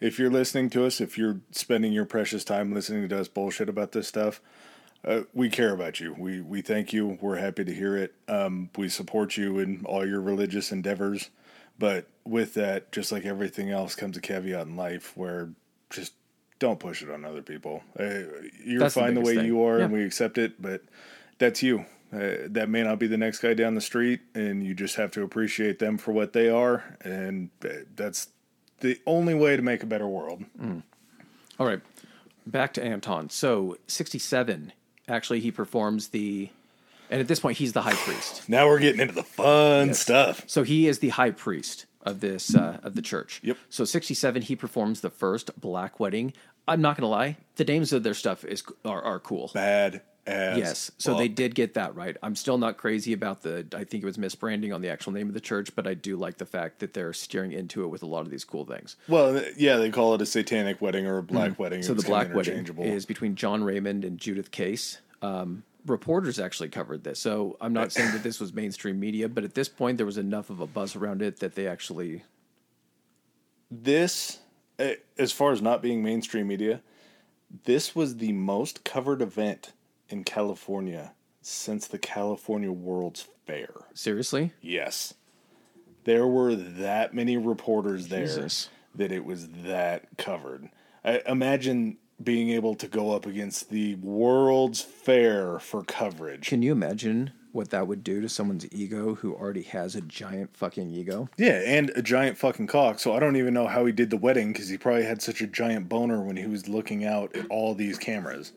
if you're listening to us, if you're spending your precious time listening to us bullshit about this stuff, uh, we care about you. We we thank you. We're happy to hear it. Um, we support you in all your religious endeavors. But with that, just like everything else, comes a caveat in life where just don't push it on other people. Uh, you're That's fine the, biggest way thing. you are, and we accept it. But that's you. Uh, that may not be the next guy down the street, and you just have to appreciate them for what they are, and uh, that's the only way to make a better world. All right, back to Anton. So 67, actually, he performs the, and at this point, he's the high priest. Now we're getting into the fun stuff. So he is the high priest of this uh, of the church. Yep. So 67, he performs the first black wedding. I'm not gonna lie, the names of their stuff is are, are cool. Bad Yes, so they did get that right. I'm still not crazy about the. I think it was misbranding on the actual name of the church, but I do like the fact that they're steering into it with a lot of these cool things. Well, yeah, they call it a satanic wedding or a black wedding. Mm. So the Black Wedding is between John Raymond and Judith Case. Um, reporters actually covered this, so I'm not saying that this was mainstream media, but at this point there was enough of a buzz around it that they actually. this, eh, as far as not being mainstream media, this was the most covered event in California since the California World's Fair. Seriously, Yes. There were that many reporters there that it was that covered. I, imagine being able to go up against the World's Fair for coverage. can you imagine what that would do to someone's ego who already has a giant fucking ego? Yeah, and a giant fucking cock. So I don't even know how he did the wedding because he probably had such a giant boner when he was looking out at all these cameras.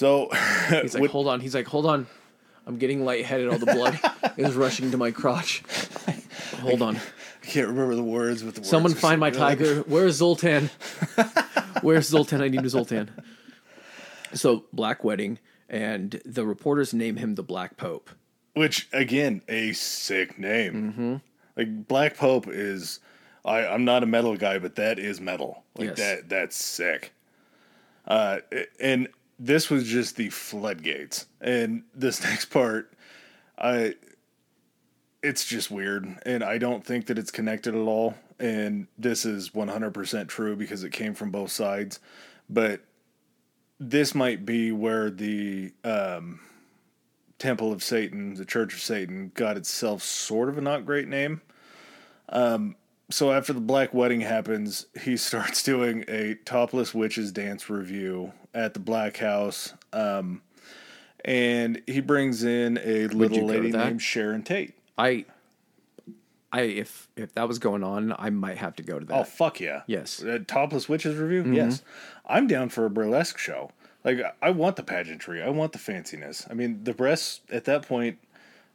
So He's like, with- hold on. He's like, hold on. I'm getting lightheaded. All the blood is rushing to my crotch. Hold on. I can't remember the words, but the words Someone find my tiger. Where's Zoltan? Where's Zoltan? I need a Zoltan. So, Black Wedding, and the reporters name him the Black Pope. Which again, a sick name. Mm-hmm. Like Black Pope is. I, I'm not a metal guy, but that is metal. Like Yes. that. That's sick. Uh, and this was just the floodgates. And this next part, I. It's just weird, and I don't think that it's connected at all. and this is 100% true because it came from both sides, but this might be where the um, Temple of Satan, the Church of Satan, got itself sort of a not great name. Um, so after the Black Wedding happens, he starts doing a topless witches dance revue at the Black House. Um, and he brings in a little lady named Sharon Tate. I, I if if that was going on, I might have to go to that. Oh fuck yeah! Yes. Uh, topless witches revue. Yes, I'm down for a burlesque show. Like I want the pageantry. I want the fanciness. I mean, the breasts at that point,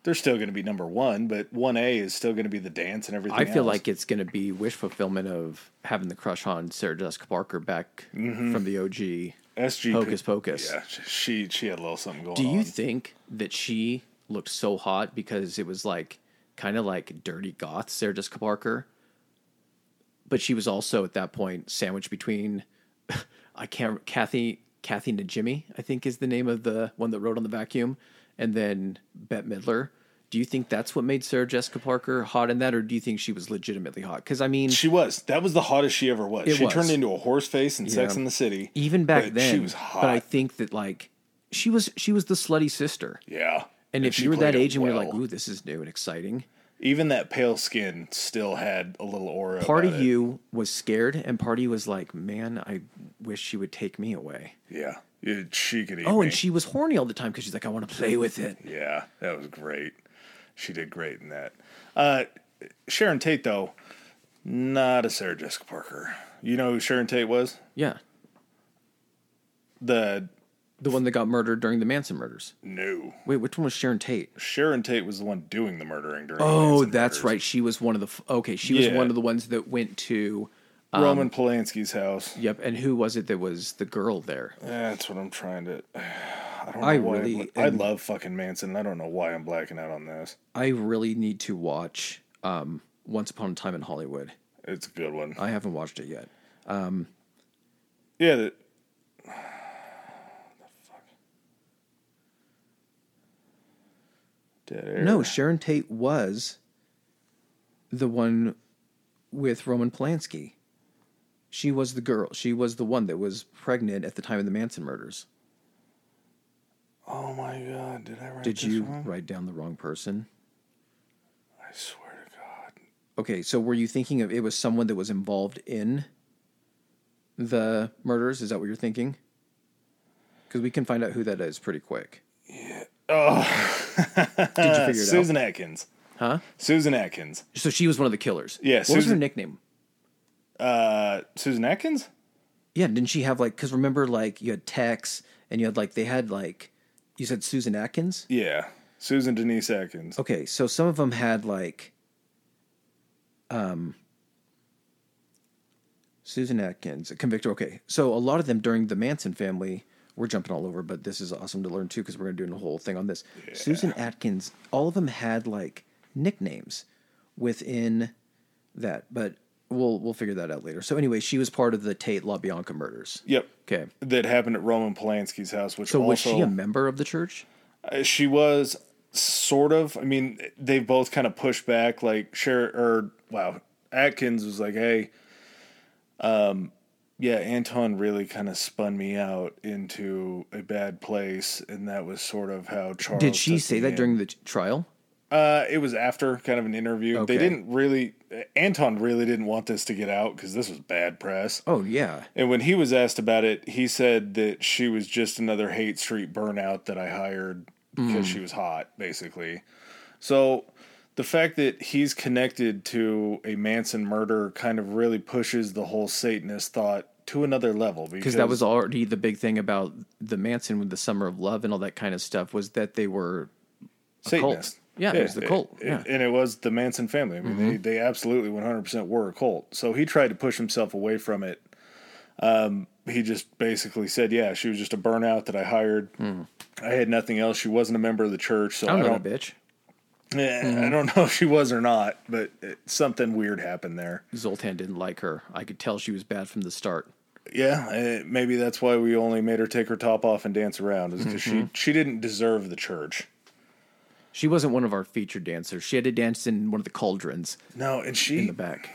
they're still going to be number one, but one A is still going to be the dance and everything. I feel else. like it's going to be wish fulfillment of having the crush on Sarah Jessica Parker back from the OG. SG Hocus Pocus. Yeah, she she had a little something going on. Do on. you think that she looked so hot because it was like kind of like dirty goth Sarah Jessica Parker? But she was also at that point sandwiched between I can't Kathy Kathy Najimy, I think is the name of the one that wrote on the vacuum, and then Bette Midler. Do you think that's what made Sarah Jessica Parker hot in that, or do you think she was legitimately hot? Because I mean, She was. That was the hottest she ever was. She was. turned into a horse face in Sex Yeah. in the City. even back but then, she was hot. but I think that like she was she was the slutty sister. yeah. And if you were that age and we were like, "Ooh, this is new and exciting," even that pale skin still had a little aura. part of it. you was scared, and part of you was like, "Man, I wish she would take me away." Yeah. It- she could Oh, me. and she was horny all the time because she's like, "I want to play with it." Yeah, that was great. She did great in that. Uh, Sharon Tate, though, not a Sarah Jessica Parker. You know who Sharon Tate was? Yeah, The the one that got murdered during the Manson murders. no. Wait, which one was Sharon Tate? Sharon Tate was the one doing the murdering during. the Oh, that's murders. right. She was one of the. f- Okay, she was one of the ones that went to. Roman Polanski's house. Yep, and who was it that was the girl there? That's what I'm trying to. I don't know I why. really I am- love fucking Manson. I don't know why I'm blacking out on this. I really need to watch um, Once Upon a Time in Hollywood. It's a good one. I haven't watched it yet. Yeah. The, Dead air. No, Sharon Tate was the one with Roman Polanski. She was the girl. She was the one that was pregnant at the time of the Manson murders. Oh my god! Did I write Did you wrong? write down the wrong person? I swear to God. Okay, so were you thinking of it was someone that was involved in the murders? Is that what you're thinking? Because we can find out who that is pretty quick. Yeah. Oh, Did you figure it out? Susan Atkins. Huh? Susan Atkins. So she was one of the killers. Yeah, What was her nickname? Uh, Susan Atkins. Yeah, didn't she have like? Because remember, like you had Tex, and you had like they had like you said Susan Atkins. Yeah, Susan Denise Atkins. Okay, so some of them had like, um, Susan Atkins, a convicted. Okay, so a lot of them during the Manson family, we're jumping all over, but this is awesome to learn too because we're gonna do a whole thing on this. Susan Atkins, all of them had like nicknames within that, but we'll we'll figure that out later. So anyway, she was part of the Tate LaBianca murders. Yep. Okay, That happened at Roman Polanski's house, which so also was she a member of the church? Uh, she was sort of. I mean, they both kind of pushed back. Like Cher or wow, Atkins was like, "Hey, um, yeah, Anton really kind of spun me out into a bad place," and that was sort of how Charles. Did she say that in. during the trial? Uh, it was after kind of an interview. Okay. They didn't really. Anton really didn't want this to get out because this was bad press. Oh yeah. And when he was asked about it, he said that she was just another Haight Street burnout that I hired because she was hot, basically. So the fact that he's connected to a Manson murder kind of really pushes the whole Satanist thought to another level because that was already the big thing about the Manson with the Summer of Love and all that kind of stuff was that they were a Satanist. cult. Yeah, it was the cult. it- yeah. Mm-hmm. and it was the Manson family. I mean, they, they absolutely 100% were a cult. So he tried to push himself away from it. Um, he just basically said, yeah, she was just a burnout that I hired. I had nothing else. She wasn't a member of the church. So Hmm. I don't know don't, that bitch. eh, Mm-hmm. I don't know if she was or not, but it, something weird happened there. Zoltan didn't like her. I could tell she was bad from the start. Yeah, eh, maybe that's why we only made her take her top off and dance around, is because Mm-hmm. she, she didn't deserve the church. She wasn't one of our featured dancers. She had to dance in one of the cauldrons No, and she in the back.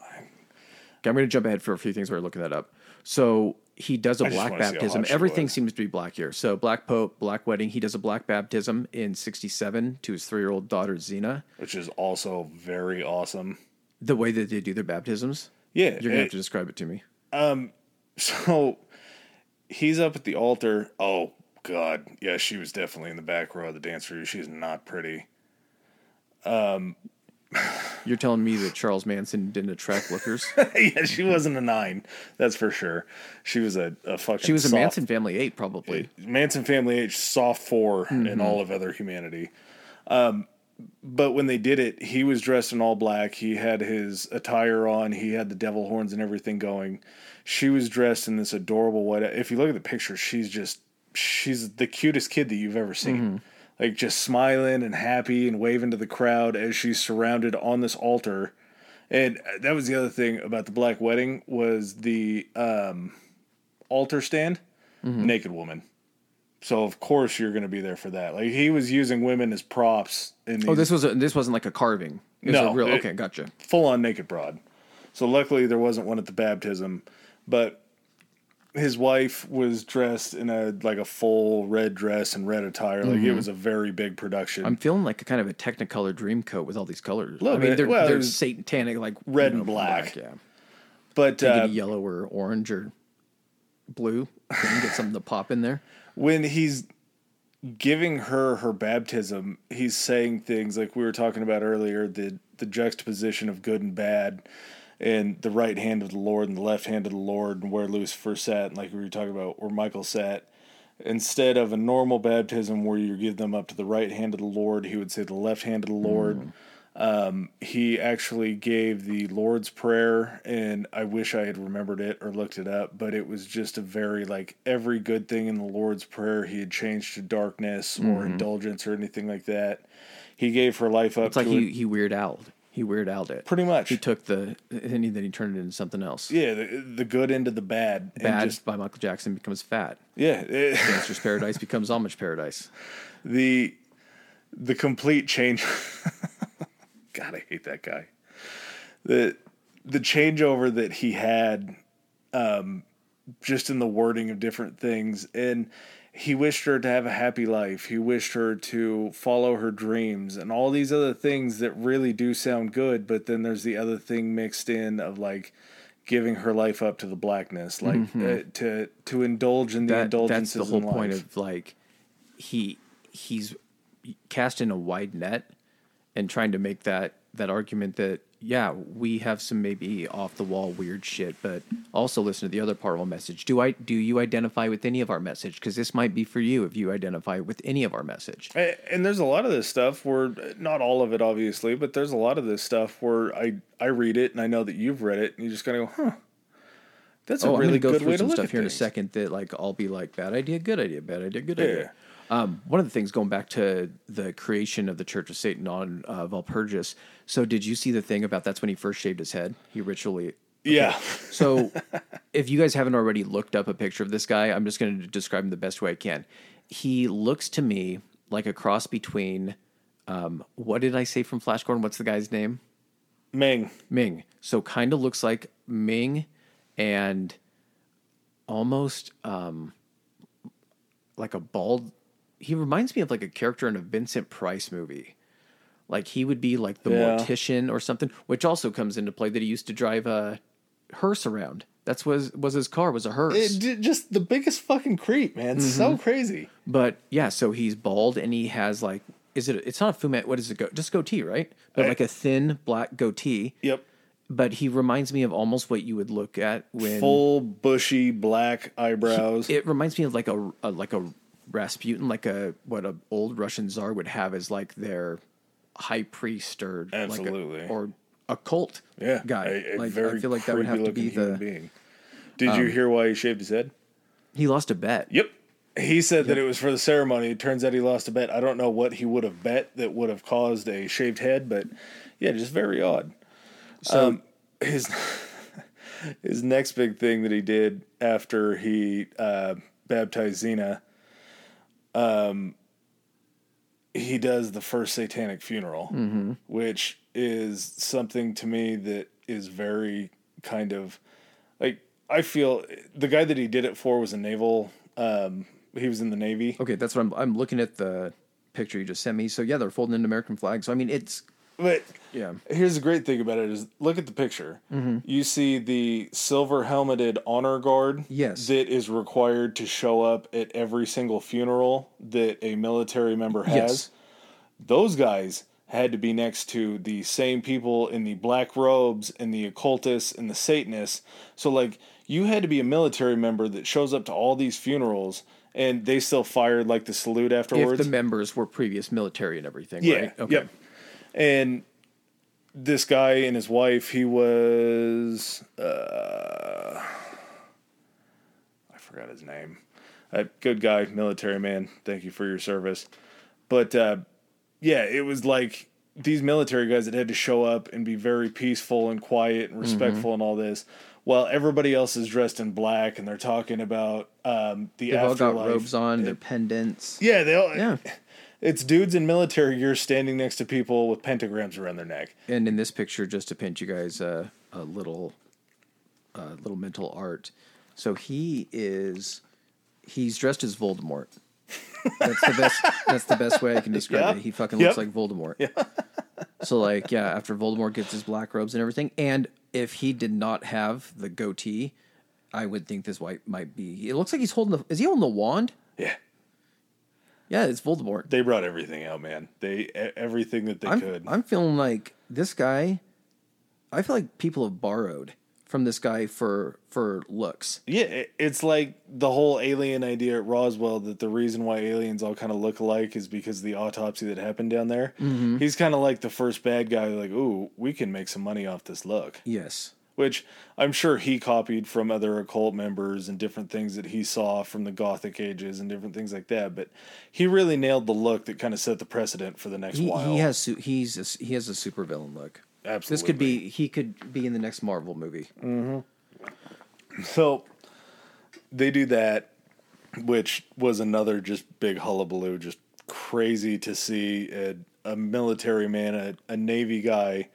Okay, I'm going to jump ahead for a few things while you're looking that up. So he does a black see how baptism. Everything was. seems to be black here. So black pope, black wedding. He does a black baptism in '67 to his three-year-old daughter Zeena. which is also very awesome. The way that they do their baptisms, Yeah, you're gonna it- have to describe it to me. Um, so he's up at the altar. Oh God, yeah, she was definitely in the back row of the dance room. She's not pretty. You're telling me that Charles Manson didn't attract lookers? yeah, she wasn't a nine, that's for sure. She was a, a fucking. She was a Manson family eight, probably. Manson family eight, soft 4 in all of other humanity. Um, but when they did it, he was dressed in all black. He had his attire on. He had the devil horns and everything going. She was dressed in this adorable white. If you look at the picture, she's just she's the cutest kid that you've ever seen. Mm-hmm. Like just smiling and happy and waving to the crowd as she's surrounded on this altar. And uh, that was the other thing about the black wedding was the um, altar stand, mm-hmm. naked woman. So of course you're going to be there for that. Like he was using women as props in oh, these Oh, this was a, this wasn't like a carving. It was No, a real, it- okay, gotcha. full on naked broad. So luckily there wasn't one at the baptism, but his wife was dressed in a like a full red dress and red attire. Like it was a very big production. I'm feeling like a kind of a Technicolor dream coat with all these colors. I mean, they're, Well, they're satanic, like red you and black. Yeah, but uh, yellow or orange or blue. get something to pop in there. when he's giving her her baptism, he's saying things like we were talking about earlier the the juxtaposition of good and bad, and the right hand of the Lord and the left hand of the Lord, and where Lucifer sat, and like we were talking about where Michael sat. Instead of a normal baptism where you give them up to the right hand of the Lord, he would say the left hand of the Lord. Um, he actually gave the Lord's Prayer, and I wish I had remembered it or looked it up, but it was just a very like every good thing in the Lord's Prayer he had changed to darkness or indulgence or anything like that. He gave her life up It's like to he he weird owled. He weird out it. Pretty much. He took the and he- then he turned it into something else. yeah, the, the good into the bad. and Bad just- by Michael Jackson becomes fat. yeah. it- Gangster's Paradise becomes Amish Paradise. the the complete change god i hate that guy the the changeover that he had um just in the wording of different things and he wished her to have a happy life. He wished her to follow her dreams and all these other things that really do sound good but then there's the other thing mixed in of like giving her life up to the blackness like uh, to to indulge in the That, indulgences that's the whole in point of like he he's cast in a wide net and trying to make that that argument that yeah we have some maybe off the wall weird shit but also listen to the other part of our message do i do you identify with any of our message because this might be for you if you identify with any of our message A- And there's a lot of this stuff where not all of it obviously, but there's a lot of this stuff where I I read it and I know that you've read it and you just gotta go, huh. That's a oh i'm really gonna go good through way to some stuff here in a second that like i'll be like bad idea good idea bad idea good Yeah. idea um, one of the things going back to the creation of the Church of Satan on uh, Walpurgis. So, did you see the thing about that's when he first shaved his head? He ritually Yeah. So, if you guys haven't already looked up a picture of this guy, I'm just going to describe him the best way I can. He looks to me like a cross between, um, what did I say from Flash Gordon? What's the guy's name? Ming. Ming. So, kind of looks like Ming and almost um, like a bald. He reminds me of like a character in a Vincent Price movie. Like he would be like the Yeah. mortician or something, which also comes into play that he used to drive a hearse around. That's was was his car was a hearse. It, just the biggest fucking creep, man. So Mm-hmm. crazy. But yeah, so he's bald and he has like is it it's not a fumet what is it go just goatee, right? But Right. like a thin black goatee. Yep. But he reminds me of almost what you would look at when Full bushy black eyebrows. it reminds me of like a, a like a Rasputin, like a what a old Russian czar would have as like their high priest or Absolutely. like a, or a cult yeah. guy. A, a like very I feel like that would have to be the Um, being. Did you hear why he shaved his head? he lost a bet. Yep. He said that it was for the ceremony. It turns out he lost a bet. I don't know what he would have bet that would have caused a shaved head, but yeah, just very odd. So Um, his his next big thing that he did after he uh, baptized Zeena, um, he does the first satanic funeral, which is something to me that is very kind of like I feel the guy that he did it for was a naval. Um, he was in the Navy. Okay, that's what I'm. I'm looking at the picture you just sent me. So yeah, they're folding an American flag. So I mean, it's But yeah. here's the great thing about it is look at the picture. Mm-hmm. You see the silver helmeted honor guard. Yes. That is required to show up at every single funeral that a military member has. Yes. Those guys had to be next to the same people in the black robes and the occultists and the Satanists. So like you had to be a military member that shows up to all these funerals and they still fired like the salute If afterwards. the members were previous military and everything, Yeah. right? Okay. Yep. And this guy and his wife, he was uh I forgot his name. A good guy, military man. Thank you for your service. But uh yeah, it was like these military guys that had to show up and be very peaceful and quiet and respectful and all this, while everybody else is dressed in black and they're talking about um, the They've all got robes on, their pendants. Yeah, they all. Yeah. It's dudes in military gear standing next to people with pentagrams around their neck. And in this picture, just to paint you guys uh, a little, uh, little mental art. So he is, he's dressed as Voldemort. That's the best. that's the best way I can describe Yep. it. He fucking Yep. looks like Voldemort. Yeah. so like, yeah, after Voldemort gets his black robes and everything, and if he did not have the goatee, I would think this white might be. It looks like he's holding the. Is he holding the wand? Yeah, Yeah, it's Voldemort. they brought everything out, man. They everything that they I'm, could. I'm feeling like this guy. I feel like people have borrowed from this guy for for looks. yeah, it's like the whole alien idea at Roswell that the reason why aliens all kind of look alike is because of the autopsy that happened down there. Mm-hmm. He's kind of like the first bad guy. Like, ooh, we can make some money off this look. Yes. Which I'm sure he copied from other occult members and different things that he saw from the Gothic ages and different things like that. But he really nailed the look that kind of set the precedent for the next He, while. he has su- he's a, he has a super villain look. absolutely. This could be he could be in the next Marvel movie. Mm-hmm. so. They do that, which was another just big hullabaloo, just crazy to see a, a military man, a, a Navy guy.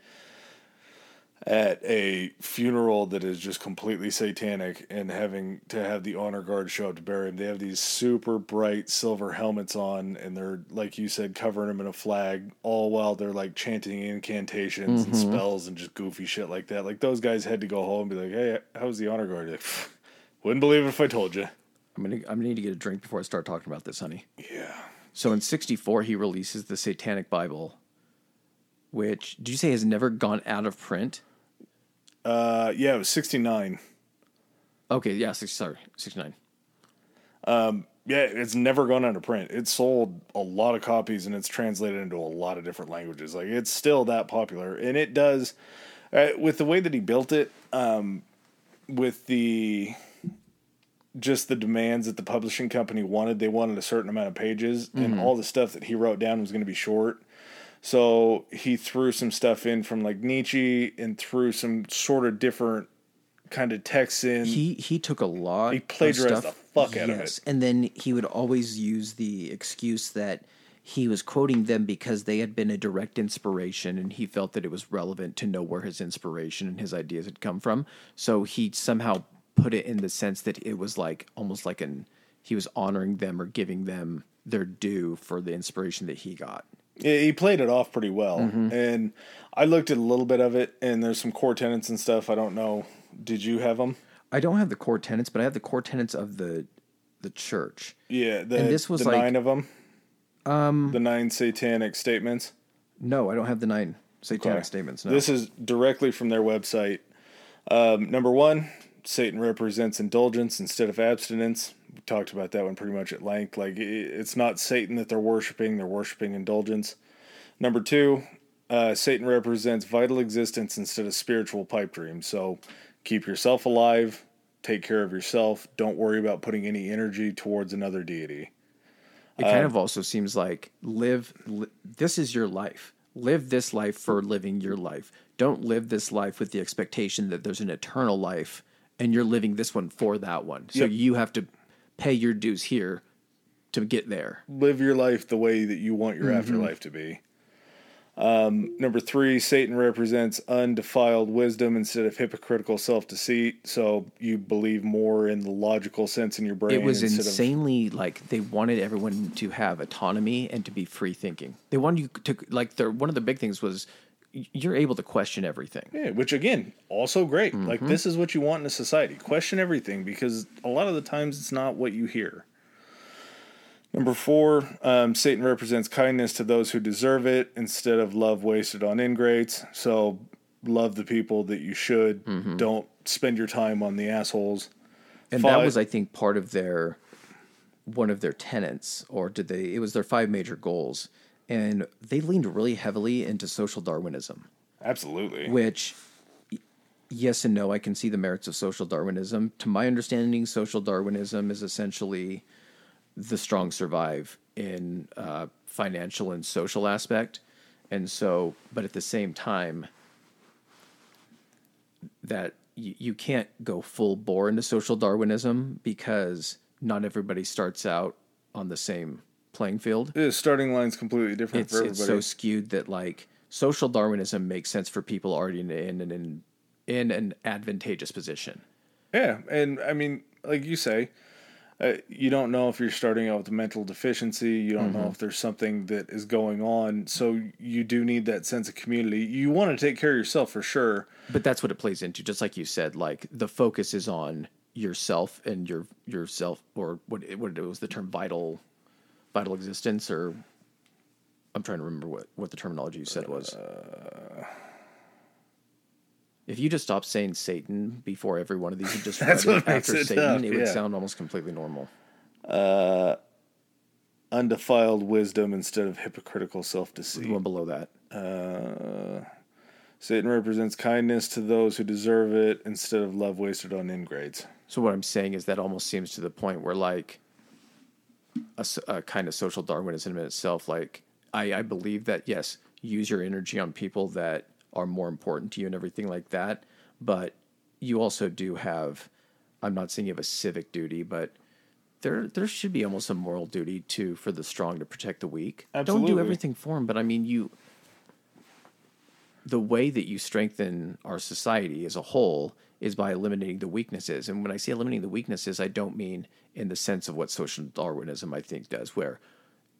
At a funeral that is just completely satanic and having to have the honor guard show up to bury him. They have these super bright silver helmets on and they're, like you said, covering him in a flag, all while they're like chanting incantations and mm-hmm. spells and just goofy shit like that. Like those guys had to go home and be like, hey, how's the honor guard? You're like, wouldn't believe it if I told you. I'm gonna I'm gonna need to get a drink before I start talking about this, honey. Yeah. So in '64, he releases the Satanic Bible, which did you say has never gone out of print? Uh, yeah, it was 69. Okay, yeah, six, sorry, '69. Um, Yeah, it's never gone out of print. It sold a lot of copies and it's translated into a lot of different languages. Like it's still that popular, and it does uh, with the way that he built it. Um, with the just the demands that the publishing company wanted, they wanted a certain amount of pages, and all the stuff that he wrote down was going to be short. So he threw some stuff in from like Nietzsche and threw some sort of different kind of texts in. He he took a lot. He of plagiarized stuff. the fuck out of it. and then he would always use the excuse that he was quoting them because they had been a direct inspiration, and he felt that it was relevant to know where his inspiration and his ideas had come from. So he somehow put it in the sense that it was like almost like an he was honoring them or giving them their due for the inspiration that he got. Yeah, he played it off pretty well. Mm-hmm. And I looked at a little bit of it, and there's some core tenants and stuff. I don't know. Did you have them? I don't have the core tenants, but I have the core tenants of the the church. Yeah, the, And this was the like- nine of them. Um, the nine satanic statements. No, I don't have the nine satanic Okay. statements. No. This is directly from their website. Um, number one, Satan represents indulgence instead of abstinence. We talked about that one pretty much at length. Like it's not Satan that they're worshiping; they're worshiping indulgence. Number two, uh, Satan represents vital existence instead of spiritual pipe dreams. So keep yourself alive, take care of yourself. Don't worry about putting any energy towards another deity. It kind of also seems like live, li- this is your life. Live this life for living your life. Don't live this life with the expectation that there's an eternal life and you're living this one for that one. So Yep. you have to pay your dues here to get there. live your life the way that you want your afterlife to be. Um, number three, Satan represents undefiled wisdom instead of hypocritical self deceit. So you believe more in the logical sense in your brain. It was instead of- insanely like they wanted everyone to have autonomy and to be free thinking. They wanted you to like. Their one of the big things was you're able to question everything. Yeah, which again, also great. Like Mm-hmm. this is what you want in a society. Question everything because a lot of the times it's not what you hear. Number four, um, Satan represents kindness to those who deserve it instead of love wasted on ingrates. So love the people that you should. Mm-hmm. Don't spend your time on the assholes. and that was i think part of their one of their tenets or did they it was their five major goals and they leaned really heavily into social darwinism. Absolutely. which yes and no i can see the merits of social darwinism. To my understanding social darwinism is essentially the strong survive in uh, financial and social aspect. And so but at the same time that you, you can't go full bore into social darwinism because not everybody starts out on the same playing field the starting line's completely different it's for it's so skewed that like social Darwinism makes sense for people already in in in, in, in an advantageous position. Yeah, and I mean, like you say, uh, you don't know if you're starting out with a mental deficiency. You don't Mm-hmm. know if there's something that is going on. So you do need that sense of community. You want to take care of yourself for sure. But that's what it plays into. Just like you said, like the focus is on yourself and your yourself, or what what it was the term vital, vital existence, or I'm trying to remember what what the terminology you said was. Uh. if you just stopped saying Satan before every one of these, and just That's what after it Satan, tough, it would yeah. sound almost completely normal. Uh, undefiled wisdom instead of hypocritical self deceit. One below that. Uh, Satan represents kindness to those who deserve it instead of love wasted on ingrates. So what I'm saying is that almost seems to the point where like a, a kind of social Darwinism in itself, like I, I believe that yes, use your energy on people that are more important to you and everything like that. But you also do have, I'm not saying you have a civic duty, but there there should be almost a moral duty to for the strong to protect the weak. Don't do everything for them, but I mean you. The way that you strengthen our society as a whole is by eliminating the weaknesses. And when I say eliminating the weaknesses, I don't mean in the sense of what social Darwinism I think does, where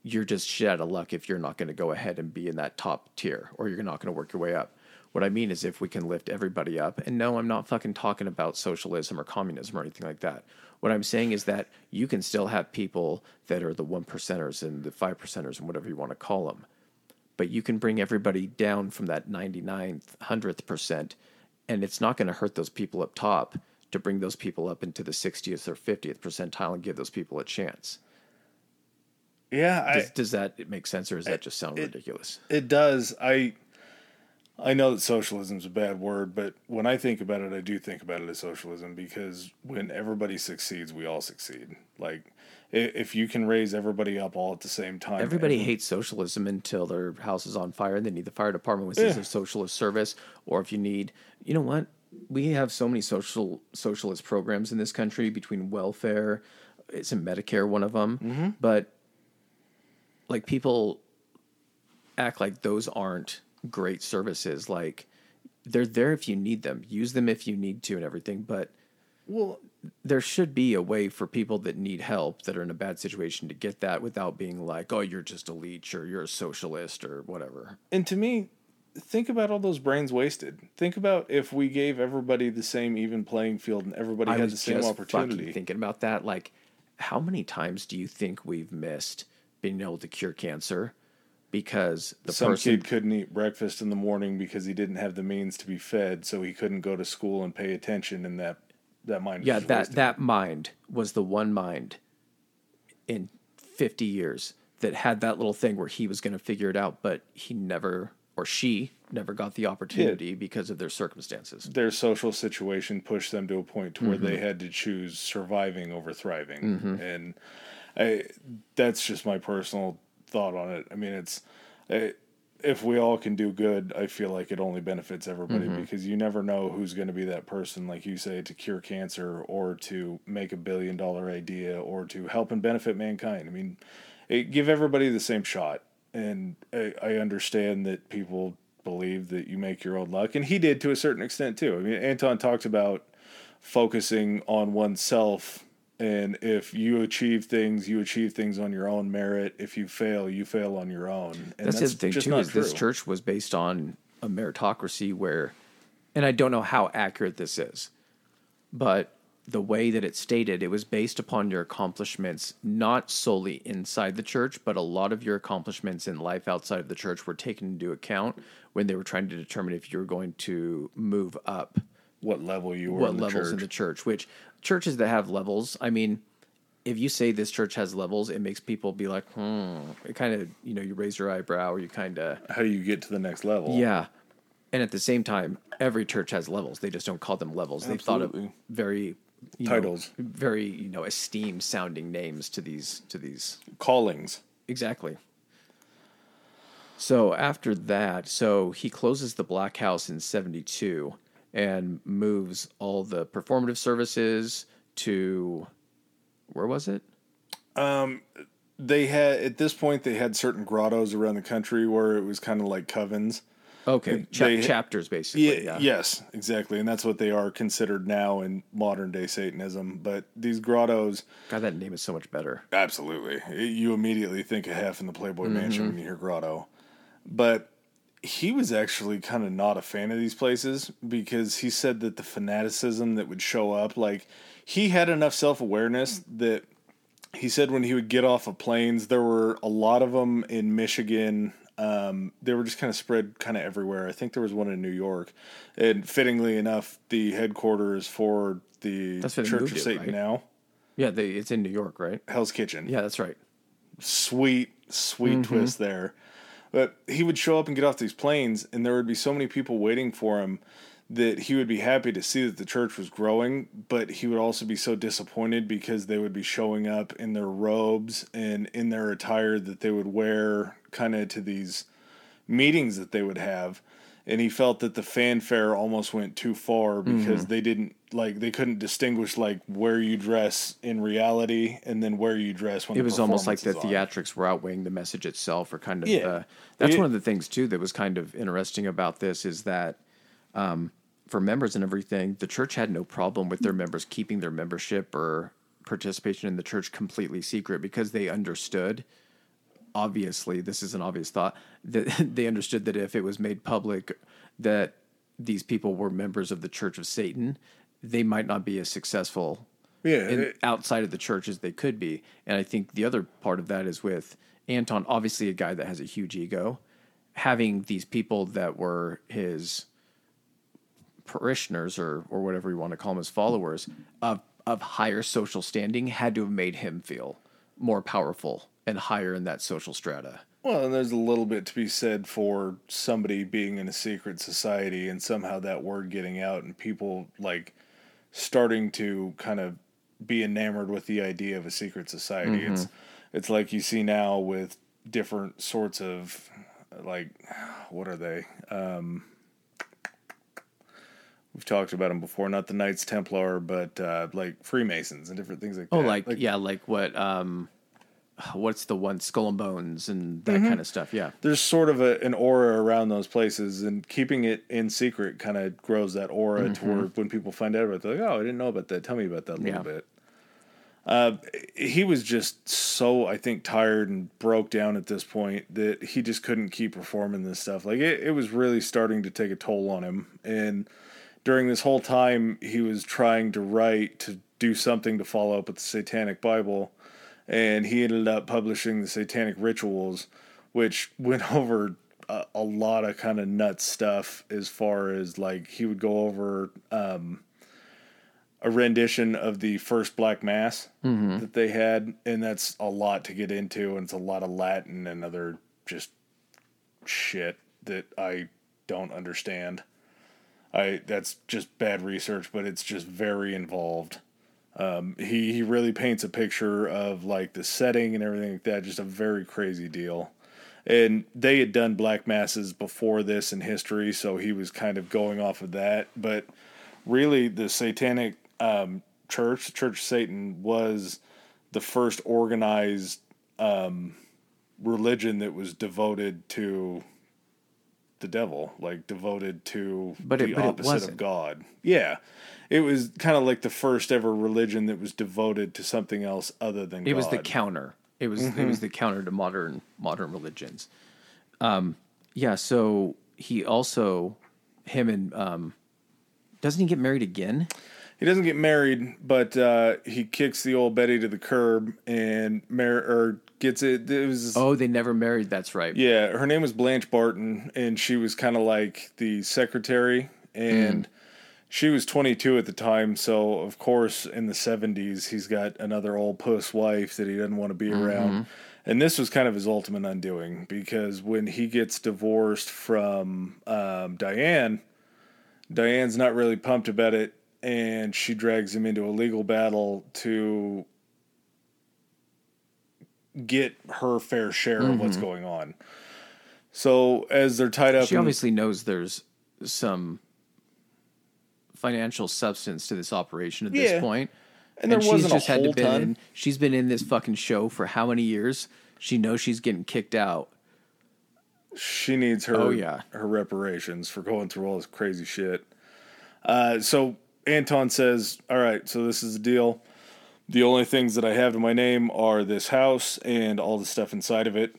you're just shit out of luck if you're not going to go ahead and be in that top tier or you're not going to work your way up. What I mean is if we can lift everybody up, and no, I'm not fucking talking about socialism or communism or anything like that. What I'm saying is that you can still have people that are the one percenters and the five percenters and whatever you want to call them but you can bring everybody down from that 99th, 100th percent, and it's not going to hurt those people up top to bring those people up into the 60th or 50th percentile and give those people a chance. Yeah, I, Does, does that make sense, or does that just sound it- ridiculous? It does. I I know that socialism is a bad word, but when I think about it, I do think about it as socialism because when everybody succeeds, we all succeed. Like if you can raise everybody up all at the same time, Everybody every- hates socialism until their house is on fire and they need the fire department, which is Yeah. a socialist service. Or if you need, you know what? We have so many social socialist programs in this country between welfare, isn't Medicare one of them? Mm-hmm. But like people act like those aren't great services. Like they're there if you need them, use them if you need to, and everything. But well, there should be a way for people that need help that are in a bad situation to get that without being like, oh, you're just a leech or you're a socialist or whatever. and to me, think about all those brains wasted. Think about if we gave everybody the same even playing field and everybody I had the same opportunity. thinking about that. Like, how many times do you think we've missed being able to cure cancer because the Some person kid couldn't eat breakfast in the morning because he didn't have the means to be fed, so he couldn't go to school and pay attention, and that that mind. Yeah, that wasted. that mind was the one mind in 50 years that had that little thing where he was going to figure it out, but he never or she never got the opportunity because of their circumstances. their social situation pushed them to a point to where they Mm-hmm. had to choose surviving over thriving and I, that's just my personal thought on it i mean it's I, if we all can do good i feel like it only benefits everybody Mm-hmm. because you never know who's going to be that person like you say to cure cancer or to make a billion dollar idea or to help and benefit mankind i mean it, give everybody the same shot and I, I understand that people believe that you make your own luck, and he did to a certain extent too. I mean, Anton talks about focusing on oneself and if you achieve things you achieve things on your own merit if you fail you fail on your own and that's, the thing too is true. this church was based on a meritocracy where and i don't know how accurate this is but the way that it stated it was based upon your accomplishments not solely inside the church but a lot of your accomplishments in life outside of the church were taken into account when they were trying to determine if you were going to move up what level you were what in levels church. in the church which churches that have levels i mean if you say this church has levels it makes people be like hmm it kind of you know you raise your eyebrow or you kind of how do you get to the next level? Yeah. And at the same time every church has levels. They just don't call them levels. They thought of very titles know, very you know esteemed sounding names to these to these. Callings. Exactly. So after that so he closes the black house in 72 and moves all the performative services to where was it? Um, they had at this point they had certain grottos around the country where it was kind of like covens. Okay, Cha- they, chapters basically. Yeah, yeah, Yes, exactly, and that's what they are considered now in modern day Satanism. But these grottos, God, that name is so much better. Absolutely, you immediately think of Hef in the Playboy mm-hmm. Mansion when you hear grotto. But he was actually kind of not a fan of these places because he said that the fanaticism that would show up, like he had enough self awareness that he said when he would get off of planes, there were a lot of them in Michigan. Um, they were just kind of spread kind of everywhere. I think there was one in New York, and fittingly enough, the headquarters for the Church of Satan right? now. Yeah, they, it's in New York, right? Hell's Kitchen. Yeah, that's right. Sweet, sweet mm-hmm. twist there. But he would show up and get off these planes, and there would be so many people waiting for him that he would be happy to see that the church was growing, but he would also be so disappointed because they would be showing up in their robes and in their attire that they would wear kind of to these meetings that they would have and he felt that the fanfare almost went too far because mm-hmm. they didn't like they couldn't distinguish like where you dress in reality and then where you dress when it was almost like the theatrics were outweighing the message itself or kind of yeah. Uh, that's it, one of the things too that was kind of interesting about this is that um, for members and everything the church had no problem with their members keeping their membership or participation in the church completely secret because they understood obviously this is an obvious thought that they understood that if it was made public that these people were members of the Church of Satan, they might not be as successful yeah, in, it, outside of the church as they could be. And I think the other part of that is with Anton, obviously a guy that has a huge ego, having these people that were his parishioners or or whatever you want to call them as followers of of higher social standing had to have made him feel more powerful and higher in that social strata. Well, and there's a little bit to be said for somebody being in a secret society and somehow that word getting out and people like starting to kind of be enamored with the idea of a secret society. Mm-hmm. It's it's like you see now with different sorts of like what are they? Um, we've talked about them before, not the Knights Templar, but uh, like Freemasons and different things like oh, that. Oh, like, like yeah, like what um what's the one skull and bones and that mm-hmm. kind of stuff yeah there's sort of a, an aura around those places and keeping it in secret kind of grows that aura mm-hmm. to where when people find out about it they're like oh i didn't know about that tell me about that a little yeah. bit uh, he was just so i think tired and broke down at this point that he just couldn't keep performing this stuff like it, it was really starting to take a toll on him and during this whole time he was trying to write to do something to follow up with the satanic bible and he ended up publishing the Satanic Rituals, which went over a, a lot of kind of nuts stuff as far as like he would go over um, a rendition of the first Black Mass mm-hmm. that they had, and that's a lot to get into, and it's a lot of Latin and other just shit that I don't understand. I that's just bad research, but it's just very involved. Um, he he really paints a picture of like the setting and everything like that. Just a very crazy deal. And they had done black masses before this in history, so he was kind of going off of that. But really, the Satanic um, Church, the Church of Satan, was the first organized um, religion that was devoted to the devil, like devoted to But the it opposite of. God. Yeah. It was kind of like the first ever religion that was devoted to something else other than It God. was the counter. It was it Mm-hmm. was the counter to modern modern religions. Um, yeah. So he also him and um, doesn't he get married again? He doesn't get married, but uh, he kicks the old Betty to the curb and mar- or gets it. It was Oh, they never married. That's right. yeah. Her name was Blanche Barton, and she was kind of like the secretary, and she was 22 at the time. So of course, in the 70s, he's got another old puss wife that he doesn't want to be around. And this was kind of his ultimate undoing because when he gets divorced from um, Diane, Diane's not really pumped about it, and she drags him into a legal battle to get her fair share of what's going on. So as they're tied up, She obviously knows there's some financial substance to this operation at Yeah. this point. and there she's wasn't just a had to been ton. in. She's been in this fucking show for how many years? She knows she's getting kicked out. she needs her Oh, yeah. her reparations for going through all this crazy shit. Uh, so Anton says, "All right, so this is the deal. The only things that I have to my name are this house and all the stuff inside of it.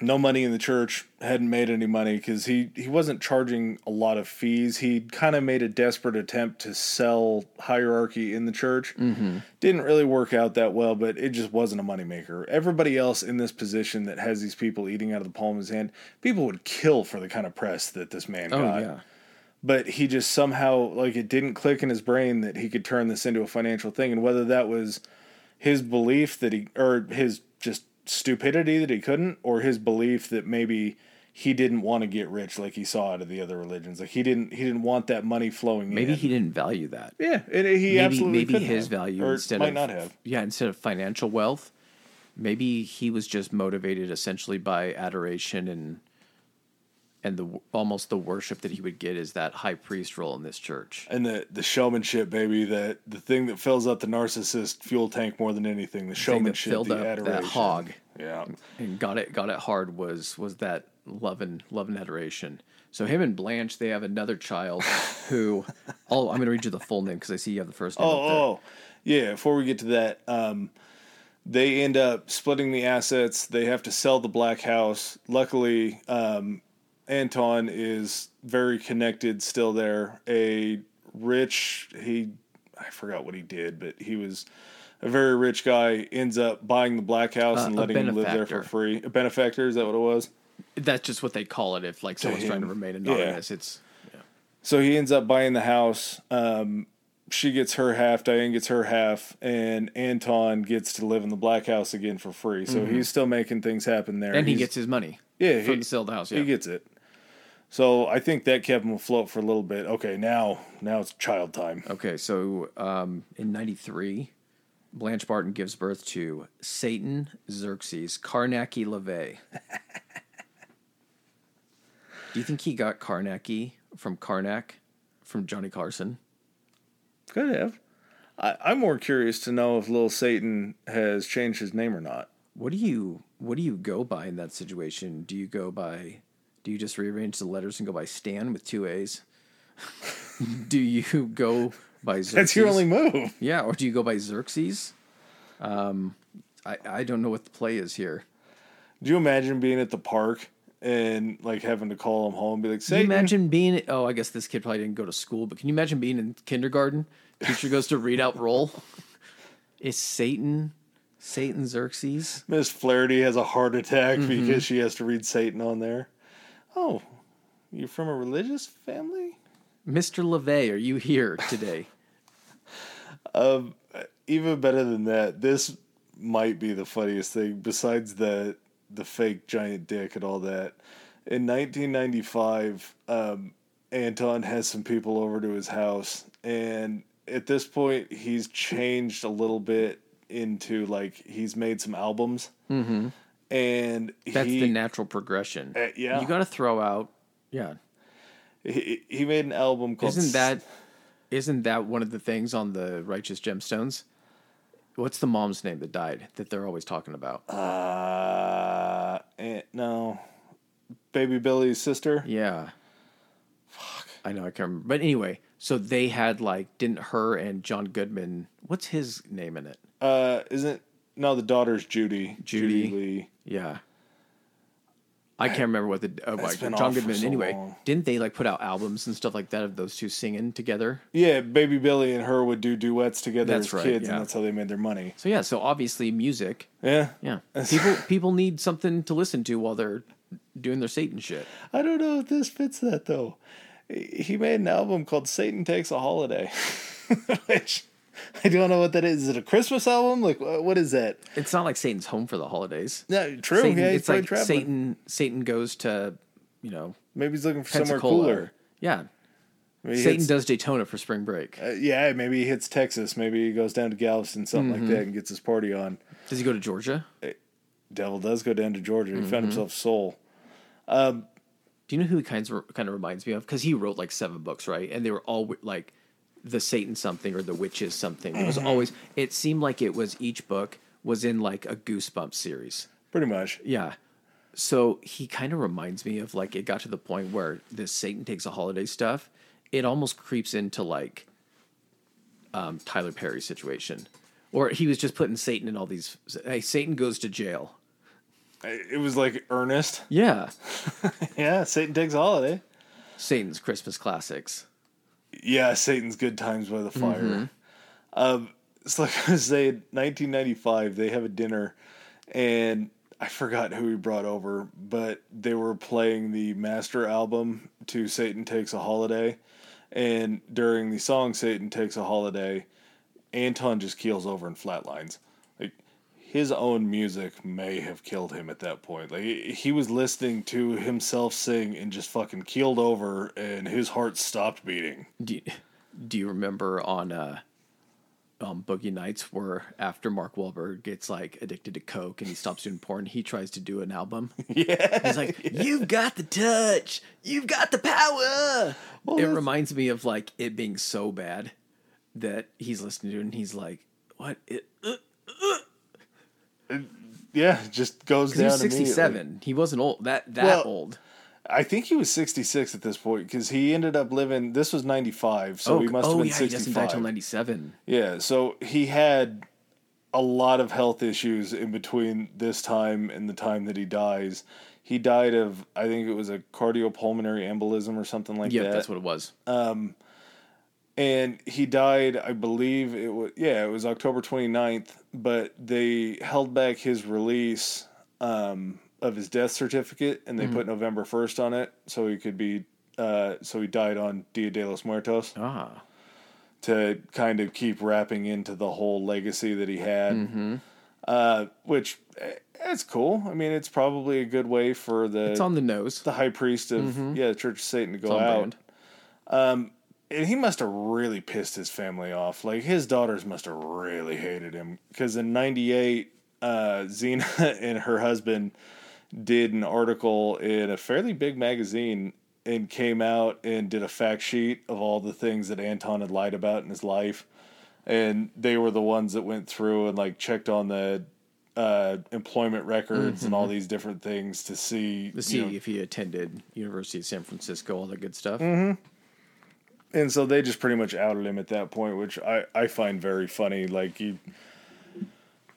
No money in the church. Hadn't made any money because he he wasn't charging a lot of fees. He kind of made a desperate attempt to sell hierarchy in the church. Mm-hmm. Didn't really work out that well, but it just wasn't a moneymaker. Everybody else in this position that has these people eating out of the palm of his hand, people would kill for the kind of press that this man Oh got yeah. but he just somehow like it didn't click in his brain that he could turn this into a financial thing and whether that was his belief that he or his just stupidity that he couldn't or his belief that maybe he didn't want to get rich like he saw out of the other religions. Like he didn't he didn't want that money flowing Maybe in. he didn't value that. yeah and he maybe absolutely maybe his have, value or instead might of not have. Yeah instead of financial wealth maybe he was just motivated essentially by adoration and and the almost the worship that he would get is that high priest role in this church and the the showmanship baby that the thing that fills up the narcissist fuel tank more than anything the thing that showmanship filled the up adoration that hog yeah and got it got it hard was was that love and love and adoration so him and blanche they have another child who oh i'm going to read you the full name because i see you have the first name up there. Oh, oh, yeah. Before we get to that, um, they end up splitting the assets. They have to sell the black house. Luckily, um, Anton is very connected still there. A rich, he, I forgot what he did, but he was a very rich guy. Ends up buying the black house Uh, and letting him live there for free. A benefactor, is that what it was? that's just what they call it if like someone's trying to remain Yeah. anonymous it's So he ends up buying the house. Um, she gets her half, Diane gets her half, and Anton gets to live in the black house again for free. So he's still making things happen there. Mm-hmm. and he gets his money yeah, from he, sale the house. Yeah. he gets it. So I think that kept him afloat for a little bit. Okay, now now it's child time. okay, so um, in '93, Blanche Barton gives birth to Satan Xerxes Carnacki LaVey. Do you think he got Carnacki from Carnac from Johnny Carson? Could have. I, I'm more curious to know if little Satan has changed his name or not. What do you what do you go by in that situation? Do you go by do you just rearrange the letters and go by Stan with two A's? do you go by Xerxes? That's your only move. Yeah, or do you go by Xerxes? Um, I I don't know what the play is here. Do you imagine being at the park and like having to call him home and be like, Can you Satan? imagine being? Oh, I guess this kid probably didn't go to school, but can you imagine being in kindergarten? Teacher goes to read out roll. Is Satan, Satan Xerxes? Miss Flaherty has a heart attack Mm-hmm. because she has to read Satan on there. Oh, you're from a religious family? Mr. LaVey, are you here today? um, Even better than that, this might be the funniest thing besides the the fake giant dick and all that. In 1995, um, Anton has some people over to his house, and at this point, he's changed a little bit into like he's made some albums, mm-hmm. And That's he, the natural progression. Uh, yeah. you got to throw out. Yeah, he he made an album called isn't that isn't that one of the things on the Righteous Gemstones? What's the mom's name that died that they're always talking about? Uh, and no, Baby Billy's sister. Yeah. Fuck. I know I can't remember, but anyway, so they had like didn't her and John Goodman? What's his name in it? Uh, isn't no the daughter's Judy. Judy. Lee. Yeah. I can't remember what the uh, like, John Goodman. so anyway, long. didn't they like put out albums and stuff like that of those two singing together? Yeah, Baby Billy and her would do duets together That's as right, kids, yeah. and that's how they made their money. So yeah, so obviously music. Yeah, Yeah, people people need something to listen to while they're doing their Satan shit. I don't know if this fits that though. He made an album called "Satan Takes a Holiday," which I don't know what that is. Is it a Christmas album? Like, what is that? It's not like Satan's home for the holidays. Yeah, true. Satan, yeah, it's like traveling. Satan. Satan goes to, you know, Maybe he's looking for somewhere cooler. Yeah, Maybe Satan hits- does Daytona for spring break. Uh, yeah, maybe he hits Texas. Maybe he goes down to Galveston, something Mm-hmm. like that, and gets his party on. Does he go to Georgia? Devil does go down to Georgia. He Mm-hmm. found himself soul. Do you know who he kind of kind of reminds me of? Because he wrote like seven books, right? And they were all like the Satan something or the witches something. It Mm-hmm. was always. It seemed like it was each book was in like a Goosebumps series. Pretty much. Yeah. So he kind of reminds me of like it got to the point where this Satan takes a holiday stuff. It almost creeps into like um, Tyler Perry situation, or he was just putting Satan in all these. Hey, Satan goes to jail. It was like Ernest. Yeah, Yeah, Satan takes a holiday. Satan's Christmas classics. Yeah, Satan's Good Times by the Fire. Um, it's like I was saying, 1995, they have a dinner, and I forgot who he brought over, but they were playing the master album to Satan Takes a Holiday. And during the song Satan Takes a Holiday, Anton just keels over and flatlines. His own music may have killed him at that point. Like he- was listening to himself sing and just fucking keeled over, and his heart stopped beating. Do you, do you remember on uh, um, Boogie Nights where after Mark Wahlberg gets like addicted to coke and he stops doing porn, he tries to do an album. Yeah, He's like, "You've got the touch, you've got the power." it that's- reminds me of like it being so bad that he's listening to it and he's like, "What?" It, uh, Uh, yeah, just goes 'cause he down. was sixty-seven. He wasn't old that that Well, old. I think he was sixty six at this point because he ended up living. This was ninety five, so oh, he must have oh been yeah, he doesn't die till ninety-seven. Yeah, so he had a lot of health issues in between this time and the time that he dies. He died of, I think it was a cardiopulmonary embolism or something like Yeah, that. that's what it was. Um, and he died, I believe it was, yeah, it was October 29th, but they held back his release um, of his death certificate and they put November 1st on it so he could be, uh, so he died on Dia de los Muertos. Ah, to kind of keep wrapping into the whole legacy that he had. Uh, which eh, it's cool. I mean, it's probably a good way for the it's on the nose. the high priest of yeah the Church of Satan to go out. brand. And he must have really pissed his family off. Like his daughters must have really hated him because in '98, uh, Zeena and her husband did an article in a fairly big magazine and came out and did a fact sheet of all the things that Anton had lied about in his life. And they were the ones that went through and like checked on the uh, employment records and all these different things to see. To see you know, if he attended University of San Francisco, all that good stuff. And so they just pretty much outed him at that point, which I, I find very funny. Like you,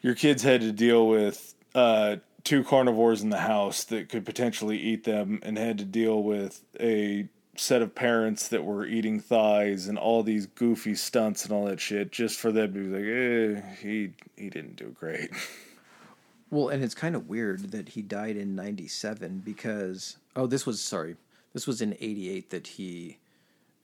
your kids had to deal with uh, two carnivores in the house that could potentially eat them, and had to deal with a set of parents that were eating thighs and all these goofy stunts and all that shit, just for them to be like, eh, he he didn't do great. Well, and it's kind of weird that he died in 97 because oh, this was sorry. This was in 88 that he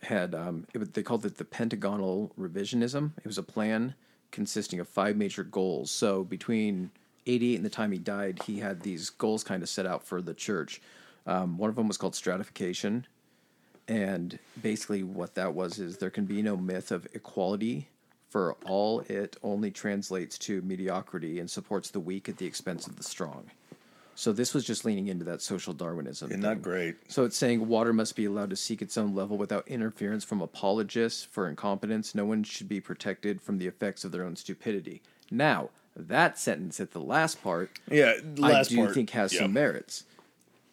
had um it, they called it the pentagonal revisionism. It was a plan consisting of five major goals. So between 88 and the time he died, he had these goals kind of set out for the church. Um, one of them was called stratification, and basically what that was is there can be no myth of equality for all it only translates to mediocrity and supports the weak at the expense of the strong. So this was just leaning into that social Darwinism. And not great. So it's saying water must be allowed to seek its own level without interference from apologists for incompetence. No one should be protected from the effects of their own stupidity. Now, That sentence at the last part, Yeah, last I do part. think has yeah. some merits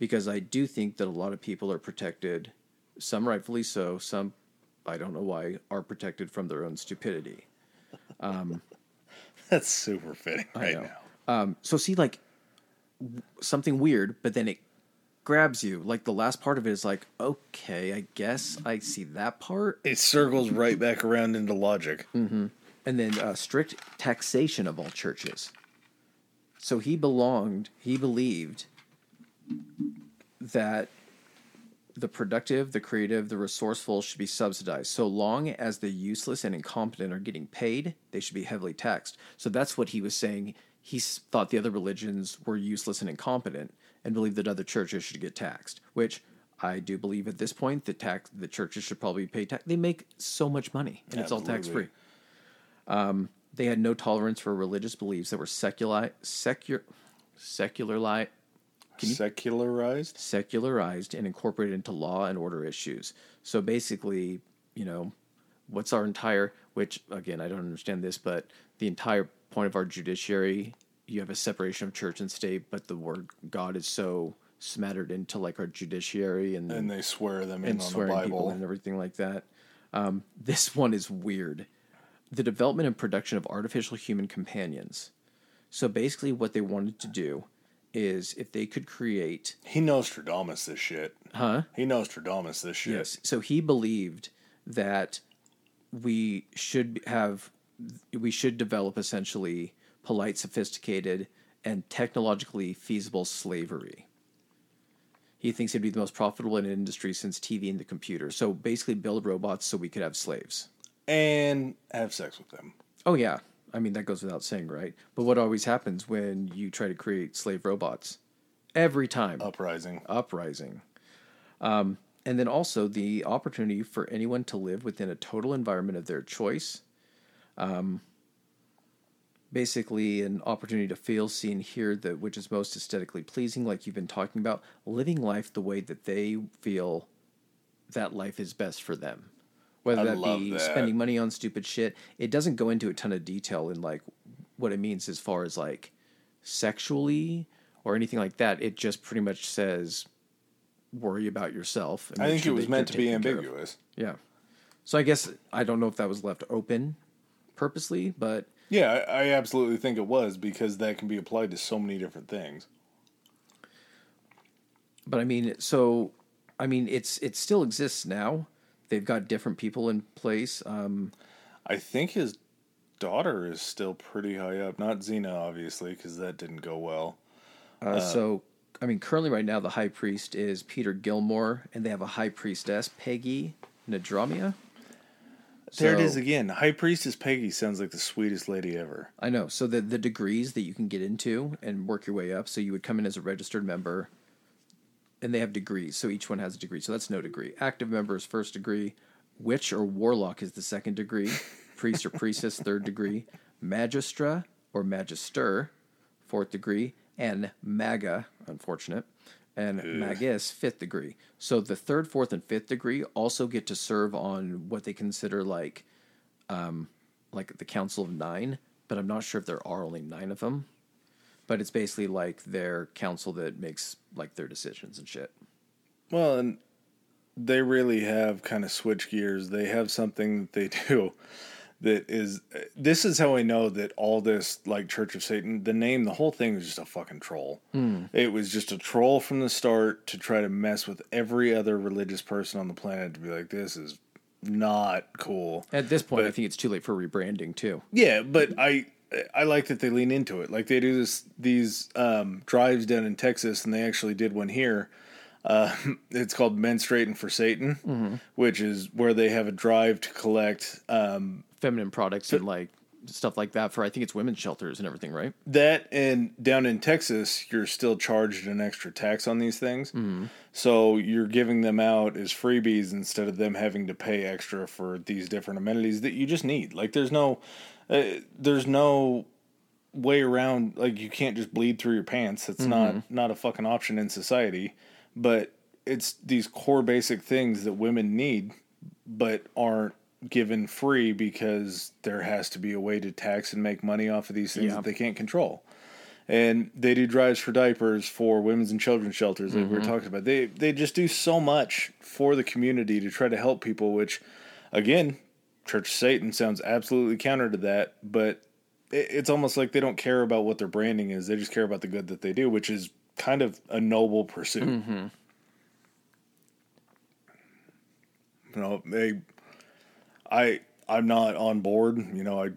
because I do think that a lot of people are protected, some rightfully so, some I don't know why are protected from their own stupidity. Um, That's super fitting right now. Um, so see, like something weird, but then it grabs you. Like the last part of it is like, okay, I guess I see that part, It circles right back around into logic. and then uh, strict taxation of all churches. So he belonged, he believed that the productive, the creative, the resourceful should be subsidized. So long as the useless and incompetent are getting paid, they should be heavily taxed. So that's what he was saying. He thought the other religions were useless and incompetent and believed that other churches should get taxed, which I do believe at this point the tax the churches should probably pay tax. They make so much money and it's all tax free. Um, they had no tolerance for religious beliefs that were secular, secular, secular, Secularized? secularized and incorporated into law and order issues. So basically, you know, what's our entire, which again, I don't understand this, but the entire point of our judiciary, you have a separation of church and state, but the word God is so smattered into like our judiciary and, And they swear them in and on the Bible. and everything like that. Um, this one is weird. The development and production of artificial human companions. So basically, what they wanted to do is if they could create He knows Nostradamus this shit. Huh? He Nostradamus this shit. Yes. So he believed that we should have, we should develop essentially polite, sophisticated, and technologically feasible slavery. He thinks it'd be the most profitable in an industry since TV and the computer. So basically, build robots so we could have slaves. And have sex with them. Oh yeah, I mean that goes without saying, right? But what always happens when you try to create slave robots? Every time, Uprising. uprising. Um, and then also the opportunity for anyone to live within a total environment of their choice. Um, basically, an opportunity to feel, see, and hear that which is most aesthetically pleasing, like you've been talking about, living life the way that they feel that life is best for them. Whether I that be that. spending money on stupid shit, it doesn't go into a ton of detail in like what it means as far as like sexually or anything like that. It just pretty much says worry about yourself. I think sure it was meant to be taken care of. ambiguous. Yeah. So I guess I don't know if that was left open purposely, but Yeah, I, I absolutely think it was because that can be applied to so many different things. but I mean, so I mean, it's it still exists now. They've got different people in place. Um, I think his daughter is still pretty high up. Not Zeena, obviously, because that didn't go well. uh, so I mean, currently right now the high priest is Peter Gilmore, and they have a high priestess Peggy Nadramia. There it is again. High Priestess Peggy sounds like the sweetest lady ever. I know. So the the degrees that you can get into and work your way up. So you would come in as a registered member, and they have degrees. So each one has a degree. So that's no degree. Active member is first degree. Witch or warlock is the second degree. Priest or priestess third degree. Magistra or magister fourth degree, and maga unfortunate, and magus fifth degree. So the third, fourth, and fifth degree also get to serve on what they consider like um, like the Council of Nine, but I'm not sure if there are only nine of them. But it's basically like their council that makes like their decisions and shit. Well, and they really have kind of switch gears. They have something that they do that is. This is how I know that all this, like Church of Satan, the name, the whole thing was just a fucking troll. It was just a troll from the start to try to mess with every other religious person on the planet to be like, this is not cool. At this point, I think it's too late for rebranding too. Yeah, but I I like that they lean into it. Like they do this these um, drives down in Texas, and they actually did one here. Uh, it's called Menstruating for Satan, which is where they have a drive to collect um, Feminine products and like stuff like that for I think it's women's shelters and everything, right? that. And down in Texas, you're still charged an extra tax on these things, so you're giving them out as freebies instead of them having to pay extra for these different amenities that you just need. Like there's no, uh, there's no way around like you can't just bleed through your pants it's not not a fucking option in society but it's these core basic things that women need but aren't given free because there has to be a way to tax and make money off of these things Yeah. that they can't control. And they do drives for diapers for women's and children's shelters, that we Mm-hmm. were talking about. They they just do so much for the community to try to help people. Which, again, Church of Satan sounds absolutely counter to that. But it, it's almost like they don't care about what their branding is. They just care about the good that they do, which is kind of a noble pursuit. Mm-hmm. You know, they, I, I'm not on board. You know, I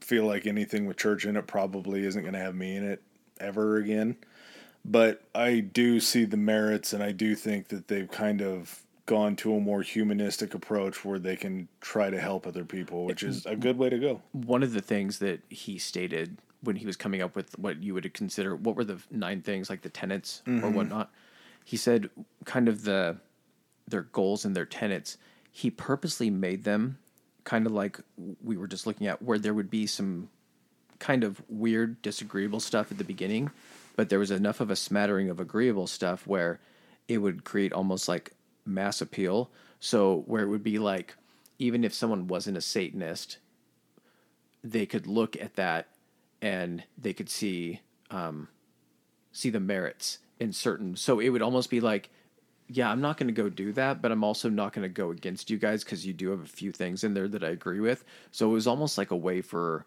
feel like anything with church in it probably isn't going to have me in it ever again. But I do see the merits, and I do think that they've kind of gone to a more humanistic approach where they can try to help other people, which is a good way to go. one of the things that he stated when he was coming up with what you would consider what were the nine things like the tenets or mm-hmm. whatnot? He said kind of the their goals and their tenets. He purposely made them kind of like we were just looking at where there would be some kind of weird disagreeable stuff at the beginning but there was enough of a smattering of agreeable stuff where it would create almost like mass appeal. So where it would be like even if someone wasn't a satanist they could look at that and they could see um, see the merits in certain. So it would almost be like, yeah, I'm not going to go do that, but I'm also not going to go against you guys because you do have a few things in there that I agree with. So it was almost like a way for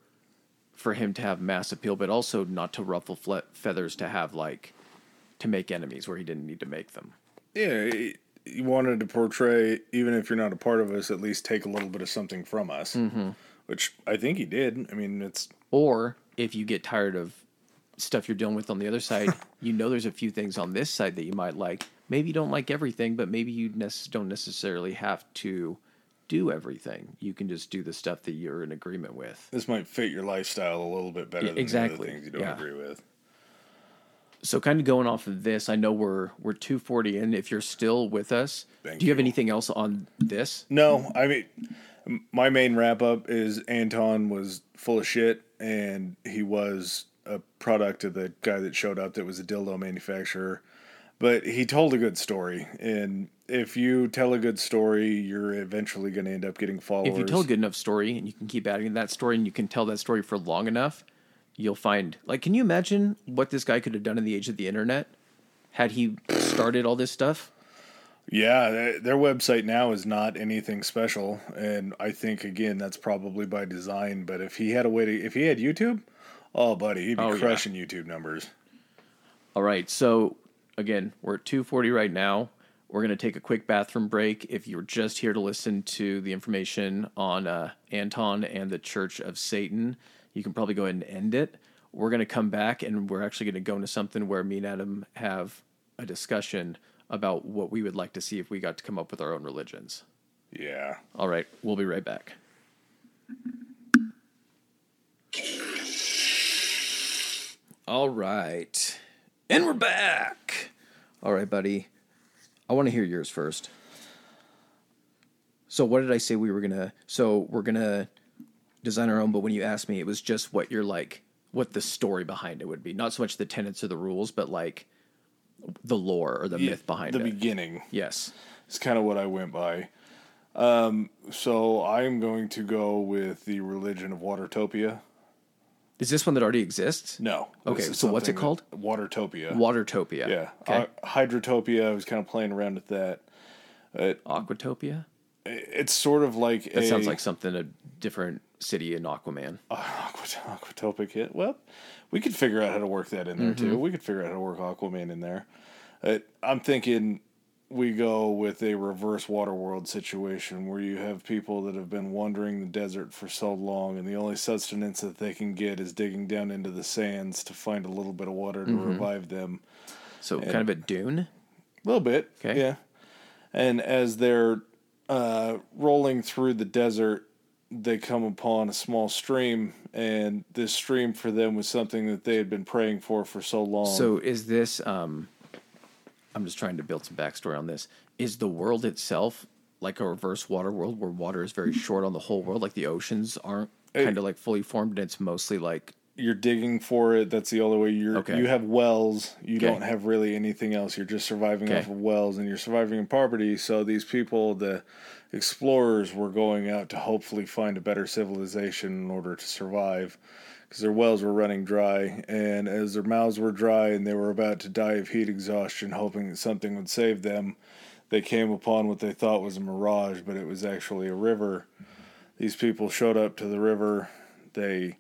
for him to have mass appeal, but also not to ruffle fle- feathers to have like to make enemies where he didn't need to make them. Yeah, he- he wanted to portray, even if you're not a part of us, at least take a little bit of something from us, which I think he did. I mean, it's Or if you get tired of stuff you're dealing with on the other side, you know there's a few things on this side that you might like. Maybe you don't like everything, but maybe you nec- don't necessarily have to do everything. You can just do the stuff that you're in agreement with. this might fit your lifestyle a little bit better Yeah, than the exactly. other things you don't Yeah. agree with. So kind of going off of this, I know we're we're 240 in. If you're still with us, Thank do you have anything else on this? No, I mean, my main wrap up is Anton was full of shit, and he was a product of the guy that showed up that was a dildo manufacturer. But he told a good story, and if you tell a good story, you're eventually going to end up getting followers. If you tell a good enough story and you can keep adding to that story and you can tell that story for long enough, you'll find like can you imagine what this guy could have done in the age of the internet had he started all this stuff? Yeah, their, website now is not anything special, and I think again that's probably by design. But if he had a way to, if he had YouTube, oh buddy, he'd be Oh, yeah. crushing YouTube numbers. All right, so again, we're at 240 right now. We're going to take a quick bathroom break. If you're just here to listen to the information on uh, Anton and the Church of Satan, you can probably go ahead and end it. We're going to come back and we're actually going to go into something where me and Adam have a discussion about what we would like to see if we got to come up with our own religions. Yeah. All right, we'll be right back. All right. And we're back. All right, buddy. I want to hear yours first. So, what did I say we were going to? So, we're going to design our own, but when you asked me, it was just what you're like, what the story behind it would be. Not so much the tenets or the rules, but like the lore or the myth behind it. the it. beginning. yes. It's kind of what I went by. Um, so I'm going to go with the religion of Watertopia. Is this one that already exists? No. Okay, so what's it called? Watertopia. Watertopia. yeah. Okay. Uh, Hydrotopia. I was kind of playing around with that. Aquatopia? It's sort of like That a sounds like something a different city in Aquaman. Aquat- Aquatopic hit. Well, we could figure out how to work that in there too. We could figure out how to work Aquaman in there. Uh, I'm thinking we go with a reverse Waterworld situation where you have people that have been wandering the desert for so long, and the only sustenance that they can get is digging down into the sands to find a little bit of water to revive them. So kind of a dune. A little bit. Okay. Yeah. And as they're uh, rolling through the desert, they come upon a small stream, and this stream for them was something that they had been praying for for so long. So is this um I'm just trying to build some backstory on this. Is the world itself like a reverse water world where water is very short on the whole world? Like the oceans aren't kind of like fully formed and it's mostly like you're digging for it. That's the only way you're. Okay. You have wells. You Okay. don't have really anything else. You're just surviving Okay. off of wells, and you're surviving in poverty. So these people, the explorers were going out to hopefully find a better civilization in order to survive because their wells were running dry. And as their mouths were dry and they were about to die of heat exhaustion, hoping that something would save them, they came upon what they thought was a mirage, but it was actually a river. These people showed up to the river. They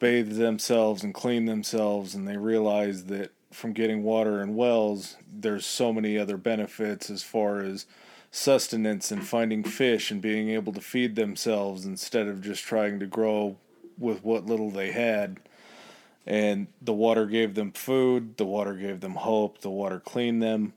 bathed themselves and cleaned themselves, and they realized that from getting water in wells, there's so many other benefits as far as sustenance and finding fish and being able to feed themselves instead of just trying to grow with what little they had. And the water gave them food, the water gave them hope, the water cleaned them.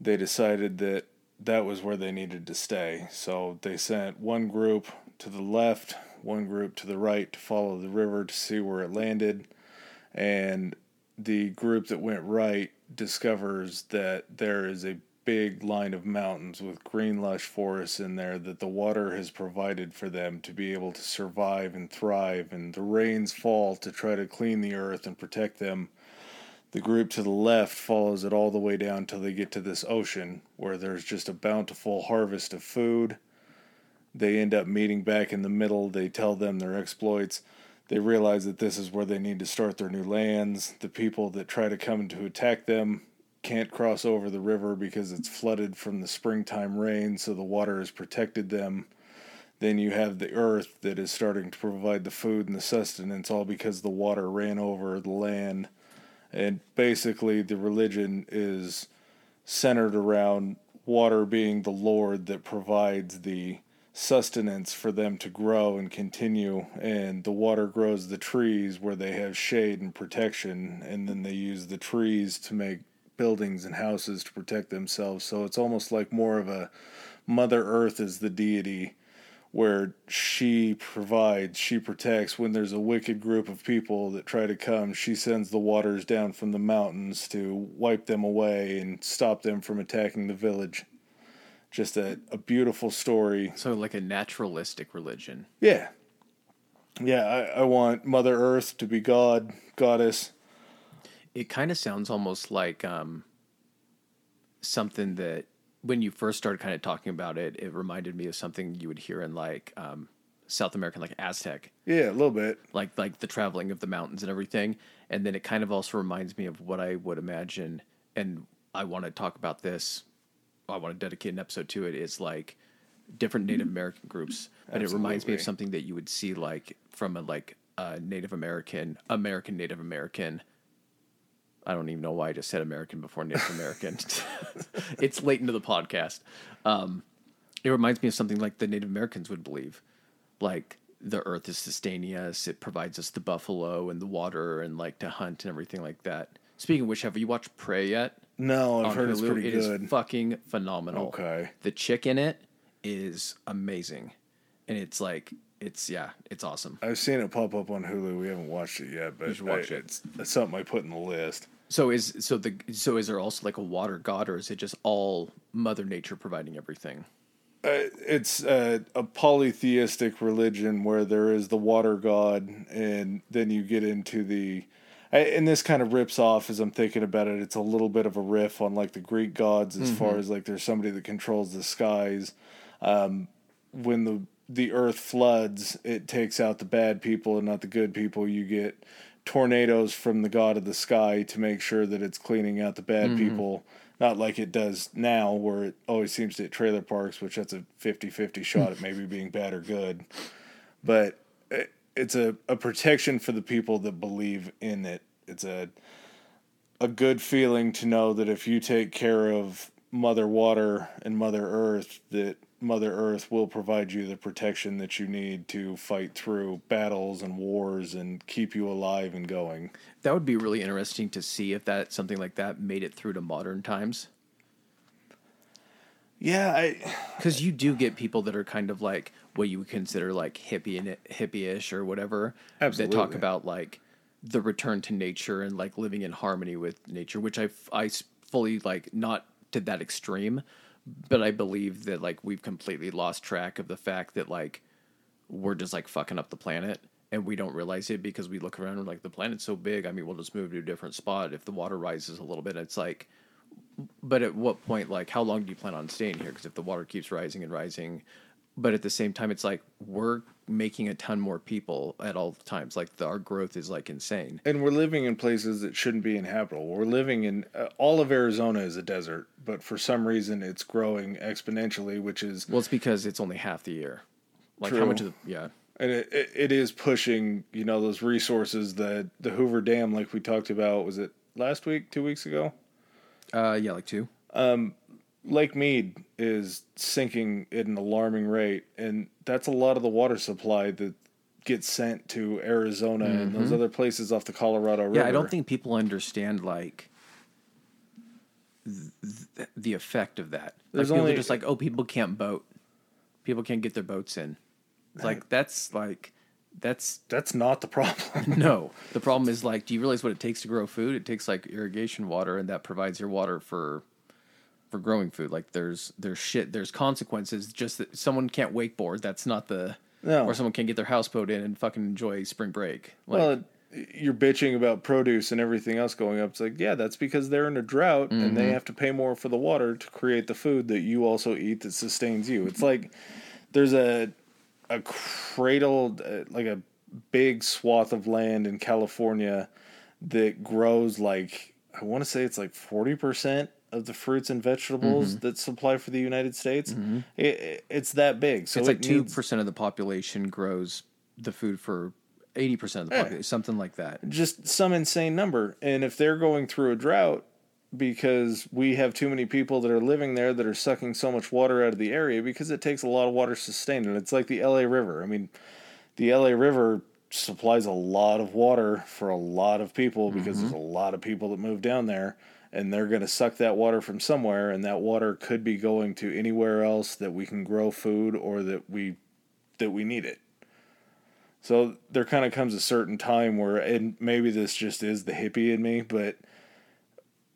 They decided that that was where they needed to stay. So they sent one group to the left, one group to the right to follow the river to see where it landed. And the group that went right discovers that there is a big line of mountains with green lush forests in there that the water has provided for them to be able to survive and thrive. And the rains fall to try to clean the earth and protect them. The group to the left follows it all the way down till they get to this ocean where there's just a bountiful harvest of food. They end up meeting back in the middle. They tell them their exploits. They realize that this is where they need to start their new lands. The people that try to come to attack them can't cross over the river because it's flooded from the springtime rain, so the water has protected them. Then you have the earth that is starting to provide the food and the sustenance, all because the water ran over the land. And basically, the religion is centered around water being the Lord that provides the sustenance for them to grow and continue. And the water grows the trees where they have shade and protection, and then they use the trees to make buildings and houses to protect themselves. So it's almost like more of a Mother Earth is the deity where she provides, she protects. When there's a wicked group of people that try to come, she sends the waters down from the mountains to wipe them away and stop them from attacking the village. Just a, a beautiful story. So, like a naturalistic religion. Yeah. Yeah, I, I want Mother Earth to be God, goddess, it kind of sounds almost like um, something that when you first started kind of talking about it, it reminded me of something you would hear in like um, South American, like Aztec. Yeah, a little bit. Like like the traveling of the mountains and everything, and then it kind of also reminds me of what I would imagine, and I want to talk about this. I want to dedicate an episode to it. Is like different Native American groups, but Absolutely. it reminds me of something that you would see like from a like a Native American, American Native American I don't even know why I just said American before Native American. it's late into the podcast. Um, it reminds me of something like the Native Americans would believe, like the earth is sustaining us. It provides us the buffalo and the water and like to hunt and everything like that. Speaking of which, have you watched Prey yet? No, I've heard Hulu? it's pretty it good. It is fucking phenomenal. Okay. The chick in it is amazing, and it's like it's yeah, it's awesome. I've seen it pop up on Hulu. We haven't watched it yet, but watch I, it. It's, it's something I put in the list. So is so the so is there also like a water god, or is it just all Mother Nature providing everything? Uh, it's a, a polytheistic religion where there is the water god, and then you get into the. And this kind of rips off as I'm thinking about it. It's a little bit of a riff on like the Greek gods, as mm-hmm. far as like there's somebody that controls the skies. Um, when the the earth floods, it takes out the bad people and not the good people. You get tornadoes from the god of the sky to make sure that it's cleaning out the bad mm-hmm. people. Not like it does now where it always seems to hit trailer parks which that's a 50-50 shot at maybe being bad or good. But it's a, a protection for the people that believe in it. It's a a good feeling to know that if you take care of mother water and mother earth that Mother Earth will provide you the protection that you need to fight through battles and wars and keep you alive and going. That would be really interesting to see if that something like that made it through to modern times. Yeah, I because you do get people that are kind of like what you would consider like hippie and hippie-ish or whatever. Absolutely. That talk about like the return to nature and like living in harmony with nature, which I I fully like not to that extreme, but I believe that like we've completely lost track of the fact that like we're just like fucking up the planet and we don't realize it because we look around and like the planet's so big. I mean, we'll just move to a different spot if the water rises a little bit. It's like But at what point, like, how long do you plan on staying here? Because if the water keeps rising and rising, but at the same time, it's like we're making a ton more people at all times. Like the, our growth is like insane. And we're living in places that shouldn't be inhabitable. We're living in uh, all of Arizona is a desert, but for some reason it's growing exponentially, which is Well, it's because it's only half the year. Like how much of the yeah. and it, it, it is pushing you know those resources that the Hoover Dam, like we talked about, was it last week, two weeks ago? Uh, yeah, like two. Lake Mead is sinking at an alarming rate, and that's a lot of the water supply that gets sent to Arizona and those other places off the Colorado River. Mm-hmm. Yeah, I don't think people understand like th- the effect of that. Like, There's people only- are just like, oh, people can't boat. People can't get their boats in. It's like that's like that's that's not the problem. no. The problem is like, do you realize what it takes to grow food? It takes like irrigation water, and that provides your water for for growing food. Like there's there's shit. There's consequences. Just that someone can't wakeboard. That's not the No. or someone can't get their houseboat in and fucking enjoy spring break. Like, well, you're bitching about produce and everything else going up. It's like, yeah, that's because they're in a drought and Mm-hmm. they have to pay more for the water to create the food that you also eat that sustains you. It's like there's a a cradled uh, like a big swath of land in California that grows like I want to say it's like 40% of the fruits and vegetables Mm-hmm. that supply for the United States. Mm-hmm. It, it- it's that big. So it's like two percent of the population grows the food for eighty percent of the Yeah. population, something like that. just some insane number. And if they're going through a drought because we have too many people that are living there that are sucking so much water out of the area because it takes a lot of water to sustain it. It's like the LA River. I mean, the LA River supplies a lot of water for a lot of people because mm-hmm. there's a lot of people that move down there and they're going to suck that water from somewhere and that water could be going to anywhere else that we can grow food or that we that we need it. So there kind of comes a certain time where, and maybe this just is the hippie in me, but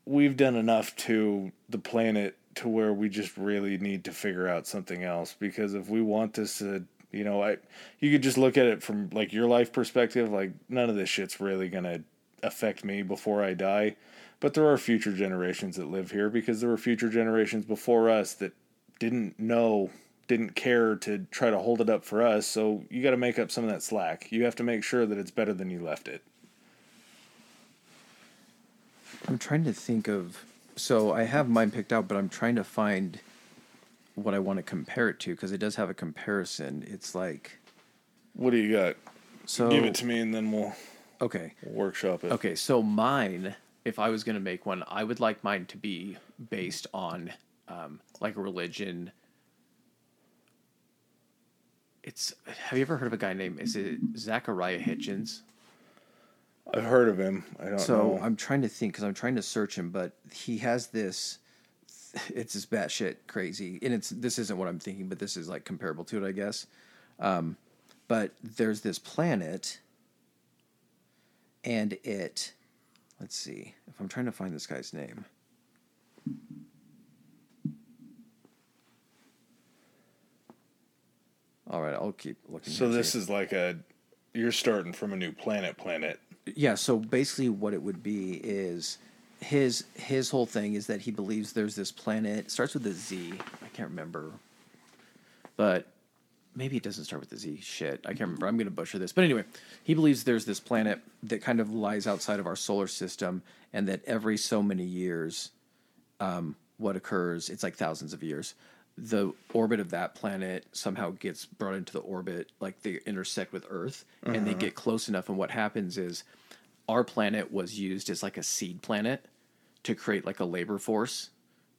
we've done enough to the planet to where we just really need to figure out something else. Because if we want this to, you know, I you could just look at it from like your life perspective. Like none of this shit's really gonna affect me before I die. But there are future generations that live here because there were future generations before us that didn't know didn't care to try to hold it up for us so you got to make up some of that slack you have to make sure that it's better than you left it I'm trying to think of. So I have mine picked out, but I'm trying to find what I want to compare it to because it does have a comparison. It's like what do you got so. give it to me and then we'll, Okay. we'll workshop it Okay, so mine, if I was going to make one, I would like mine to be based on um, like a religion. It's have you ever heard of a guy named is it Zachariah Hitchens? i've heard of him i don't So know So I'm trying to think because I'm trying to search him, but he has this. It's this batshit crazy, and it's this isn't what I'm thinking, but this is like comparable to it, I guess. Um, but there's this planet, and it. Let's see if I'm trying to find this guy's name. All right, I'll keep looking. so this is like a you're starting from a new planet planet yeah so basically what it would be is his his whole thing is that he believes there's this planet starts with a z i can't remember but maybe it doesn't start with the z. Shit. I can't remember. I'm going to butcher this. But anyway he believes there's this planet that kind of lies outside of our solar system and that every so many years um, what occurs it's like thousands of years the orbit of that planet somehow gets brought into the orbit like they intersect with earth and they get close enough. And what happens is our planet was used as like a seed planet to create like a labor force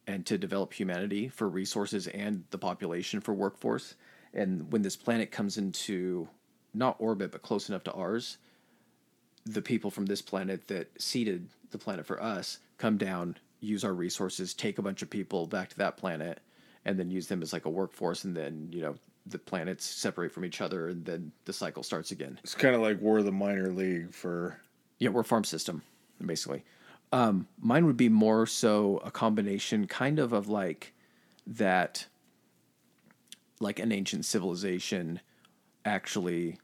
and to develop humanity for resources and the population for workforce and when this planet comes into not orbit but close enough to ours the people from this planet that seeded the planet for us come down, use our resources, take a bunch of people back to that planet, and then use them as like a workforce, and then you know the planets separate from each other, and then the cycle starts again. it's kind of like we're the minor league for Yeah, we're a farm system, basically. Um, mine would be more so a combination, kind of of like that, like an ancient civilization, actually,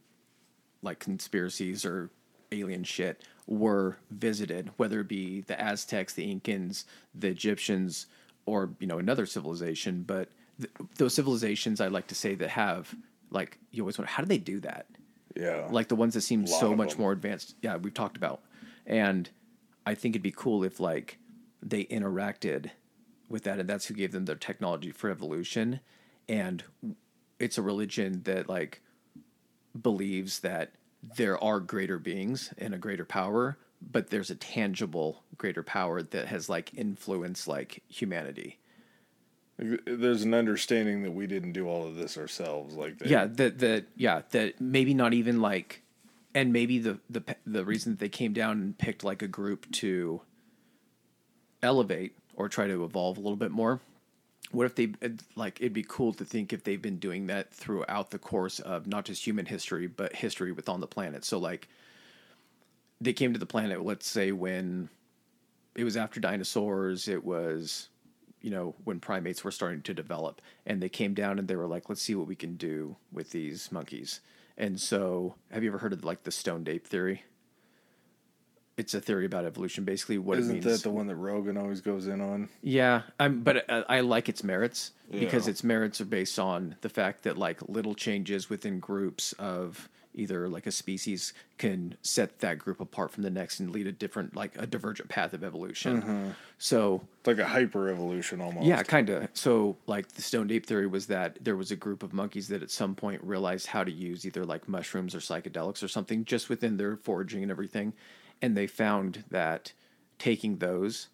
like conspiracies or alien shit were visited, whether it be the Aztecs, the Incans, the Egyptians, or you know another civilization. But th- those civilizations, I like to say that have like you always wonder how do they do that? Yeah. like the ones that seem so much them. more advanced. Yeah, we've talked about, and I think it'd be cool if like they interacted with that, and that's who gave them their technology for evolution, and it's a religion that like believes that there are greater beings and a greater power, but there's a tangible greater power that has like influenced like humanity. There's an understanding that we didn't do all of this ourselves. Like yeah that that yeah that maybe not even like and maybe the the the reason that they came down and picked like a group to elevate or try to evolve a little bit more what if they like it'd be cool to think if they've been doing that throughout the course of not just human history but history with on the planet. So like they came to the planet let's say when it was after dinosaurs it was you know when primates were starting to develop and they came down and they were like let's see what we can do with these monkeys. And so have you ever heard of like the stoned ape theory it's a theory about evolution basically what it Isn't means that the one that Rogan always goes in on? yeah, I'm, but I, I like its merits because its merits are based on the fact that like little changes within groups of either like a species can set that group apart from the next and lead a different like a divergent path of evolution. Mm-hmm. So It's like a hyper evolution almost. yeah, kind of. So, like the stone ape theory was that there was a group of monkeys that at some point realized how to use either like mushrooms or psychedelics or something just within their foraging and everything, and they found that taking those,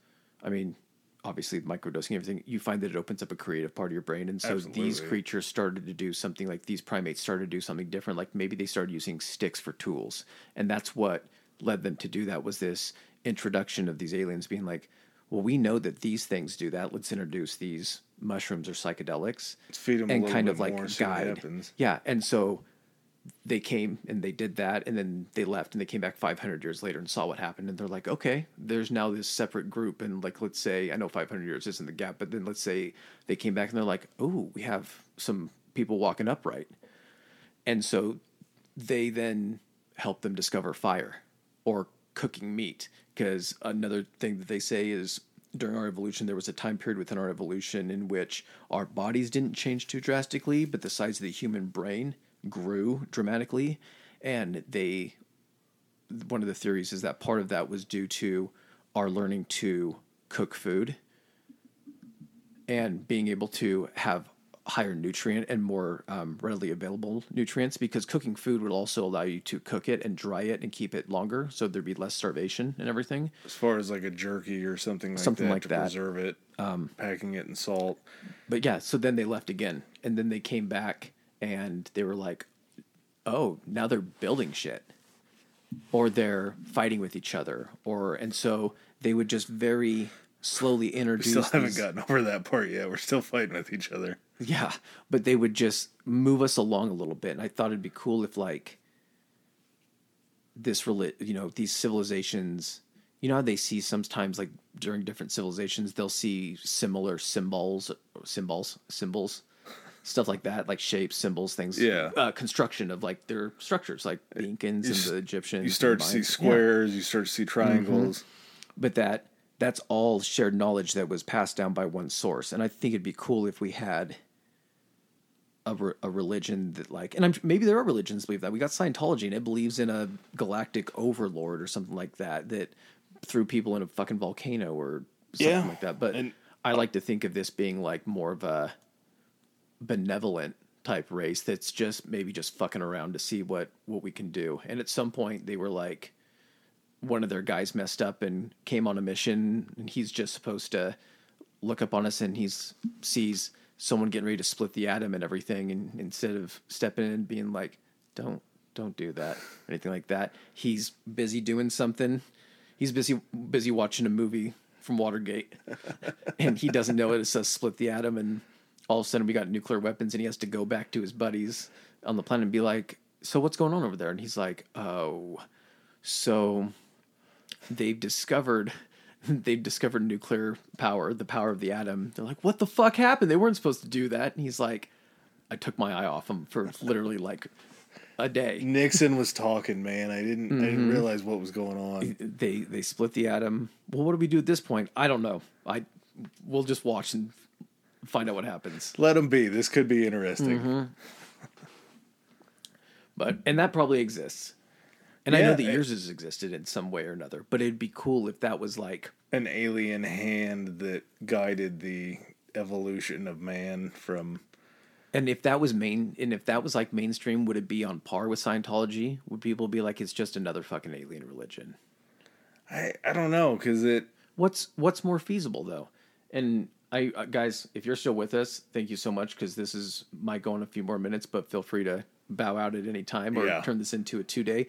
I mean, obviously microdosing everything, you find that it opens up a creative part of your brain, and so these creatures started to do something like these primates started to do something different. Like maybe they started using sticks for tools, and that's what led them to do that. Was this introduction of these aliens being like well, we know that these things do that. Let's introduce these mushrooms or psychedelics Let's feed 'em a and little kind bit of like more, see what guide. Yeah, and so they came and they did that, and then they left, and they came back 500 years later and saw what happened, and they're like, okay, there's now this separate group, and like let's say I know 500 years isn't the gap, but then let's say they came back and they're like, oh, we have some people walking upright, and so they then help them discover fire or cooking meat because another thing that they say is during our evolution there was a time period within our evolution in which our bodies didn't change too drastically but the size of the human brain grew dramatically and they one of the theories is that part of that was due to our learning to cook food and being able to have higher nutrient and more um, readily available nutrients because cooking food would also allow you to cook it and dry it and keep it longer so there'd be less starvation and everything As far as like a jerky or something like Something that like to that. preserve it, um, packing it in salt. but yeah so then they left again and then they came back and they were like oh now they're building shit or they're fighting with each other or and so they would just very slowly We introduce still haven't these- gotten over that part yet. We're still fighting with each other. Yeah, but they would just move us along a little bit, and I thought it'd be cool if like this you know, these civilizations, you know how they see sometimes like during different civilizations they'll see similar symbols, symbols, symbols, stuff like that, like shapes, symbols, things. Yeah. uh, construction of like their structures, like the Incans You and s- the Egyptians. You start to see Mayans. Yeah squares. You start to see triangles. but that that's all shared knowledge that was passed down by one source and i think it'd be cool if we had a, re- a religion that like and I'm, maybe there are religions that believe that we got scientology and it believes in a galactic overlord or something like that that threw people in a fucking volcano or something Yeah, like that but and- i like to think of this being like more of a benevolent type race that's just maybe just fucking around to see what what we can do. And at some point they were like one of their guys messed up and came on a mission and he's just supposed to look up on us and he's sees someone getting ready to split the atom and everything and instead of stepping in and being like don't don't do that or anything like that. He's busy doing something. He's busy busy watching a movie from Watergate and he doesn't know it it says split the atom and all of a sudden we got nuclear weapons and he has to go back to his buddies on the planet and be like so what's going on over there and he's like oh so they've discovered they've discovered nuclear power, the power of the atom. They're like, "What the fuck happened? They weren't supposed to do that." And he's like, "I took my eye off them for literally like a day. Nixon was talking, man. I didn't I Mm-hmm. didn't realize what was going on. They they split the atom. Well, what do we do at this point? I don't know. I we'll just watch and find out what happens. Let them be. This could be interesting. Mm-hmm. But and that probably exists. And I know that it- yours has existed in some way or another. But it'd be cool if that was like An alien hand that guided the evolution of man from And if that was main, and if that was like mainstream, would it be on par with Scientology? Would people be like, it's just another fucking alien religion? I I don't know because it What's what's more feasible though? And I uh, guys, if you're still with us, thank you so much because this is might go in a few more minutes, but feel free to bow out at any time or Yeah. turn this into a two day.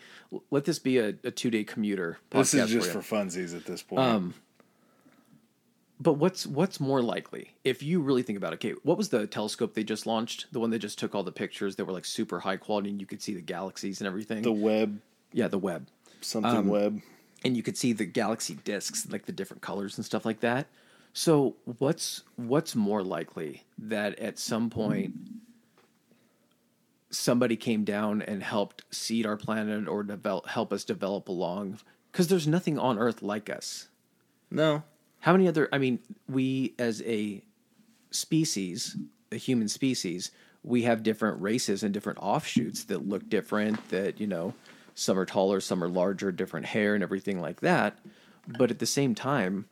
Let this be a, a two day commuter. this is just you. for funsies at this point. Um, But what's what's more likely if you really think about it? Okay, what was the telescope they just launched? The one that just took all the pictures that were like super high quality and you could see the galaxies and everything. the Webb yeah, the Webb. something Um, Webb. and you could see the galaxy discs, like the different colors and stuff like that. So what's what's more likely that at some point somebody came down and helped seed our planet or develop help us develop along? Because there's nothing on Earth like us. No, How many other? I mean, we as a species, a human species, we have different races and different offshoots that look different. That you know, some are taller, some are larger, different hair and everything like that. But at the same time,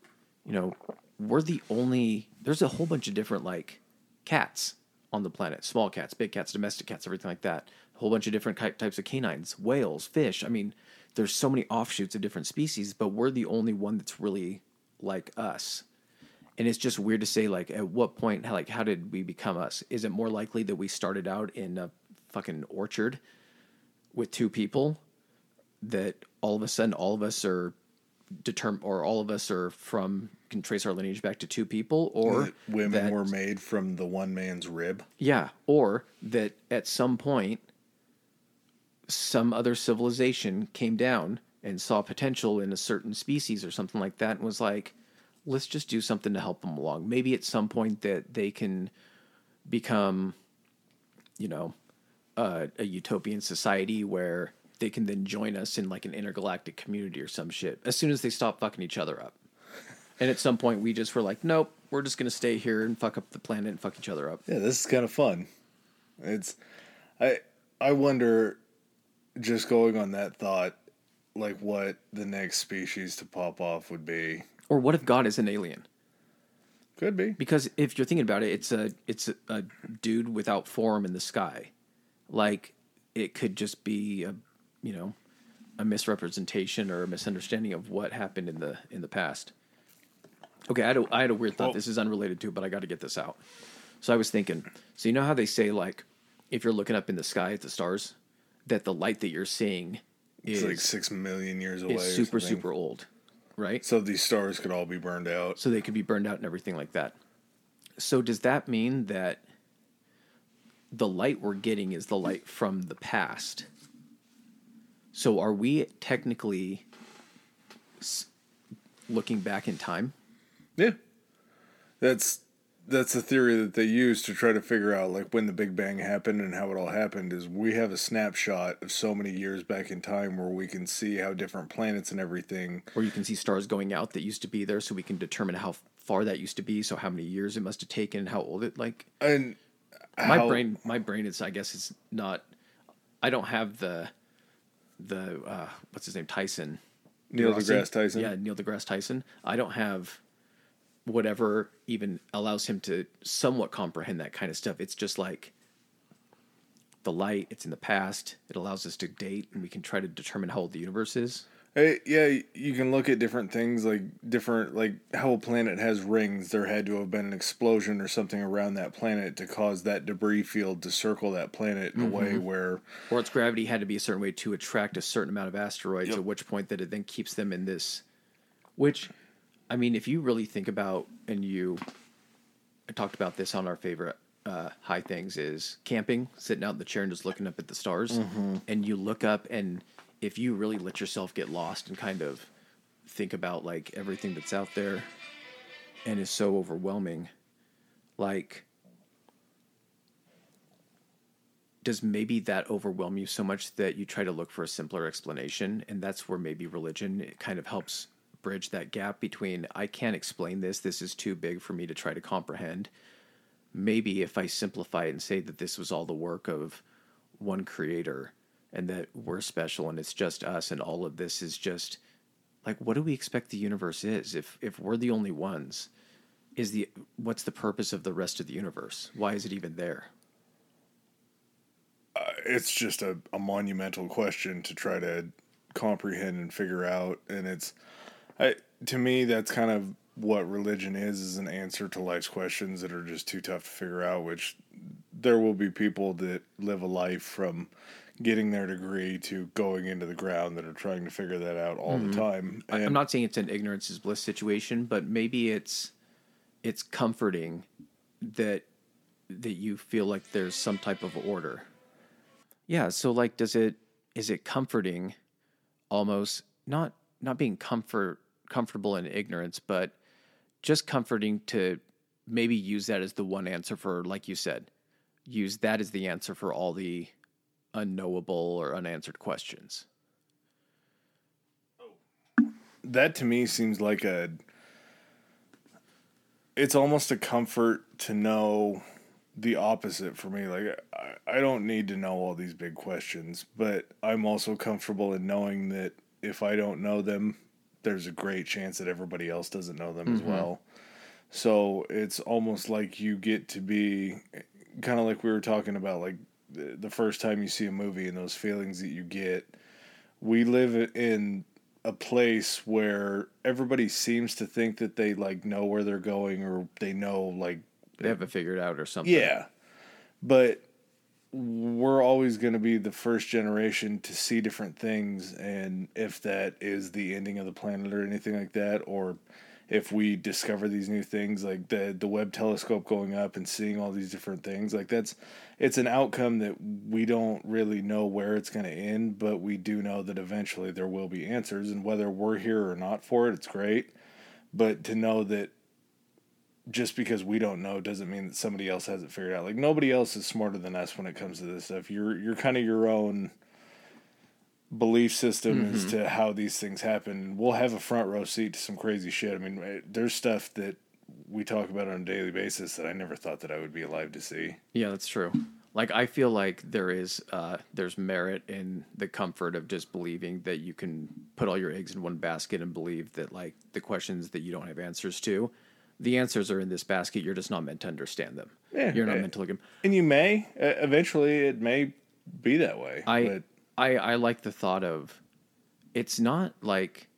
you know, we're the only. There's a whole bunch of different like cats on the planet: small cats, big cats, domestic cats, everything like that. A whole bunch of different types of canines, whales, fish. I mean, there's so many offshoots of different species, but we're the only one that's really like us. And it's just weird to say, like, at what point, like, how did we become us? Is it more likely that we started out in a fucking orchard with two people that all of a sudden all of us are determined, or all of us are from, can trace our lineage back to two people, or that women that- were made from the one man's rib. yeah, or that at some point some other civilization came down and saw potential in a certain species or something like that and was like, let's just do something to help them along. Maybe at some point that they can become, you know, uh, a utopian society where they can then join us in like an intergalactic community or some shit as soon as they stop fucking each other up. And at some point, we just were like, nope, we're just going to stay here and fuck up the planet and fuck each other up. Yeah, this is kind of fun. It's I I wonder just going on that thought like what the next species to pop off would be. Or what if God is an alien? Could be. Because if you're thinking about it, it's a it's a, a dude without form in the sky. Like it could just be a you know a misrepresentation or a misunderstanding of what happened in the in the past. Okay, I had a, I had a weird thought. Well- this is unrelated to it, but I got to get this out. So I was thinking. So you know how they say like if you're looking up in the sky at the stars, that the light that you're seeing is like six million years away. is super super old, right? So these stars could all be burned out. so they could be burned out and everything like that. So does that mean that the light we're getting is the light from the past? So are we technically s- looking back in time? Yeah. That's that's the theory that they use to try to figure out like when the Big Bang happened and how it all happened is we have a snapshot of so many years back in time where we can see how different planets and everything Or you can see stars going out that used to be there so we can determine how far that used to be, so how many years it must have taken and how old it like and my how- brain my brain is i guess it's not i don't have the the uh what's his name? Tyson. Neil Rossi? deGrasse Tyson. yeah neil degrasse tyson. I don't have whatever even allows him to somewhat comprehend that kind of stuff. It's just like the light it's in the past. It allows us to date and we can try to determine how old the universe is Hey, yeah, you can look at different things like different like how a planet has rings. There had to have been an explosion or something around that planet to cause that debris field to circle that planet in a way Mm-hmm. where or its gravity had to be a certain way to attract a certain amount of asteroids Yep. at which point that it then keeps them in this which i mean if you really think about and you i talked about this on our favorite uh, high things is camping sitting out in the chair and just looking up at the stars and you look up and if you really let yourself get lost and kind of think about like everything that's out there and is so overwhelming like does maybe that overwhelm you so much that you try to look for a simpler explanation? And that's where maybe religion kind of helps bridge that gap between I can't explain this. This is too big for me to try to comprehend. Maybe if I simplify it and say that this was all the work of one creator and that we're special and it's just us and all of this is just like what do we expect the universe is? If if we're the only ones is the what's the purpose of the rest of the universe? Why is it even there? Uh, it's just a, a monumental question to try to comprehend and figure out and it's I, to me that's kind of what religion is is an answer to life's questions that are just too tough to figure out which there will be people that live a life from getting their degree to going into the ground that are trying to figure that out all mm-hmm. the time and i'm not saying it's an ignorance is bliss situation but maybe it's it's comforting that that you feel like there's some type of order yeah, so like does it is it comforting almost not not being comfort comfortable in ignorance, but just comforting to maybe use that as the one answer for like you said, use that as the answer for all the unknowable or unanswered questions. That to me seems like a it's almost a comfort to know the opposite for me. Like I, I don't need to know all these big questions, but I'm also comfortable in knowing that if I don't know them, there's a great chance that everybody else doesn't know them mm-hmm. as well. So it's almost like you get to be kind of like we were talking about, like the, first time you see a movie and those feelings that you get. We live in a place where everybody seems to think that they like know where they're going or they know like they have it figured out or something. Yeah. But we're always going to be the first generation to see different things and if that is the ending of the planet or anything like that or if we discover these new things like the the Webb telescope going up and seeing all these different things like that's it's an outcome that we don't really know where it's going to end but we do know that eventually there will be answers and whether we're here or not for it it's great but to know that just because we don't know doesn't mean that somebody else has it figured out. Like nobody else is smarter than us when it comes to this stuff. You're you're kind of your own belief system mm-hmm. as to how these things happen. We'll have a front row seat to some crazy shit. I mean, eh, there's stuff that we talk about on a daily basis that I never thought that I would be alive to see. Yeah, that's true. Like I feel like there is uh, there's merit in the comfort of just believing that you can put all your eggs in one basket and believe that like the questions that you don't have answers to the answers are in this basket. You're just not meant to understand them. Yeah, you're not meant to look at them. And you may uh, eventually it may be that way. I but... I I like the thought of it's not like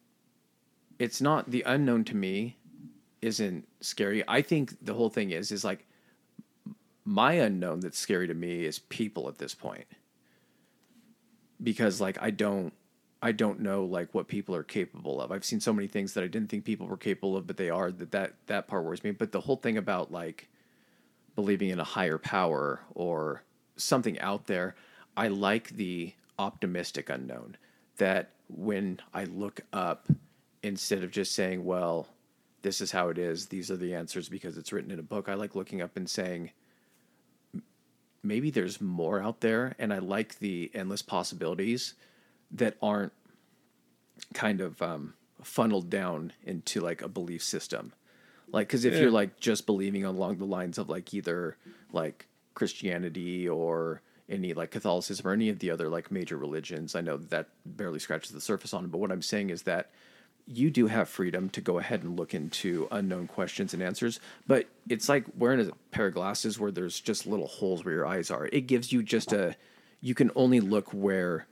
it's not the unknown to me isn't scary. I think the whole thing is is like my unknown that's scary to me is people at this point. Because like I don't I don't know like what people are capable of. I've seen so many things that I didn't think people were capable of, but they are. That that that part worries me. But the whole thing about like believing in a higher power or something out there, I like the optimistic unknown. That when I look up, instead of just saying, "Well, this is how it is. These are the answers because it's written in a book," I like looking up and saying, maybe there's more out there, and I like the endless possibilities that aren't kind of um, funneled down into like a belief system. Like, because if yeah. you're like just believing along the lines of like either like Christianity or any like Catholicism or any of the other like major religions, I know that barely scratches the surface on it. But what I'm saying is that you do have freedom to go ahead and look into unknown questions and answers, but it's like wearing a pair of glasses where there's just little holes where your eyes are. It gives you just a, you can only look where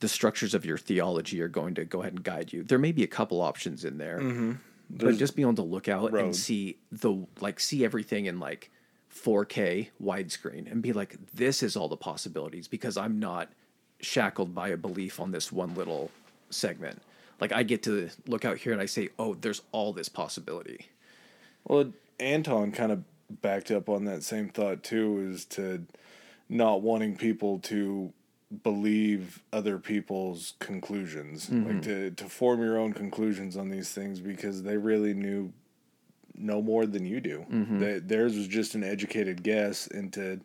the structures of your theology are going to go ahead and guide you. There may be a couple options in there, mm-hmm. but just be able to look out road. and see the like see everything in like 4K widescreen and be like, this is all the possibilities because I'm not shackled by a belief on this one little segment. Like I get to look out here and I say, oh, there's all this possibility. Well, Anton kind of backed up on that same thought too, is to not wanting people to believe other people's conclusions mm-hmm. like to to form your own conclusions on these things because they really knew no more than you do mm-hmm. they, theirs was just an educated guess and to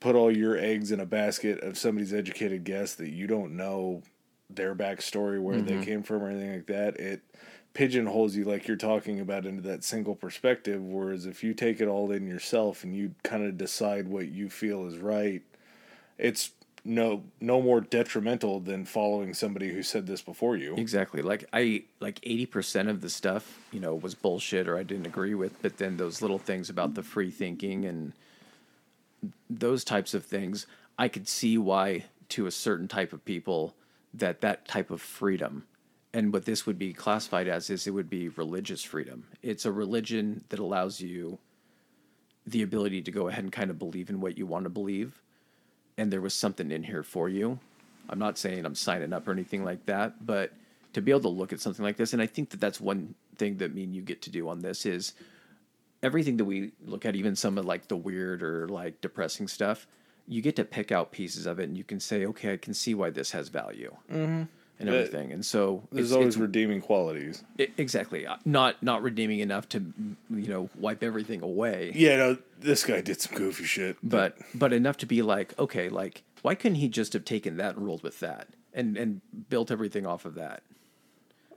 put all your eggs in a basket of somebody's educated guess that you don't know their backstory, where Mm-hmm. they came from, or anything like that. It pigeonholes you, like you're talking about, into that single perspective. Whereas if you take it all in yourself and you kind of decide what you feel is right, it's no no more detrimental than following somebody who said this before you. Exactly. Like I like eighty percent of the stuff, you know, was bullshit or I didn't agree with. But then those little things about the free thinking and those types of things, I could see why to a certain type of people that that type of freedom and what this would be classified as is it would be religious freedom. It's a religion that allows you the ability to go ahead and kind of believe in what you want to believe and there was something in here for you. I'm not saying I'm signing up or anything like that, but to be able to look at something like this, and I think that that's one thing that me and you get to do on this is everything that we look at, even some of like the weird or like depressing stuff, you get to pick out pieces of it and you can say, okay, I can see why this has value mm-hmm. and everything. And so There's it's- always it's- redeeming qualities. I- exactly Uh, not not redeeming enough to you know wipe everything away Yeah, no, this guy did some goofy shit. but but enough to be like okay like why couldn't he just have taken that and rolled with that and and built everything off of that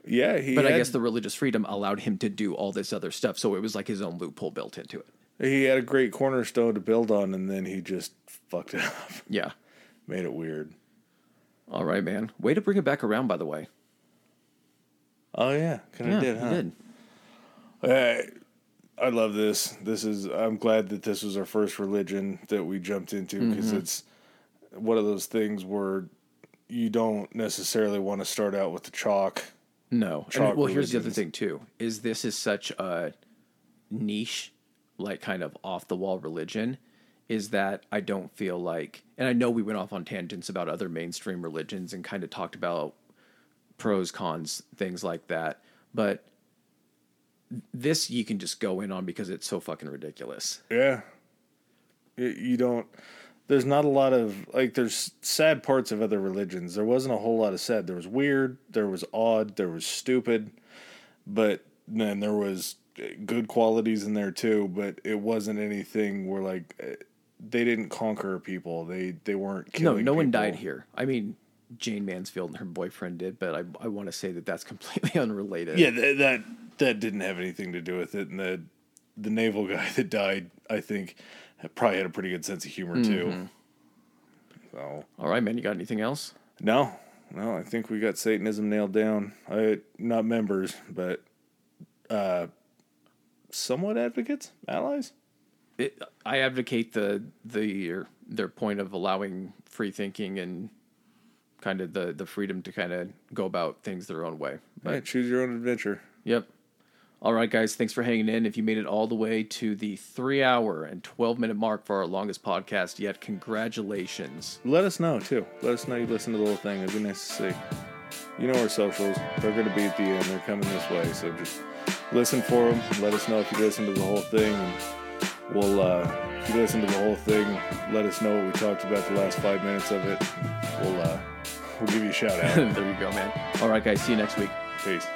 yeah, he but i guess the religious freedom allowed him to do all this other stuff so it was like his own loophole built into it he had a great cornerstone to build on, and then he just fucked it up, yeah made it weird. all right man way to bring it back around by the way Oh yeah, kind of yeah did, huh? did I, I love this. This is. I'm glad that this was our first religion that we jumped into because Mm-hmm. it's one of those things where you don't necessarily want to start out with the chalk. No. And, Chalk well, here's the other thing too: is this is such a niche, like kind of off the wall religion. Is that I don't feel like, and I know we went off on tangents about other mainstream religions and kind of talked about pros, cons, things like that, but this you can just go in on because it's so fucking ridiculous. Yeah. You don't. There's not a lot of like. There's sad parts of other religions. There wasn't a whole lot of sad. There was weird. There was odd. There was stupid. But then there was uh, good qualities in there too. But it wasn't anything where like uh, they didn't conquer people. They they weren't No, killing. no one people. died here. I mean, Jayne Mansfield and her boyfriend did, but I I want to say that that's completely unrelated. Yeah, th- that that didn't have anything to do with it. And the the naval guy that died, I think, probably had a pretty good sense of humor too. Mm-hmm. So All right, man. You got anything else? no, no, I think we got Satanism nailed down. I not members, but uh, somewhat advocates, allies. It, I advocate the the their point of allowing free thinking and kind of the the freedom to kind of go about things their own way. But Right, choose your own adventure. yep. All right, guys. Thanks for hanging in. If you made it all the way to the three hour and twelve minute mark for our longest podcast yet, congratulations. Let us know too. Let us know you listened to the whole thing. It'd be nice to see. You know our socials. They're going to be at the end. They're coming this way. So just listen for them. Let us know if you listened to the whole thing. And we'll, uh, if you listen to the whole thing, let us know what we talked about the last five minutes of it. We'll, uh, we'll give you a shout out. there you go, man. All right, guys. See you next week. Peace.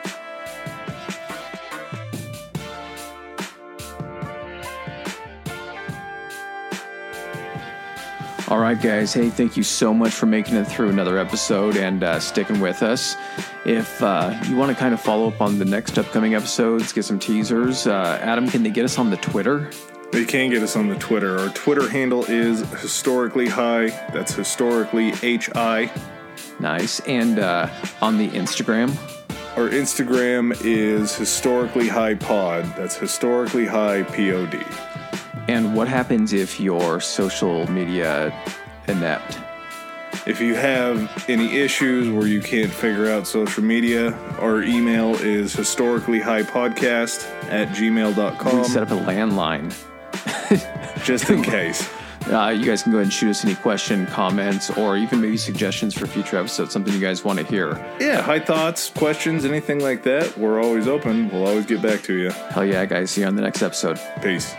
All right, guys. Hey, thank you so much for making it through another episode and uh, sticking with us. If uh, you want to kind of follow up on the next upcoming episodes, get some teasers, uh, Adam, can they get us on the Twitter? You can get us on the Twitter. Our Twitter handle is historically high. That's historically H I. Nice. And uh, on the Instagram? Our Instagram is historically high pod. That's historically high P O D. And what happens if your social media inept? If you have any issues where you can't figure out social media, our email is historically high podcast at We gmail.com set up a landline. just in case. Uh, you guys can go ahead and shoot us any question, comments, or even maybe suggestions for future episodes, something you guys want to hear. Yeah, high thoughts, questions, anything like that. We're always open. We'll always get back to you. Hell yeah, guys. See you on the next episode. Peace.